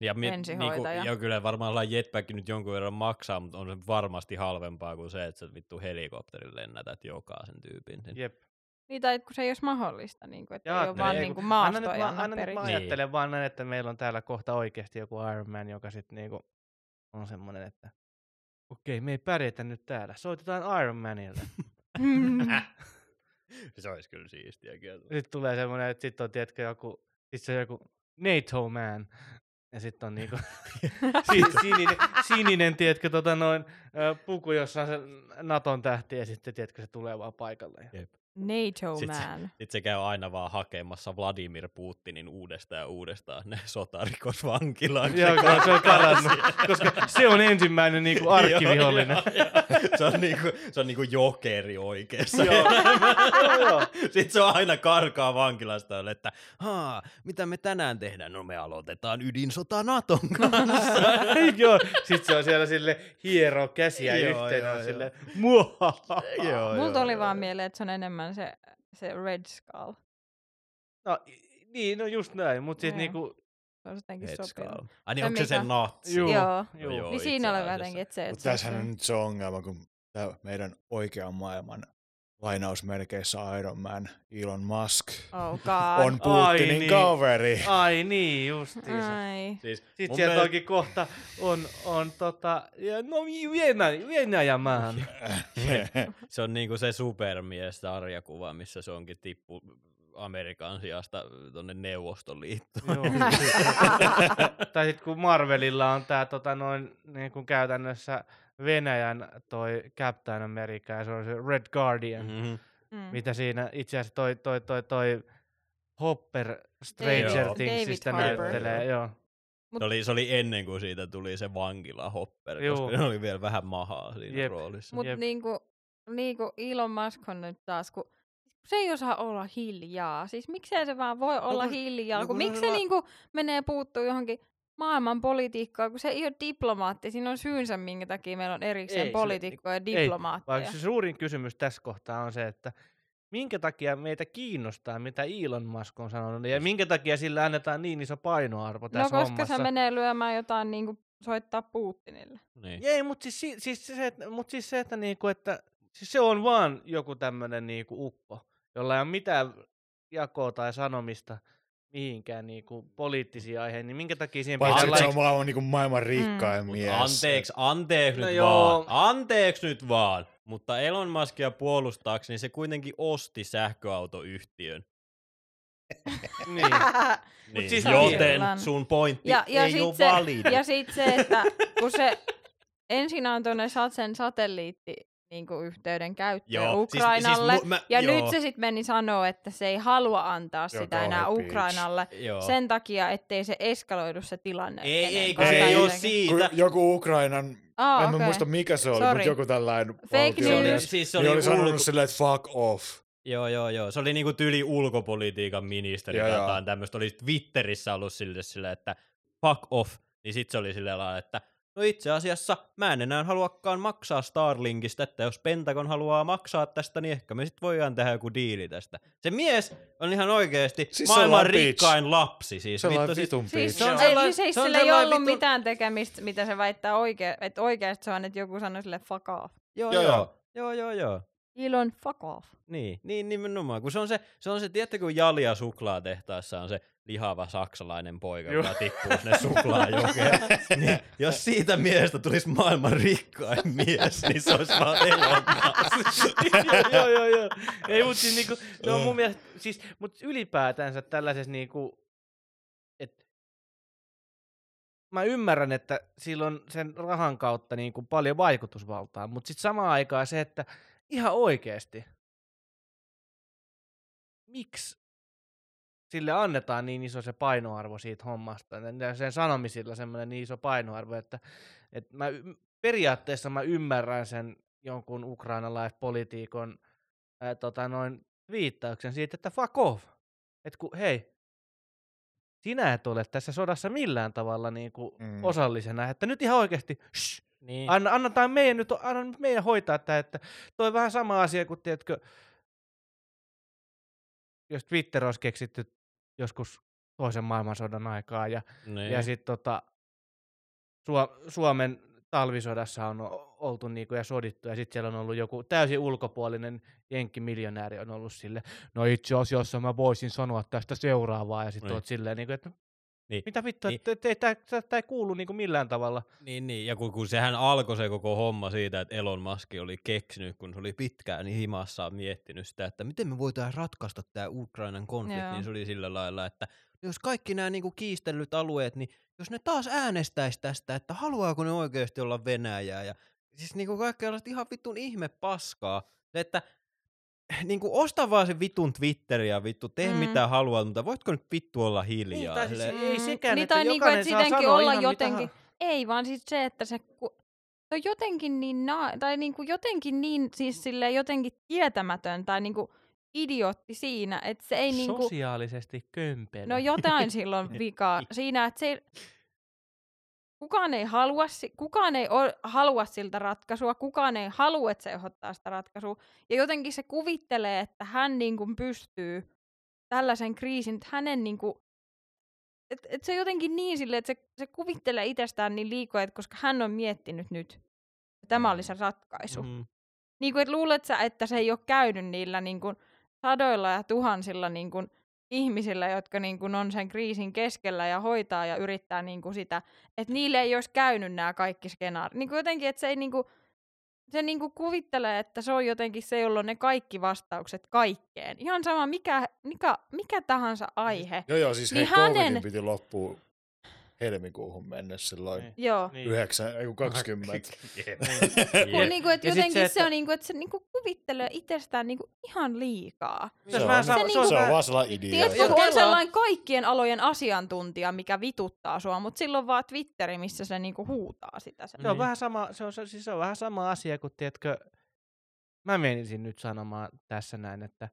Ja, mi-. Niinku, ja kyllä varmaan ollaan jetpack nyt jonkun verran maksaa, mutta on se varmasti halvempaa kuin se, että sä vittu helikopterin lennätät jokaisen tyypin. Niin. jep. Niin, tai kun se ei olisi mahdollista, niin kuin, että Jaa, ei ole vaan ei, niin kuin Anna maasto nyt, mä, anna anna nyt mä. Niin. ajattelen vaan näin, että meillä on täällä kohta oikeasti joku Iron Man, joka sitten niinku on semmoinen, että okei, me ei pärjätä nyt täällä. Soitetaan Iron Manille. Se olisi kyllä siistiä kyllä. sitten tulee semmoinen, että sitten on, tiedätkö, joku, sit se on joku NATO Man. Ja sitten on niinku si- sininen, sininen, tiedätkö, tota noin, puku, jossa on se Naton tähti, ja sitten, tiedätkö, se tulee vaan paikalle. Ja Jep. NATO Sit se- man. Sitten se käy aina vaan hakemassa Vladimir Putinin uudestaan ja uudestaan ne sotarikosvankilaan. Joo, se on karannut, koska se on ensimmäinen niinku arkkivihollinen. Joo, joo, joo. Se on niinku, se on niinku jokeri oikeassa. Joo. Sitten se on aina karkaa vankilasta, että Haa, mitä me tänään tehdään? No me aloitetaan ydinsota Naton kanssa. Joo, sit se on siellä sille hiero käsiä Joo, yhteen, joo, sille joo, Mulla tuli vaan mieleen, että se on enemmän se, se Red Skull. No, niin, no just näin, mutta siis Joo. niinku, Se on jotenkin. Skull. Ai niin, Se onko se se natsi? Joo. Joo. Joo. joo, Niin siinä oli jotenkin, että se... Mutta tässähän on nyt se ongelma, kun tämä meidän oikean maailman lainausmerkeissä Iron Man Elon Musk Oh god. on Putinin niin. kaveri. ai niin, justiinsa. Ai. Siis Sitten mun sieltä mielestä- onkin kohta, on, on tota, ja no Venäjä, man. se on niinku se supermies-sarjakuva, missä se onkin tippu Amerikan sijasta tonne Neuvostoliittoon. Joo. tai sitten kun Marvelilla on tää tota noin, niin kuin käytännössä Venäjän toi Captain America ja se on se Red Guardian, Mhm. Mm. mitä siinä itse asiassa toi, toi, toi, toi Hopper Stranger David- Thingsistä David Harbour. näyttelee, joo. Mut- Se, oli, se oli ennen kuin siitä tuli se vankila Hopper, Juu. koska se oli vielä vähän mahaa siinä Jep. roolissa. Mutta niinku, niinku Elon Musk on nyt taas, kun se ei osaa olla hiljaa. Siis miksei se vaan voi olla kun- hiljaa, no kun, kun miksi se se la- niinku menee puuttuu johonkin maailman politiikkaan, kun se ei ole diplomaatti. Siinä on syynsä, minkä takia meillä on erikseen Ei, se- poliitikkoja ja ei, diplomaatteja. Vaan se suurin kysymys tässä kohtaa on se, että minkä takia meitä kiinnostaa, mitä Elon Musk on sanonut, ja minkä takia sillä annetaan niin iso painoarvo no tässä koska hommassa. se menee lyömään jotain niinku soittaa Putinille. Niin. Ei, mutta siis, si- siis, se, että, mut siis se, että, niinku, että siis se on vaan joku tämmöinen niinku ukko, jolla ei ole mitään jakoa tai sanomista mihinkään niinku, poliittisia aiheita, niin minkä takia siihen Paitsi, pitää että se on laittaa... maailman, niin kuin maailman rikkain Mut mies. Anteeksi, anteeksi No nyt joo. vaan. Anteeksi nyt vaan. Mutta Elon Muskia puolustaakseni se kuitenkin osti sähköautoyhtiön. Niin. Niin, siis joten sun pointti Ja, ja ei ole se, validi. ja sit se, että kun se ensin on tuonne sen satelliitti niin kuin yhteyden käyttöön Joo, siis- Ukrainalle, siis mu- mä- ja joo. nyt se sitten meni sanoa, että se ei halua antaa Joo, sitä enää bitch. Ukrainalle Joo. sen takia, ettei se eskaloidu se tilanne. Ei, ei, kun Ei, se ei ole kun siitä. joku Ukrainan, Aa, en mä okei. muista mikä se oli, Sorry. mutta joku tällainen Fake news. siis se niin oli, oli sanonut ulko... silleen, että fuck off. Joo, joo, joo. Se oli niinku tyli ulkopolitiikan ministeri joo. jotain tämmöistä. Oli Twitterissä ollut sille, sille, että fuck off. Niin sit se oli silleen lailla, että no itse asiassa mä en enää haluakaan maksaa Starlinkista, että jos Pentagon haluaa maksaa tästä, niin ehkä me sit voidaan tehdä joku diili tästä. Se mies on ihan oikeesti Siis maailman rikkain lapsi. Siis, vittu, siis, vitun Siis se on ei, sellainen- siis se on sillä ei ollut vitun- mitään tekemistä, mitä se väittää oikein, että oikeasti se on, että joku sanoi sille fuck off. joo, Joo, joo, joo. joo, joo, joo. Elon fuck off. Niin, niin nimenomaan. Kun se on se, se, on se tiedättekö, kun Jalia suklaatehtaassa on se lihava saksalainen poika, joka tippuu sinne suklaajokeen. niin, jos siitä miehestä tulisi maailman rikkain mies, niin se olisi vaan Elon joo, joo, joo. Ei, mutta siis niinku, ne on mun mielestä, siis, mut ylipäätänsä tällaisessa niinku, et, mä ymmärrän, että sillä on sen rahan kautta niinku paljon vaikutusvaltaa, mutta sitten samaan aikaan se, että ihan oikeasti, miksi sille annetaan niin iso se painoarvo siitä hommasta, ja sen sanomisilla semmoinen niin iso painoarvo, että, että mä, periaatteessa mä ymmärrän sen jonkun ukrainalaispolitiikon ää, tota noin viittauksen siitä, että fuck off. Että kun, hei, sinä et ole tässä sodassa millään tavalla niin kuin mm. osallisena, että nyt ihan oikeasti, shh, Niin. anna, annetaan meidän nyt, anna meidän hoitaa tämä, että toi vähän sama asia kuin, tiedätkö, jos Twitter olisi keksitty joskus toisen maailmansodan aikaa ja niin. ja sitten tota, Suo- Suomen talvisodassa on oltu niinku ja sodittu, ja sitten siellä on ollut joku täysin ulkopuolinen jenkkimiljonääri on ollut sille, no itse asiassa mä voisin sanoa tästä seuraavaa, ja sitten Niin. oot silleen, niinku, että Niin. mitä vittua, Niin. tämä ei kuulu niinku millään tavalla. Niin, niin, ja kun, kun sehän alkoi se koko homma siitä, että Elon Musk oli keksinyt, kun se oli pitkään niin himassaan miettinyt sitä, että miten me voitaisiin ratkaista tämä Ukrainan konflikti, Joo. niin se oli sillä lailla, että jos kaikki nämä niinku kiistellyt alueet, niin jos ne taas äänestäisi tästä, että haluaako ne oikeasti olla Venäjää, ja siis niinku kaikkea ihan vittun ihme paskaa, että niin kuin osta vaan se vitun Twitteri ja vittu, tee Mm. mm. mitä haluat, mutta voitko nyt vittu olla Niin, hiljaa? tai siis Silleen, ei Mm. sekään, Niin, että tai niinku, jokainen että saa sittenkin sanoa olla ihan jotenkin- Mitä... Ei, vaan siis se, että se, ku, se on jotenkin niin, na- tai niinku jotenkin niin, siis sille jotenkin tietämätön tai niinku idiootti siinä, että se ei niinku, Sosiaalisesti kömpelö. no jotain silloin vikaa siinä, että se ei, kukaan ei halua, kukaan ei halua siltä ratkaisua, kukaan ei halua, että se ehdottaa sitä ratkaisua. Ja jotenkin se kuvittelee, että hän niinku pystyy tällaisen kriisin, että hänen niinku, et, et se on jotenkin niin silleen, että se, se kuvittelee itsestään niin liikoja, että koska hän on miettinyt nyt, että tämä oli se ratkaisu. Mm. Mm. Niin kuin, että luulet sä, että se ei ole käynyt niillä niin kuin, sadoilla ja tuhansilla niin kuin, ihmisillä, jotka niin kuin, on sen kriisin keskellä ja hoitaa ja yrittää niin kuin, sitä, että niille ei olisi käynyt nämä kaikki skenaariot. Niin kuin jotenkin, että se ei niin kuin, se niin kuin kuvittelee, että se on jotenkin se, jolla on ne kaikki vastaukset kaikkeen. Ihan sama, mikä, mikä, mikä tahansa aihe. Joo, joo, siis Niin hänen... piti loppua helmikuuhun mennessä silloin Niin. Joo. Niin. yhdeksän, ei kun 20. Kun, Jep. niinku, et Ja sit jotenkin se, se, että- on niinku, että se niinku kuvittelee itsestään niinku ihan liikaa. Se on Se vähän on- se se on Se on vähän- vaan sellainen idea. Tiedätkö, kun on sellainen kaikkien alojen asiantuntija, mikä vituttaa sua, mutta silloin vaan Twitteri, missä se niinku huutaa sitä. Se on Niin. vähän sama, se on, se, siis se on vähän sama asia kuin, tiedätkö, mä menisin nyt sanomaan tässä näin, että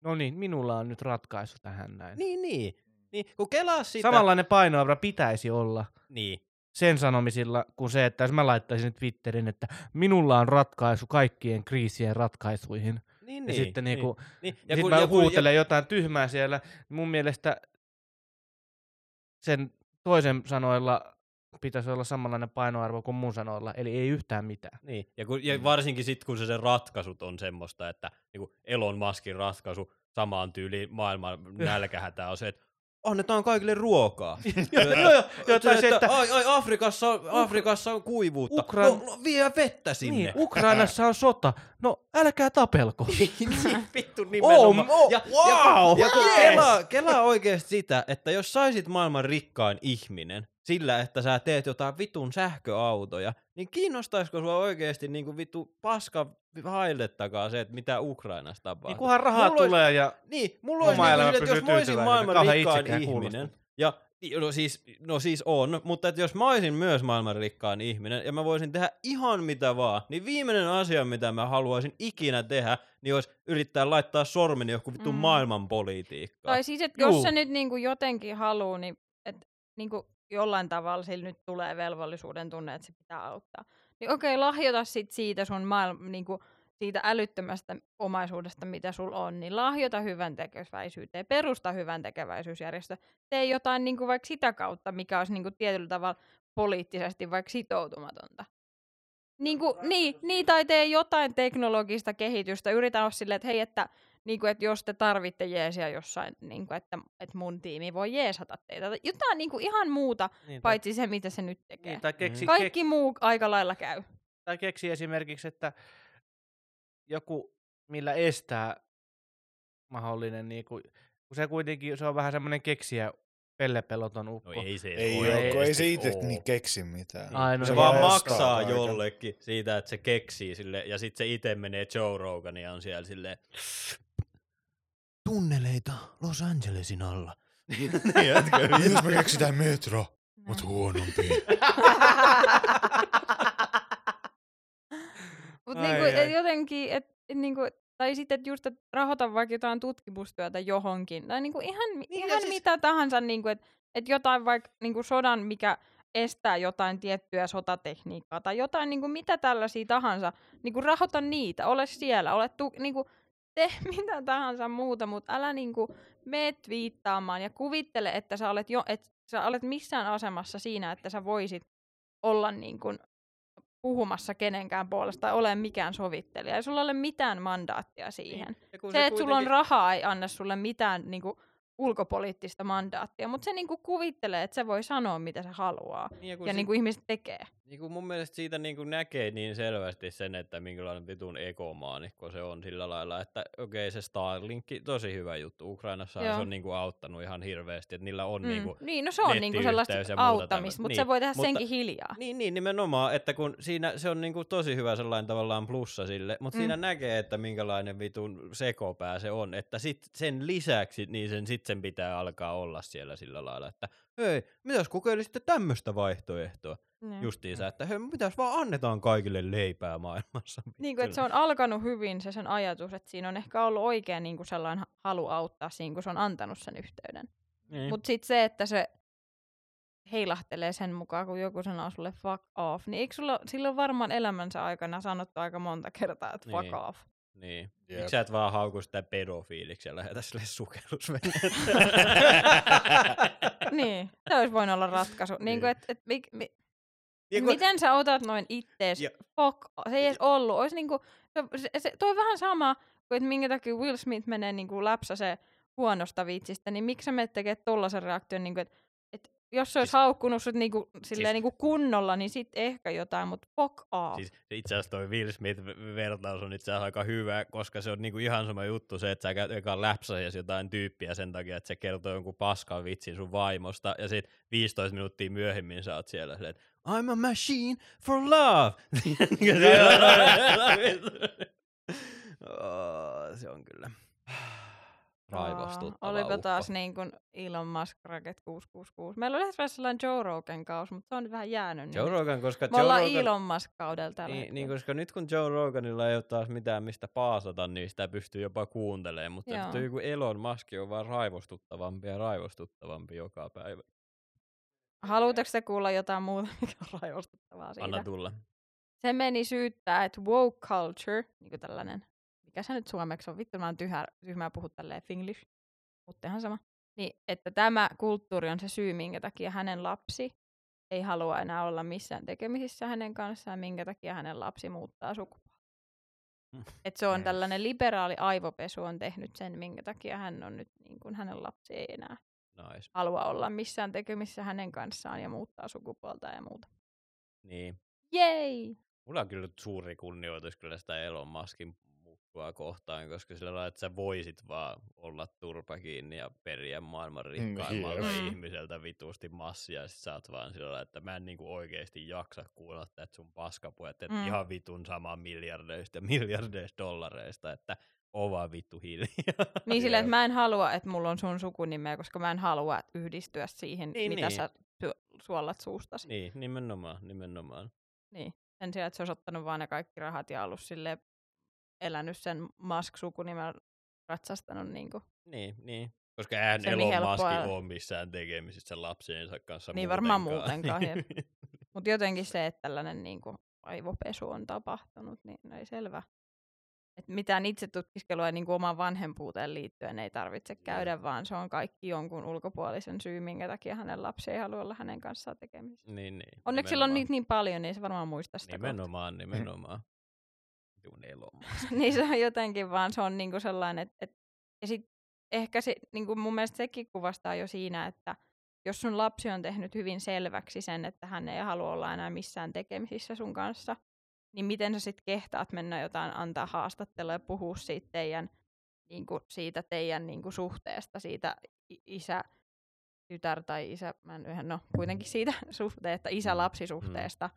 no niin, minulla on nyt ratkaisu tähän näin. Niin, niin. Niin. Kun kelaa sitä... Samanlainen painoarvo pitäisi olla Niin. sen sanomisilla kuin se, että jos mä laittaisin nyt Twitterin, että minulla on ratkaisu kaikkien kriisien ratkaisuihin. Niin, Ja niin. sitten niinku, niin. ja sitten mä huutelen jotain tyhmää siellä. niin Mun mielestä sen toisen sanoilla pitäisi olla samanlainen painoarvo kuin mun sanoilla, eli ei yhtään mitään. Niin, ja, kun, ja varsinkin sitten, kun se sen ratkaisut on semmoista, että niin Elon Muskin ratkaisu samaan tyyliin maailman nälkähätä on se, että annetaan kaikille ruokaa. Joo, se, että ai, ai, Afrikassa, on- Afrikassa on kuivuutta. Ukran- No, no, vie vettä sinne. niin, Ukrainassa on sota. No älkää tapelko. niin, vittu nimenomaan. Oh, ja, wow, ja, ja kun yes. kelaa, kelaa oikeasti sitä, että jos saisit maailman rikkain ihminen sillä, että sä teet jotain vitun sähköautoja, niin kiinnostaisiko sua oikeasti niin kuin vittu paska hailettakaan se, että mitä Ukrainassa tapahtuu? Niin kunhan rahaa Mulla olisi- tulee ja Niin, mulla olisi Oma niin elämä kuin, että jos pysyy mä olisin maailman itsekään ihminen, ja no siis, no siis on, mutta että jos mä olisin myös maailman rikkain ihminen, ja mä voisin tehdä ihan mitä vaan, niin viimeinen asia, mitä mä haluaisin ikinä tehdä, niin olisi yrittää laittaa sormeni joku vittu Mm. mm. maailman politiikkaan. Tai siis, että Juu. jos se nyt niinku jotenkin haluaa, niin että niinku jollain tavalla sillä nyt tulee velvollisuuden tunne, että se pitää auttaa. Niin okei, lahjoita sit siitä sun maailma, niinku, siitä älyttömästä omaisuudesta, mitä sulla on, niin lahjoita hyvän tekeväisyyteen, perusta hyvän tekeväisyysjärjestö, tee jotain niinku vaikka sitä kautta, mikä olisi niinku tietyllä tavalla poliittisesti vaikka sitoutumatonta. Niin, kuin, niin, niin, tai tee jotain teknologista kehitystä. Yritä olla silleen, että hei, että, niin kuin, että jos te tarvitte jeesiä jossain, niin kuin, että, että mun tiimi voi jeesata teitä. Tai Jotain niin kuin ihan muuta, niin, tai, paitsi se, mitä se nyt tekee. niin, tai, keksi, Kaikki kek, muu aika lailla käy. tai keksi esimerkiksi, että joku, millä estää mahdollinen, niin kuin, kun se kuitenkin se on vähän semmoinen keksiä pellepeloton ukko. No ei se Ei, ole kun ei se itse niin keksi mitään. Ai, no se Se vaan maksaa kaiken. jollekin siitä, että se keksii sille, ja sitten se itse menee Joe Rogan ja on siellä silleen, tunneleita Los Angelesin alla. Niin, jätkä, Jos me keksitään metro, mut huonompi. Ai, niinku, ai. et jotenkin, et, et niinku, tai sitten et just, että rahoita vaikka jotain tutkimustyötä johonkin. Tai niinku ihan, niin, Niin, ihan siis- mitä tahansa, niinku, että et jotain vaikka niinku sodan, mikä estää jotain tiettyä sotatekniikkaa tai jotain niinku mitä tällaisia tahansa, niinku rahoita niitä, ole siellä, ole tu, niinku, tee mitä tahansa muuta, mutta älä niinku mene twiittaamaan ja kuvittele, että sä olet, jo, että sä olet missään asemassa siinä, että sä voisit olla niin kuin puhumassa kenenkään puolesta tai ole mikään sovittelija. Ei sulla ole mitään mandaattia siihen. Ja kun Se, että sulla on kuitenkin- rahaa, ei anna sulle mitään niin kuin, ulkopoliittista mandaattia, mutta se niin kuin, kuvittelee, että se voi sanoa, mitä se haluaa. Niin, ja Ja sit- niin kuin ihmiset tekee. Niin kuin mun mielestä siitä niin kuin näkee niin selvästi sen, että minkälainen vitun egomaanikko se on sillä lailla, että okei okay, se Starlink, tosi hyvä juttu. Ukrainassa se on niin kuin auttanut ihan hirveästi, että niillä on Mm. niin kuin, Niin, no se on niinku sellaista nettiyhteys ja muuta auttamista, mutta Niin, se voi tehdä mutta- senkin hiljaa. Niin, niin, nimenomaan, että kun siinä se on niinku tosi hyvä sellainen tavallaan plussa sille, mutta mm. siinä näkee, että minkälainen vitun sekopää se on, että sit sen lisäksi niin sen, sit sen pitää alkaa olla siellä sillä lailla, että hei, mitäs kokeilisitte tämmöistä vaihtoehtoa? Niin. Justiinsa, että hei, mitäs vaan annetaan kaikille leipää maailmassa. Niin kuin, että se on alkanut hyvin se sen ajatus, että siinä on ehkä ollut oikein niin kuin sellainen ha- halu auttaa siinä, kun se on antanut sen yhteyden. niin. Mutta sitten se, että se heilahtelee sen mukaan, kun joku sanoo sulle fuck off, niin eikö sulla, sillä on varmaan elämänsä aikana sanottu aika monta kertaa, että fuck Niin. off. Niin. Jep. Miksi sä et vaan hauku sitä pedofiiliksi ja lähetä sille sukellusvenettä? niin, se olisi voinut olla ratkaisu. niin kuin, Niin. et, et, mi, mi, Ja kun- miten sä otat noin ittees, Ja- fuck, se ei edes ollut. Olisi niinku, se, se, se, toi vähän sama kuin, että minkä takia Will Smith menee niinku läpsä se huonosta vitsistä, niin miksi sä menet tekemään tollasen reaktion, niinku, että et, jos se olisi Siis- haukkunut sut niinku, silleen siis- niinku kunnolla, niin sit ehkä jotain, mutta fuck off. Siis itse asiassa toi Will Smith-vertaus on itse asiassa aika hyvä, koska se on niinku ihan sama juttu se, että sä käyt eka läpsäjäs jotain tyyppiä sen takia, että se kertoo jonkun paskan vitsin sun vaimosta, ja sit 15 minuuttia myöhemmin sä oot siellä silleen, että I'm a machine for love! Oh, se on kyllä raivostuttava Aa, Olipa uhka. taas niin kuin Elon Musk Racket 666. Meillä oli ehkä sellainen Joe Rogan kausi, mutta se on nyt vähän jäänyt. Joe nyt. Rogan, koska Me Joe ollaan Rogan... Elon Musk kaudella tällä Niin, niin, koska nyt kun Joe Roganilla ei ole taas mitään mistä paasata, niin sitä pystyy jopa kuuntelemaan, mutta Joo. joku Elon Musk on vaan raivostuttavampi ja raivostuttavampi joka päivä. Haluatteko te kuulla jotain muuta, mikä on raivostuttavaa siitä? Anna tulla. Se meni syyttää, että woke culture, niin kuin tällainen, mikä se nyt suomeksi on, vittu mä oon tyhmää, tyhmää puhua tälleen finglish, mutta ihan sama. Niin, että tämä kulttuuri on se syy, minkä takia hänen lapsi ei halua enää olla missään tekemisissä hänen kanssaan, minkä takia hänen lapsi muuttaa sukupuolta. Että se on Mm. tällainen liberaali aivopesu on tehnyt sen, minkä takia hän on nyt, niin kuin hänen lapsi ei enää Nice. halua olla missään tekemisissä hänen kanssaan ja muuttaa sukupuolta ja muuta. Niin. Jei! Mulla on kyllä suuri kunnioitus kyllä sitä Elon Muskin mukkua kohtaan, koska sillä lailla, että sä voisit vaan olla turpa kiinni ja periä maailman rikkaimmalta jep. Mm. ihmiseltä vitusti massia, ja sit sä oot vaan sillä lailla, että mä en niinku oikeesti jaksa kuulla tätä sun paskapuhet, että Mm. ihan vitun sama miljardeista ja miljardeista dollareista, että oo vaan vittu hiljaa. Niin silleen, Jep. että mä en halua, että mulla on sun sukunimeä, koska mä en halua yhdistyä siihen, Niin, mitä niin. sä suolat suustasi. niin, nimenomaan, nimenomaan. Niin. Sen sijaan, että se olisi ottanut vaan ne kaikki rahat ja ollut silleen elänyt sen Musk-sukunimen ratsastanut niin kuin. Niin, niin. Koska eihän niin Elon. Musk ole missään tekemisissä lapsiensa kanssa Niin varmaan muutenkaan. Mutta jotenkin se, että tällainen niin kuin aivopesu on tapahtunut, niin no ei selvä. Et mitään itse tutkiskelua niin kuin omaan vanhempuuteen liittyen ei tarvitse käydä, vaan se on kaikki jonkun ulkopuolisen syy, minkä takia hänen lapsi ei halua olla hänen kanssaan tekemisissä. Niin, niin. Onneksi sillä on niitä niin paljon, niin se varmaan muistaa sitä. kohta. Nimenomaan, nimenomaan. Vitun Elon Musk. niin se on jotenkin vaan, se on niinku sellainen, että et, ja sit ehkä se, niinku mun mielestä sekin kuvastaa jo siinä, että jos sun lapsi on tehnyt hyvin selväksi sen, että hän ei halua olla enää missään tekemisissä sun kanssa, niin miten sä sitten kehtaat mennä jotain, antaa haastattelua ja puhua siitä teidän, niinku, siitä teidän niinku, suhteesta, siitä isä, tytär tai isä, mä en, yhä- no kuitenkin siitä suhteesta, isä-lapsisuhteesta,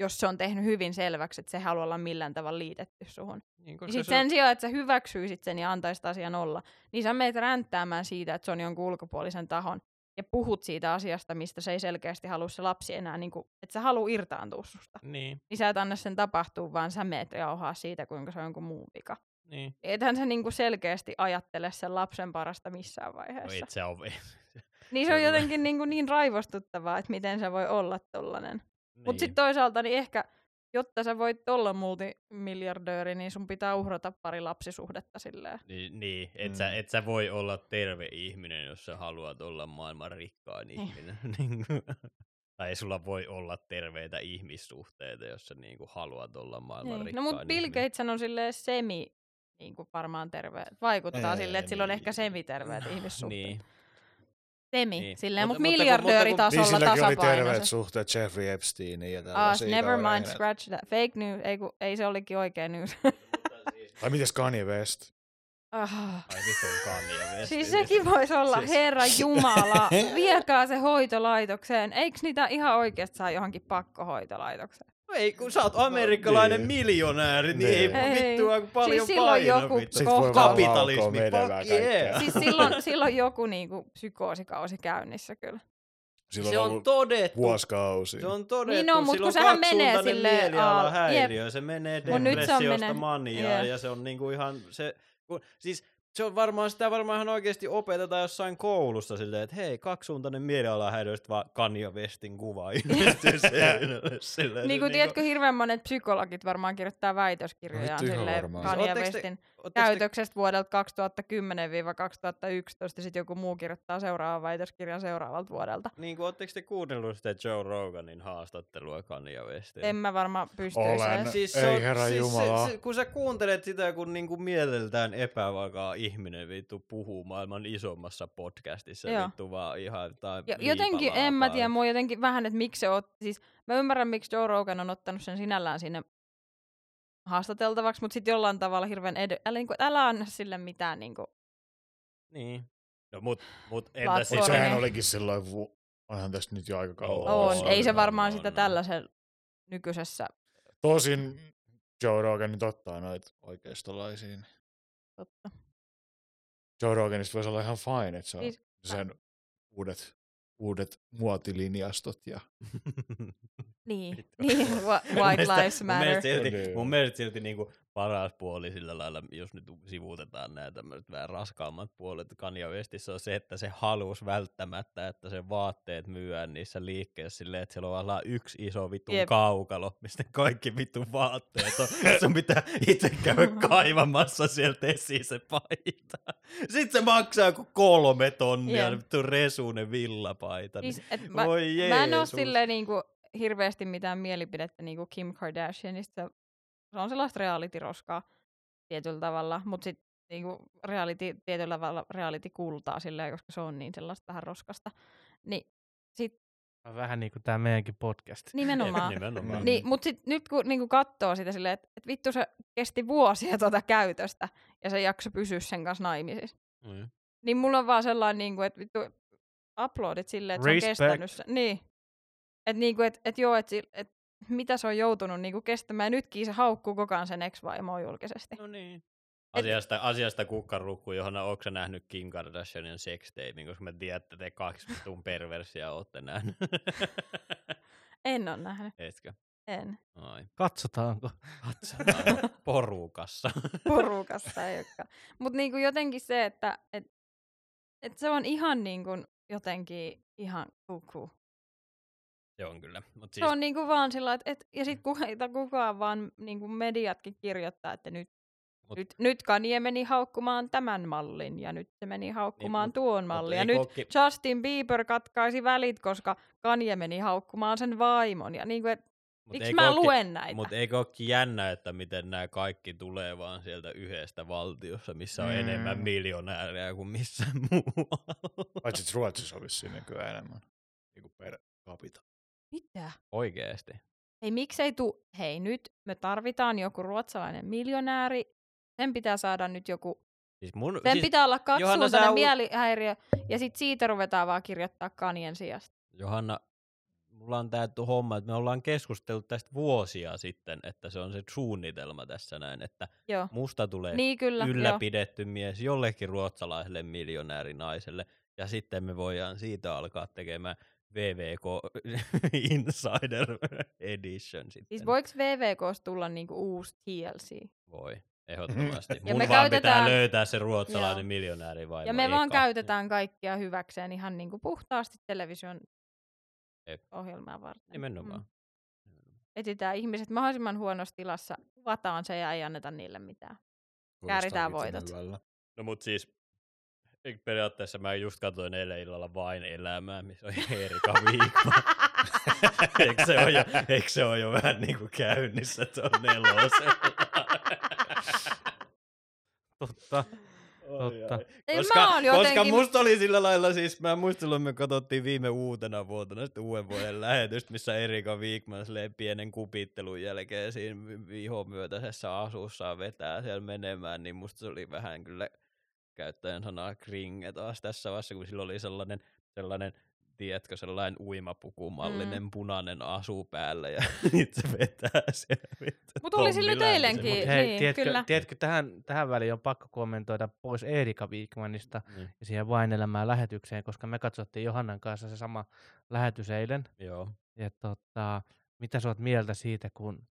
jos se on tehnyt hyvin selväksi, että se ei halua olla millään tavalla liitetty suhun. Niin, Niin koska sit se on- sen sijaan, että sä hyväksyisit sen ja antaisit asian olla, niin sä meet ränttäämään siitä, että se on jonkun ulkopuolisen tahon ja puhut siitä asiasta, mistä se ei selkeästi halua se lapsi enää, niin kuin, että sä haluu irtaantua susta. Niin, Niin sä et anna sen tapahtua, vaan sä meet jauhaa siitä, kuinka se on jonkun muun vika. niin. Ethän sä niin kuin selkeästi ajattele sen lapsen parasta missään No vaiheessa. et sä ole. niin se on jotenkin niin, kuin niin raivostuttavaa, että miten se voi olla tollanen. Niin. Mutta sitten toisaalta niin ehkä, jotta sä voit olla multimiljardööri, niin sun pitää uhrata pari lapsisuhdetta silleen. Niin, niin. Et, Mm. sä, et sä voi olla terve ihminen, jos sä haluat olla maailman rikkain Niin. ihminen. Niin tai sulla voi olla terveitä ihmissuhteita, jos sä niinku haluat olla maailman Niin. rikkain No mutta Bill. Gates on silleen semi niin kuin varmaan terve. Vaikuttaa Ei, silleen, että sillä on niin. ehkä semiterveet ihmissuhteet. Niin. Semi, Niin. silleen, Mutta- mutta mutta kun- mutta kun- miljardööritasolla Niin silläkin oli terveet tasapainoisesti. suhteet Jeffrey Epsteiniin ja Ah, tällaisia never mind, scratch that. Fake news, ei, kun, ei se olikin oikea news. Tai mites Kanye West? ah. Ai vitun Kanye West. Siis sekin voisi olla, Siis- herra Jumala, viekää se hoitolaitokseen. Eikö niitä ihan oikeasti saa johonkin pakkohoitolaitokseen? No ei, kun sä oot amerikkalainen niin. miljonääri, niin ei, Niin. Ei. vittua paljon Siis silloin paino, joku vittu. Vaan Kapitalismi, fuck yeah. Siis silloin, silloin joku niinku psykoosikausi käynnissä kyllä. Silloin Se on todettu. vuosikausi. Se on todettu. Niin on, mut sillä kun sehän menee silleen, mielialahäiriö. Se menee nyt se on depressiosta menee- maniaan Jep. ja se on niinku ihan se, kun, siis se on varmaan, sitä varmaan ihan oikeasti opetetaan jossain koulussa silleen, että hei, kaksisuuntainen mielialahäiriö, sit vaan Kanye Westin kuva ilmestyy seinälle. Silleen, Niin kuin tiedätkö, hirveän monet psykologit varmaan kirjoittaa väitöskirjojaan ihan silleen. Kanye Westin te- käytöksestä vuodelta 2010-2011, ja sitten joku muu kirjoittaa seuraavan väitöskirjan seuraavalta vuodelta. Niin kuin, ootteko te kuunnellut sitä Joe Roganin haastattelua Kanye Westin? En mä varmaan pystyisi Olen. Siis Ei, se on, herra siis jumala. Se, se, kun sä kuuntelet sitä, kun niinku mieleltään epävakaa ihminen vittu puhuu maailman isommassa podcastissa Joo. vittu vaan ihan tai Jo, jotenkin, en mä tiedä, mua jotenkin vähän, että miksi se on, siis mä ymmärrän, miksi Joe Rogan on ottanut sen sinällään sinne haastateltavaksi, mutta sitten jollain tavalla hirveän ed- älä, niin kuin, älä anna sille mitään niin kuin, Niin. No mut, mut entä Platformi. Mutta sitten? sehän olikin silloin, vu- onhan tästä nyt jo aika kauan. on. On, Ei se varmaan on, sitä on. tällaisen nykyisessä, Tosin Joe Rogan nyt ottaa noita oikeistolaisia. niin totta. Joe Roganista voisi olla ihan fine, että se on Siis- sen uudet, uudet muotilinjastot ja Niin, niin Mun White mielestä- Lives Mun Matter. mielestä silti, Niin. mun mielestä silti niinku paras puoli sillä lailla, jos nyt sivuutetaan nämä tämmöiset vähän raskaammat puolet Kanye Westissä, on se, että se halus välttämättä, että se vaatteet myyään niissä liikkeissä silleen, että siellä on vaan yksi iso vittu Jep. kaukalo, mistä kaikki vittu vaatteet on. Sun pitää itse käydä kaivamassa sieltä esiin se paita. Sitten se maksaa kuin kolme tonnia, Jep. vittu resunen villapaita. Siis, Niin. et mä, Voi mä en oo Jeesus. silleen niinku hirveästi mitään mielipidettä niinku Kim Kardashianista. Se on sellaista reality-roskaa tietyllä tavalla, mutta sitten niinku reality, tietyllä tavalla reality-kultaa silleen, koska se on niin sellaista vähän roskasta. Niin sit Vähän niin kuin tämä meidänkin podcast. nimenomaan. Nimenomaan. Niin, mutta sit, nyt kun niinku katsoo sitä silleen, että et vittu se kesti vuosia tuota käytöstä ja se jakso pysyä sen kanssa naimisissa. Mm. Niin mulla on vaan sellainen, niinku, että vittu, uploadit silleen, että se on kestänyt sen. Niin. Että niinku, et, et joo, että et, mitä se on joutunut niinku kestämään. Nytkin se haukkuu koko ajan sen ex-vaimoa julkisesti. No niin. Asiasta, asiasta kukkarukku, johon onko sä nähnyt Kim Kardashianin sextapin, koska mä tiedän, että te kaksi vitun perversia ootte nähnyt. En ole nähnyt. Etkö? En. Ai. Katsotaanko? Katsotaan. Porukassa. Porukassa ei olekaan. Mutta niinku jotenkin se, että et, et se on ihan niinku jotenkin ihan kuku. Se on kyllä. Mut Se siis, on niinku vaan sillä että et, ja sit kuka, kukaan vaan niinku mediatkin kirjoittaa, että nyt, Mut- nyt, nyt Kanye meni haukkumaan tämän mallin ja nyt se meni haukkumaan mut- tuon mut mallin. Ja nyt kokki- Justin Bieber katkaisi välit, koska Kanye meni haukkumaan sen vaimon. Ja niinku, et, mut miksi ei mä kokki- luen näitä? Mutta eikö olekin jännä, että miten nämä kaikki tulee vaan sieltä yhdestä valtiossa, missä on Mm. enemmän miljonäärejä kuin missään muualla. paitsi Ruotsissa olisi siinä nykyään enemmän niin kuin per capita. Mitä? Oikeesti. Hei, miksei tu... Hei, nyt me tarvitaan joku ruotsalainen miljonääri. Sen pitää saada nyt joku... Siis mun, Sen siis, pitää olla kaksisuuntainen sä mielihäiriö, ja sit siitä ruvetaan vaan kirjoittaa kanien sijasta. Johanna, mulla on tää homma, että me ollaan keskustellut tästä vuosia sitten, että se on se suunnitelma tässä näin, että Joo. musta tulee Niin kyllä, ylläpidetty mies jollekin ruotsalaiselle miljonäärinaiselle, ja sitten me voidaan siitä alkaa tekemään VVK Insider Edition sitten. Siis voiko VVKsta tulla niinku uusi TLC? Voi, ehdottomasti. Ja Mun me vaan pitää käytetään- löytää se ruotsalainen Joo. miljonääri vai Ja me vaan käytetään kaikkia hyväkseen ihan niinku puhtaasti television Jep. ohjelmaa varten. Nimenomaan. Mm. Etsitään ihmiset mahdollisimman huonossa tilassa, kuvataan se ja ei anneta niille mitään. Kääritään Kuulostaa voitot. hyvällä. No mut siis periaatteessa mä just katsoin eilen illalla vain elämää, missä on Erika Viikman. eikö, se ole jo, eikö se ole jo vähän niin kuin käynnissä tuon nelosella? Totta. Totta. Ei, Koska, mä jotenkin... koska musta oli sillä lailla siis, mä muistan, silloin me katsottiin viime uutena vuotena sitten uuden vuoden lähetystä, missä Erika Wigman silleen pienen kupittelun jälkeen siinä vihomyötäisessä asussaan vetää siellä menemään, niin musta se oli vähän kyllä käyttäjän sanaa kringe taas tässä vaiheessa, kun sillä oli sellainen, sellainen tiedätkö, sellainen uimapukumallinen mm. punainen asu päällä ja nyt se vetää siellä. Mut oli sillä eilenkin. Läntisen. Hei, niin, tiedätkö, kyllä. tiedätkö tähän, tähän väliin on pakko kommentoida pois Erika Wigmanista Niin, ja siihen vain elämään lähetykseen, koska me katsottiin Johannan kanssa se sama lähetys eilen. joo. Ja tota, mitä sä oot mieltä siitä, kun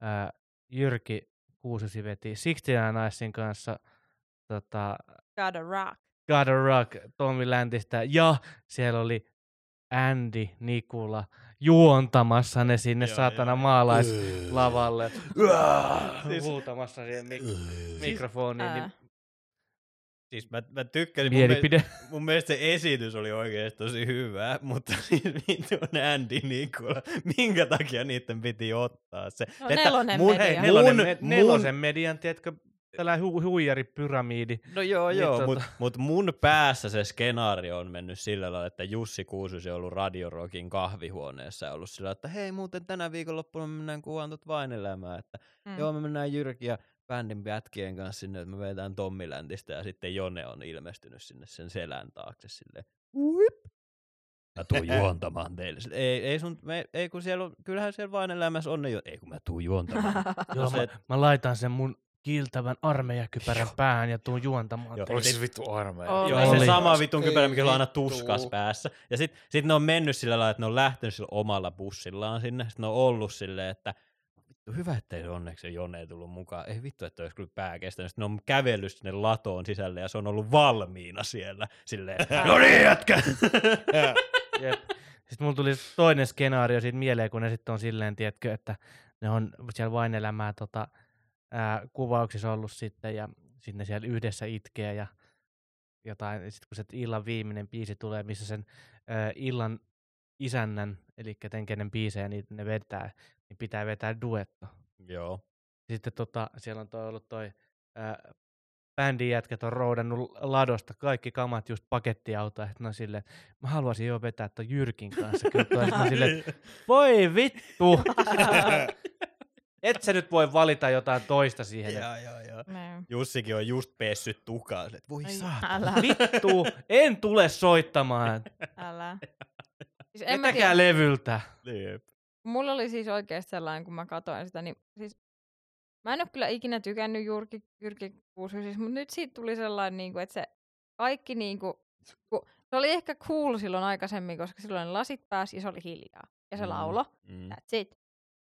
ää, Jyrki Kuususi veti 69 Nicein kanssa tota, Gotta rock. God of Rock Tommi Läntistä ja siellä oli Andy Nikula juontamassa ne sinne Joo, saatana joo. maalaislavalle. Siis- Huutamassa siihen mik- mikrofoniin. Ää. Niin Siis mä, mä tykkäsin, mun, mielestä, mun mielestä se esitys oli oikeasti tosi hyvä, mutta siis vittu on Andy Nikola. Minkä takia niiden piti ottaa se? No, nelonen mun, media. Hei, Mun- nelonen, mun, nelosen median, tiedätkö, tällainen hu- huijaripyramiidi. No joo, Niin joo, tota- mutta mut mun päässä se skenaario on mennyt sillä lailla, että Jussi Kuususi on ollut Radio Rockin kahvihuoneessa ja ollut sillä lailla, että hei muuten tänä viikonloppuna me mennään kuvaan tuot vain elämää, että Mm. joo me mennään Jyrki ja bändin jätkien kanssa sinne, että me vedetään Tommi Läntistä ja sitten Jone on ilmestynyt sinne sen selän taakse silleen. Uip. Mä tuun juontamaan teille. Sille, Ei, ei, sun, me, ei kun siellä on, kyllähän siellä vain elämässä on ne jo, ei kun mä tuun juontamaan. Joo, se- mä, mä, laitan sen mun kiiltävän armeijakypärän päähän ja tuun juontamaan. Joo. Oliko se vittu armeija? Oli. Joo, Oli. se sama vitun kypärä, mikä on aina tuskas päässä. Ja sit, sit ne on mennyt sillä lailla, että ne on lähtenyt sillä omalla bussillaan sinne. Sitten ne on ollut silleen, että vittu hyvä, ettei onneksi se Jone ei tullut mukaan. Ei vittu, että olisi kyllä pää kestänyt. Sitten ne on kävellyt sinne latoon sisälle ja se on ollut valmiina siellä. Silleen, no niin jätkä! Jep. Sitten mulla tuli toinen skenaario siitä mieleen, kun ne sitten on silleen, tiedätkö, että ne on siellä vain elämää tota, ää, kuvauksissa ollut sitten ja sitten ne siellä yhdessä itkee ja jotain. Sitten kun se illan viimeinen biisi tulee, missä sen ää, illan isännän, eli ten, kenen biisejä niitä ne vetää, niin pitää vetää duetto. Joo. Sitten tota, siellä on toi ollut toi ää, bändin jätkät on roudannut ladosta kaikki kamat just pakettiautoa, että ne on silleen, mä haluaisin jo vetää ton Jyrkin kanssa. Kyllä toi, silleen, voi vittu! Et sä nyt voi valita jotain toista siihen. Joo, joo, joo. Niin. Jussikin on just pessyt tukaan. Voi saatana. Älä, Vittu, en tule soittamaan. älä. Siis en mä tiedä, Vetäkää levyltä. Jep. mulla oli siis oikeasti sellainen, kun mä katsoin sitä, niin siis mä en ole kyllä ikinä tykännyt Jyrki, Jyrki Kuusisista, mutta nyt siitä tuli sellainen, niin kuin, että se kaikki niin kuin, kun, se oli ehkä cool silloin aikaisemmin, koska silloin lasit pääsi ja se oli hiljaa. Ja se Mm, laulo, mm. that's it.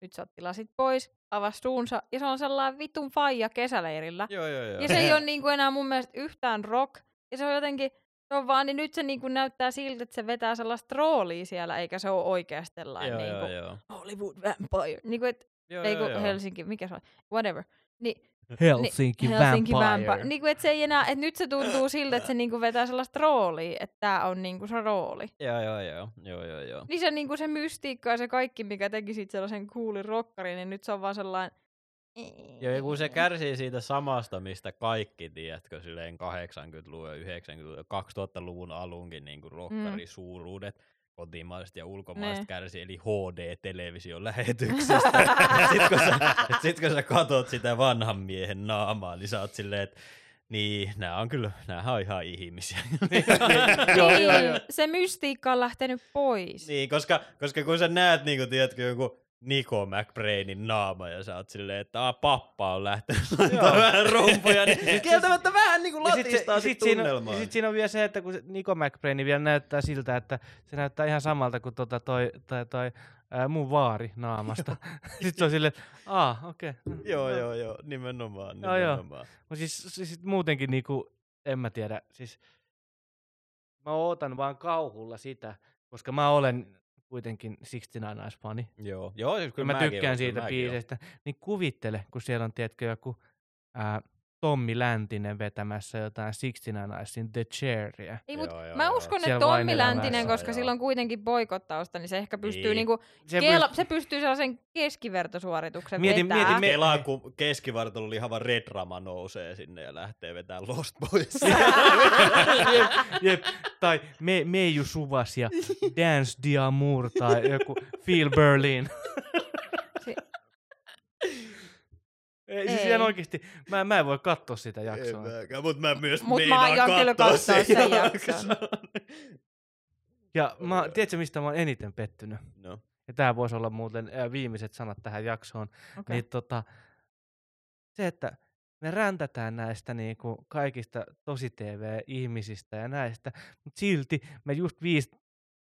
Nyt se otti lasit pois, avasi suunsa ja se on sellainen vitun faija kesäleirillä. Joo, joo, joo. Ja se ei ole niinku enää mun mielestä yhtään rock. Ja se on jotenkin, se on vaan, niin nyt se niinku näyttää siltä, että se vetää sellaista roolia siellä, eikä se ole oikeasti Joo, niinku, joo, joo. Hollywood vampire. Niinku, et, Joo, ei joo, kun joo. Helsinki, mikä se on, whatever. Niin, Helsinki, Helsinki Vampire. vampire. Niinku, et se ei enää, et nyt se tuntuu siltä, että se niinku vetää sellaista roolia, että tää on niinku se rooli. Joo, joo, joo. Joo, joo, joo. Niin se, niinku, se mystiikka ja se kaikki, mikä teki siitä sellaisen coolin rockarin, niin nyt se on vaan sellainen... Joo, ja kun se kärsii siitä samasta, mistä kaikki, tiedätkö, silleen 80-luvun ja 90-luvun ja 2000-luvun alunkin niin kuin rokkarisuuruudet, kotimaiset ja ulkomaiset Ne. kärsii, eli HD-television lähetyksistä. Sitten kun, sä, sit kun sä katot sitä vanhan miehen naamaa, niin sä oot silleen, että niin, nämä on kyllä, nämä on ihan ihmisiä. Joo, joo, joo. Se mystiikka on lähtenyt pois. niin, koska, koska kun sä näet, niin kuin, tiedätkö, joku Nico McBrainin naama ja sä oot silleen, että Aa, pappa on lähtenyt vähän rumpuja, niin kieltämättä vähän niin kuin Ja sit se- latistaa sit, siinä, on- sit siinä on vielä se, että kun se Nico McBrain vielä näyttää siltä, että se näyttää ihan samalta kuin tota toi, toi, toi ää, mun vaari naamasta. Sitten se on silleen, että aah, okei. Okay. Joo, joo, joo, nimenomaan, Joo, joo. nimenomaan. Mutta siis, siis muutenkin niinku, en mä tiedä, siis mä ootan vaan kauhulla sitä, koska mä olen kuitenkin 69 Eyes-fani. Joo, joo, siis Kyllä mä tykkään siitä kyllä biisestä. Niin kuvittele, kun siellä on, tiedätkö, joku ää, Tommi Läntinen vetämässä jotain 69 Nicesin The Chairia. Ei, mut Joo, joo, mä joo. uskon, että Tommi Läntinen, koska joo. sillä on kuitenkin boikottausta, niin se ehkä pystyy Niin. niinku, Se kela, pyst- se pystyy sellaisen keskivertosuorituksen Mieti- vetää. mieti me- Kelaa, kun keskivartalo lihava Red Rama nousee sinne ja lähtee vetämään Lost Boys. jep, jep. Tai me, Meiju Suvas ja Dance Diamour tai joku Phil Berlin. Si- Ei, siis Ei. ihan oikeesti, mä, mä en voi katsoa sitä jaksoa. Mutta mä myös Mut mä aion kyllä katsoa sen jakson. Ja mä, tiedätkö mistä mä oon eniten pettynyt? No. Ja tää voisi olla muuten viimeiset sanat tähän jaksoon. Okay. Niin tota, se, että me räntätään näistä niinku kaikista tosi TV-ihmisistä ja näistä, mutta silti me just viisi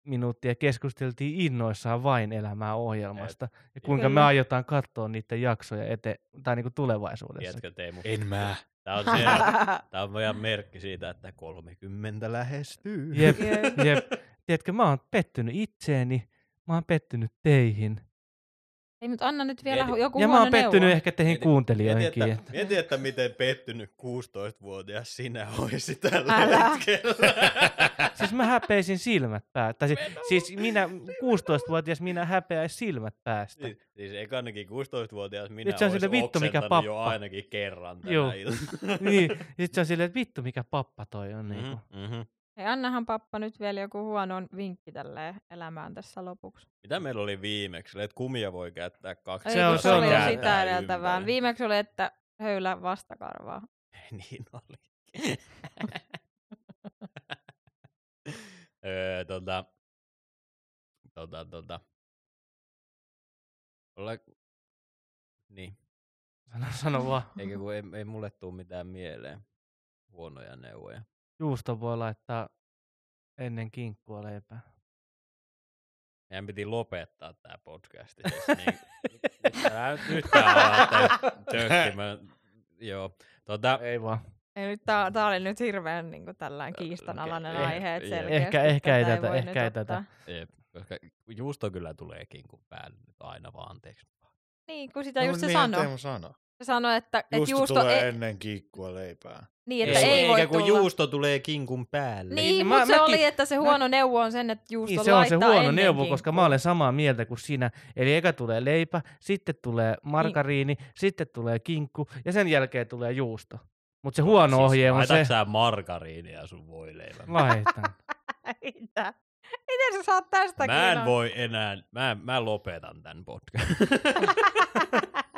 minuuttia keskusteltiin innoissaan vain elämää ohjelmasta ja kuinka me aiotaan katsoa niiden jaksoja ete- tai niinku tulevaisuudessa. Tiedätkö Teemu? En mä. Tää on, se, tää on meidän merkki siitä, että 30 lähestyy. Jep, Jep. jep. Tiedätkö, mä oon pettynyt itseeni, mä oon pettynyt teihin. Ei, mutta anna nyt vielä Mieti- joku ja mä oon pettynyt neuvo. ehkä teihin Mieti- kuuntelijoihinkin. Mieti, että- että, mieti, että miten pettynyt 16-vuotias sinä olisi tällä Älä. hetkellä. Siis mä häpeisin silmät päästä. Siis, siis minä, 16-vuotias minä häpeäis silmät päästä. Siis, siis ekanakin 16-vuotias minä Nyt se on olisi sille vittu, mikä oksentanut jo pappa. ainakin kerran Joo. tänä iltana. niin, sit se on silleen, että vittu mikä pappa toi on. Niinku. Mhm, mhm. Hei, annahan pappa nyt vielä joku huono vinkki tälleen elämään tässä lopuksi. Mitä meillä oli viimeksi? Että kumia voi käyttää kaksi. Ei, Se on- se, on sitä edeltävää. Viimeksi oli, että höylä vastakarvaa. niin oli. öö, tota, tota, tota. Olla... Niin, Sano, sano vaan. eikä kun ei, ei mulle tuu mitään mieleen huonoja neuvoja. Juusto voi laittaa ennen kinkkua leipää. Meidän piti lopettaa tää podcast. Siis niin, nyt tää, tökkimään. Joo, tota, Ei vaan. Ei, nyt tää, tää oli nyt hirveän niin kuin, tällainen kiistanalainen Okei, aihe, että selkeästi Ehkä- ehkä ei tätä ehkä ei ottaa. tätä. jep, koska juusto kyllä tulee kinkun päälle nyt aina vaan, anteeksi. Niin, kun sitä No, just se sanoi. Teemu sanoi. Sanoi, että, että Juusto, juusto, tulee ei, ennen kiikkua leipää. niin, että ei, eikä voi kun tulla. juusto tulee kinkun päälle. Niin, Niin, mutta mä- se mäkin- oli, että se huono neuvo on sen, että juusto Niin, se on se huono ennen neuvo, koska mä olen samaa mieltä kuin sinä. Eli eka tulee leipä, sitten tulee margariini, sitten tulee kinkku ja sen jälkeen tulee juusto. Mutta se huono ohje on se... Laitatko sä margariinia sun voileivän? Laitan. Mitä? Miten sä saat tästä Mä en voi enää, mä, mä lopetan tämän podcast.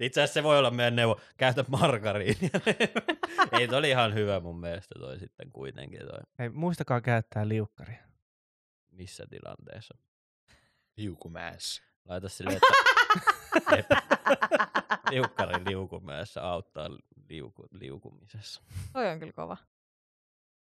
Itse asiassa se voi olla meidän neuvo, käytä margariinia. Ei, toi oli ihan hyvä mun mielestä toi sitten kuitenkin toi. Hei, muistakaa käyttää liukkaria. Missä tilanteessa? Liukumäessä. Laita silleen, että liukkari liukumäessä auttaa liuku, liukumisessa. Toi on kyllä kova.